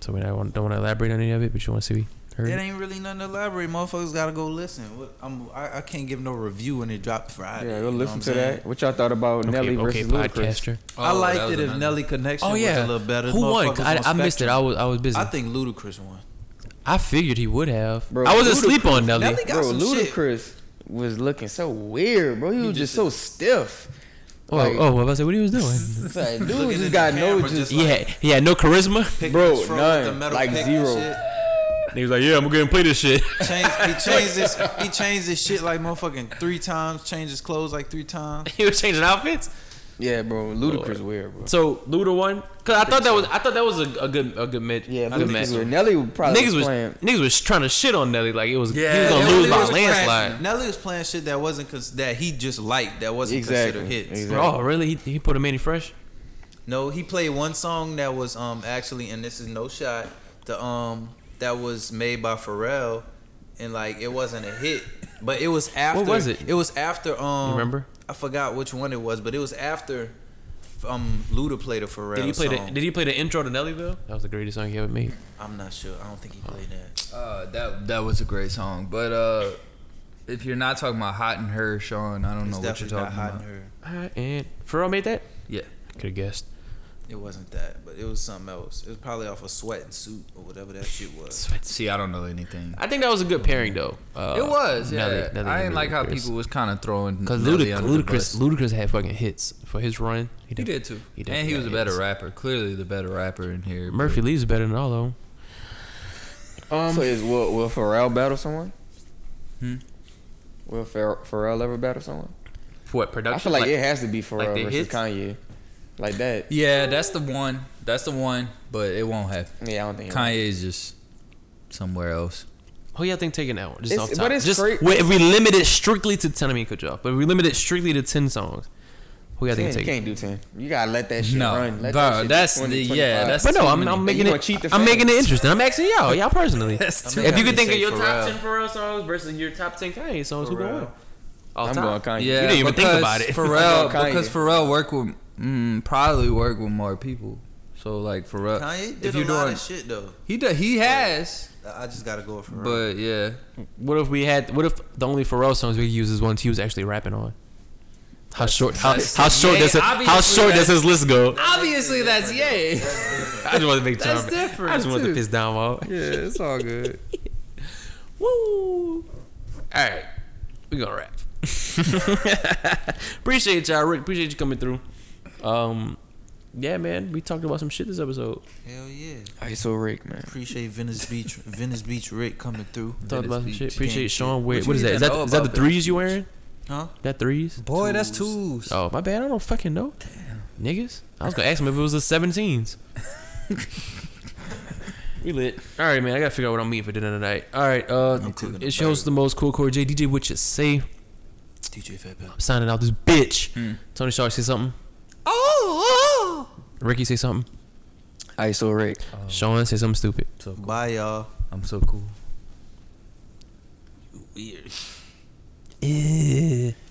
So we don't want, don't want to elaborate on any of it, but you want to see Heard It it. ain't really nothing to elaborate. Motherfuckers gotta go listen. I'm, I, I can't give no review when it dropped Friday. Yeah, go listen to saying? that. What y'all thought about Nelly Okay, okay, versus Ludacris? podcaster. I Oh, liked it if another- Nelly Connection Oh was yeah, a little better. who won? I, I missed it. I was I was busy. I I, think Ludacris won. I figured he would have. Bro, I wasn't asleep on Nelly. Nelly got Bro, some shit. Ludacris was looking so weird, bro. He, was just just so stiff. Oh, Like- oh, what was I say? What he was doing? Like, dude Looking just got no just just he had he had no charisma. Bro, his throat with the none. metal Like pick and he was like, "Yeah, I'm gonna go and play this shit." Change, he changed his he changed his shit like motherfucking three times. Changed his clothes like three times. he was changing outfits. yeah, bro. Ludacris weird, bro. So Luda won because I thought that was I thought that was a, a good a good match. Yeah, a good match. Ludacris weird. Nelly would probably Niggas was playing. niggas was trying to shit on Nelly like it was he Yeah, was gonna Nelly lose by was a playing- landslide. Nelly was playing shit that wasn't cons- that he just liked that wasn't Exactly. considered hits. Exactly. Oh really? He, he put a Mannie Fresh. No, he played one song that was um actually, and this is no shot. The um that was made by Pharrell, and like it wasn't a hit, but it was after. What was it? It was after um. You remember? I forgot which one it was, but it was after um Luda played a Pharrell Did he play song. the Did he play the intro to Nellyville? That was the greatest song he ever made. I'm not sure. I don't think he played that. Uh, that that was a great song, but uh, if you're not talking about Hot in Herre, Sean, I don't It's know what you're definitely not talking hot about. in her. Alright, and Pharrell made that. Yeah, Could have guessed. It wasn't that, but it was something else. It was probably off a sweat and suit or whatever that shit was. see, I don't know anything. I think that was a good pairing though. Uh, it was, yeah. Nelly- Nelly I didn't like how people was kind of throwing Because Nelly Ludic- Ludacris. Ludacris had fucking hits for his run. He def- did too, he and he was a better hits. rapper. Clearly, the better rapper in here. Murphy Lee's better than all of them. Um, so is will, will Pharrell battle someone? Hmm? Will Pharrell, Pharrell ever battle someone? for what production? I feel like, it has to be Pharrell they versus hits? Kanye, like that. Yeah, that's the one. That's the one, but it won't happen. Yeah, I don't think. Kanye is just somewhere else. Who y'all think taking that one? Just It's- off top. but it's just cra- wait, if we limit it strictly to ten, I mean, cut you off. But if we limit it strictly to ten songs, who y'all Ten, think you taking? can't do ten. You gotta let that shit No, run. Let bro, that shit that's 20, the- yeah, 25. that's But no, I'm. I'm making it. cheat the I'm making it interesting. I'm asking y'all, y'all personally. That's too if you could think of your top Pharrell. ten Pharrell songs versus your top ten Kanye songs, who Pharrell. going? All I'm time. going Kanye. Yeah, You didn't even think about it. Pharrell, I'm going Kanye. because Pharrell work with mm, probably work with more people. So like Pharrell, Kanye did if a you're lot doing, of shit though. he do, he has, I just gotta go for Pharrell. but yeah, What if we had? What if the only Pharrell songs we could use is ones he was actually rapping on? How short? How, how short yeah, does it, how short does his list go? obviously that's yay. I just want to make That's time. different, I just want to piss down Wall. yeah, it's all good. Woo! All right, we gonna wrap. Appreciate y'all, Rick. Appreciate you coming through. Um, yeah, man, we talked about some shit this episode. Hell yeah. ISO Rick, man. Appreciate Venice Beach, Venice Beach Rick coming through. Talked about some Beach shit. Appreciate game Sean. shit. Wait, What what you that? even Is that know is that the about Venice threes you wearing? Huh? That threes? Boy, that's Twos. twos. Oh, my bad. I don't fucking know. Niggas. I was gonna ask him if it was the 17s. we lit. All right, man. I gotta figure out what I'm eating for dinner tonight. All right. Uh, it shows the most cool core J DJ. What you say? DJ Fatback. I'm signing out this bitch. Hmm. Tony Shark, say something. Oh, oh, oh. Ricky, say something. I saw Rick. Oh. Sean, say something stupid. So cool. Bye, y'all. I'm so cool. You weird. Yeah.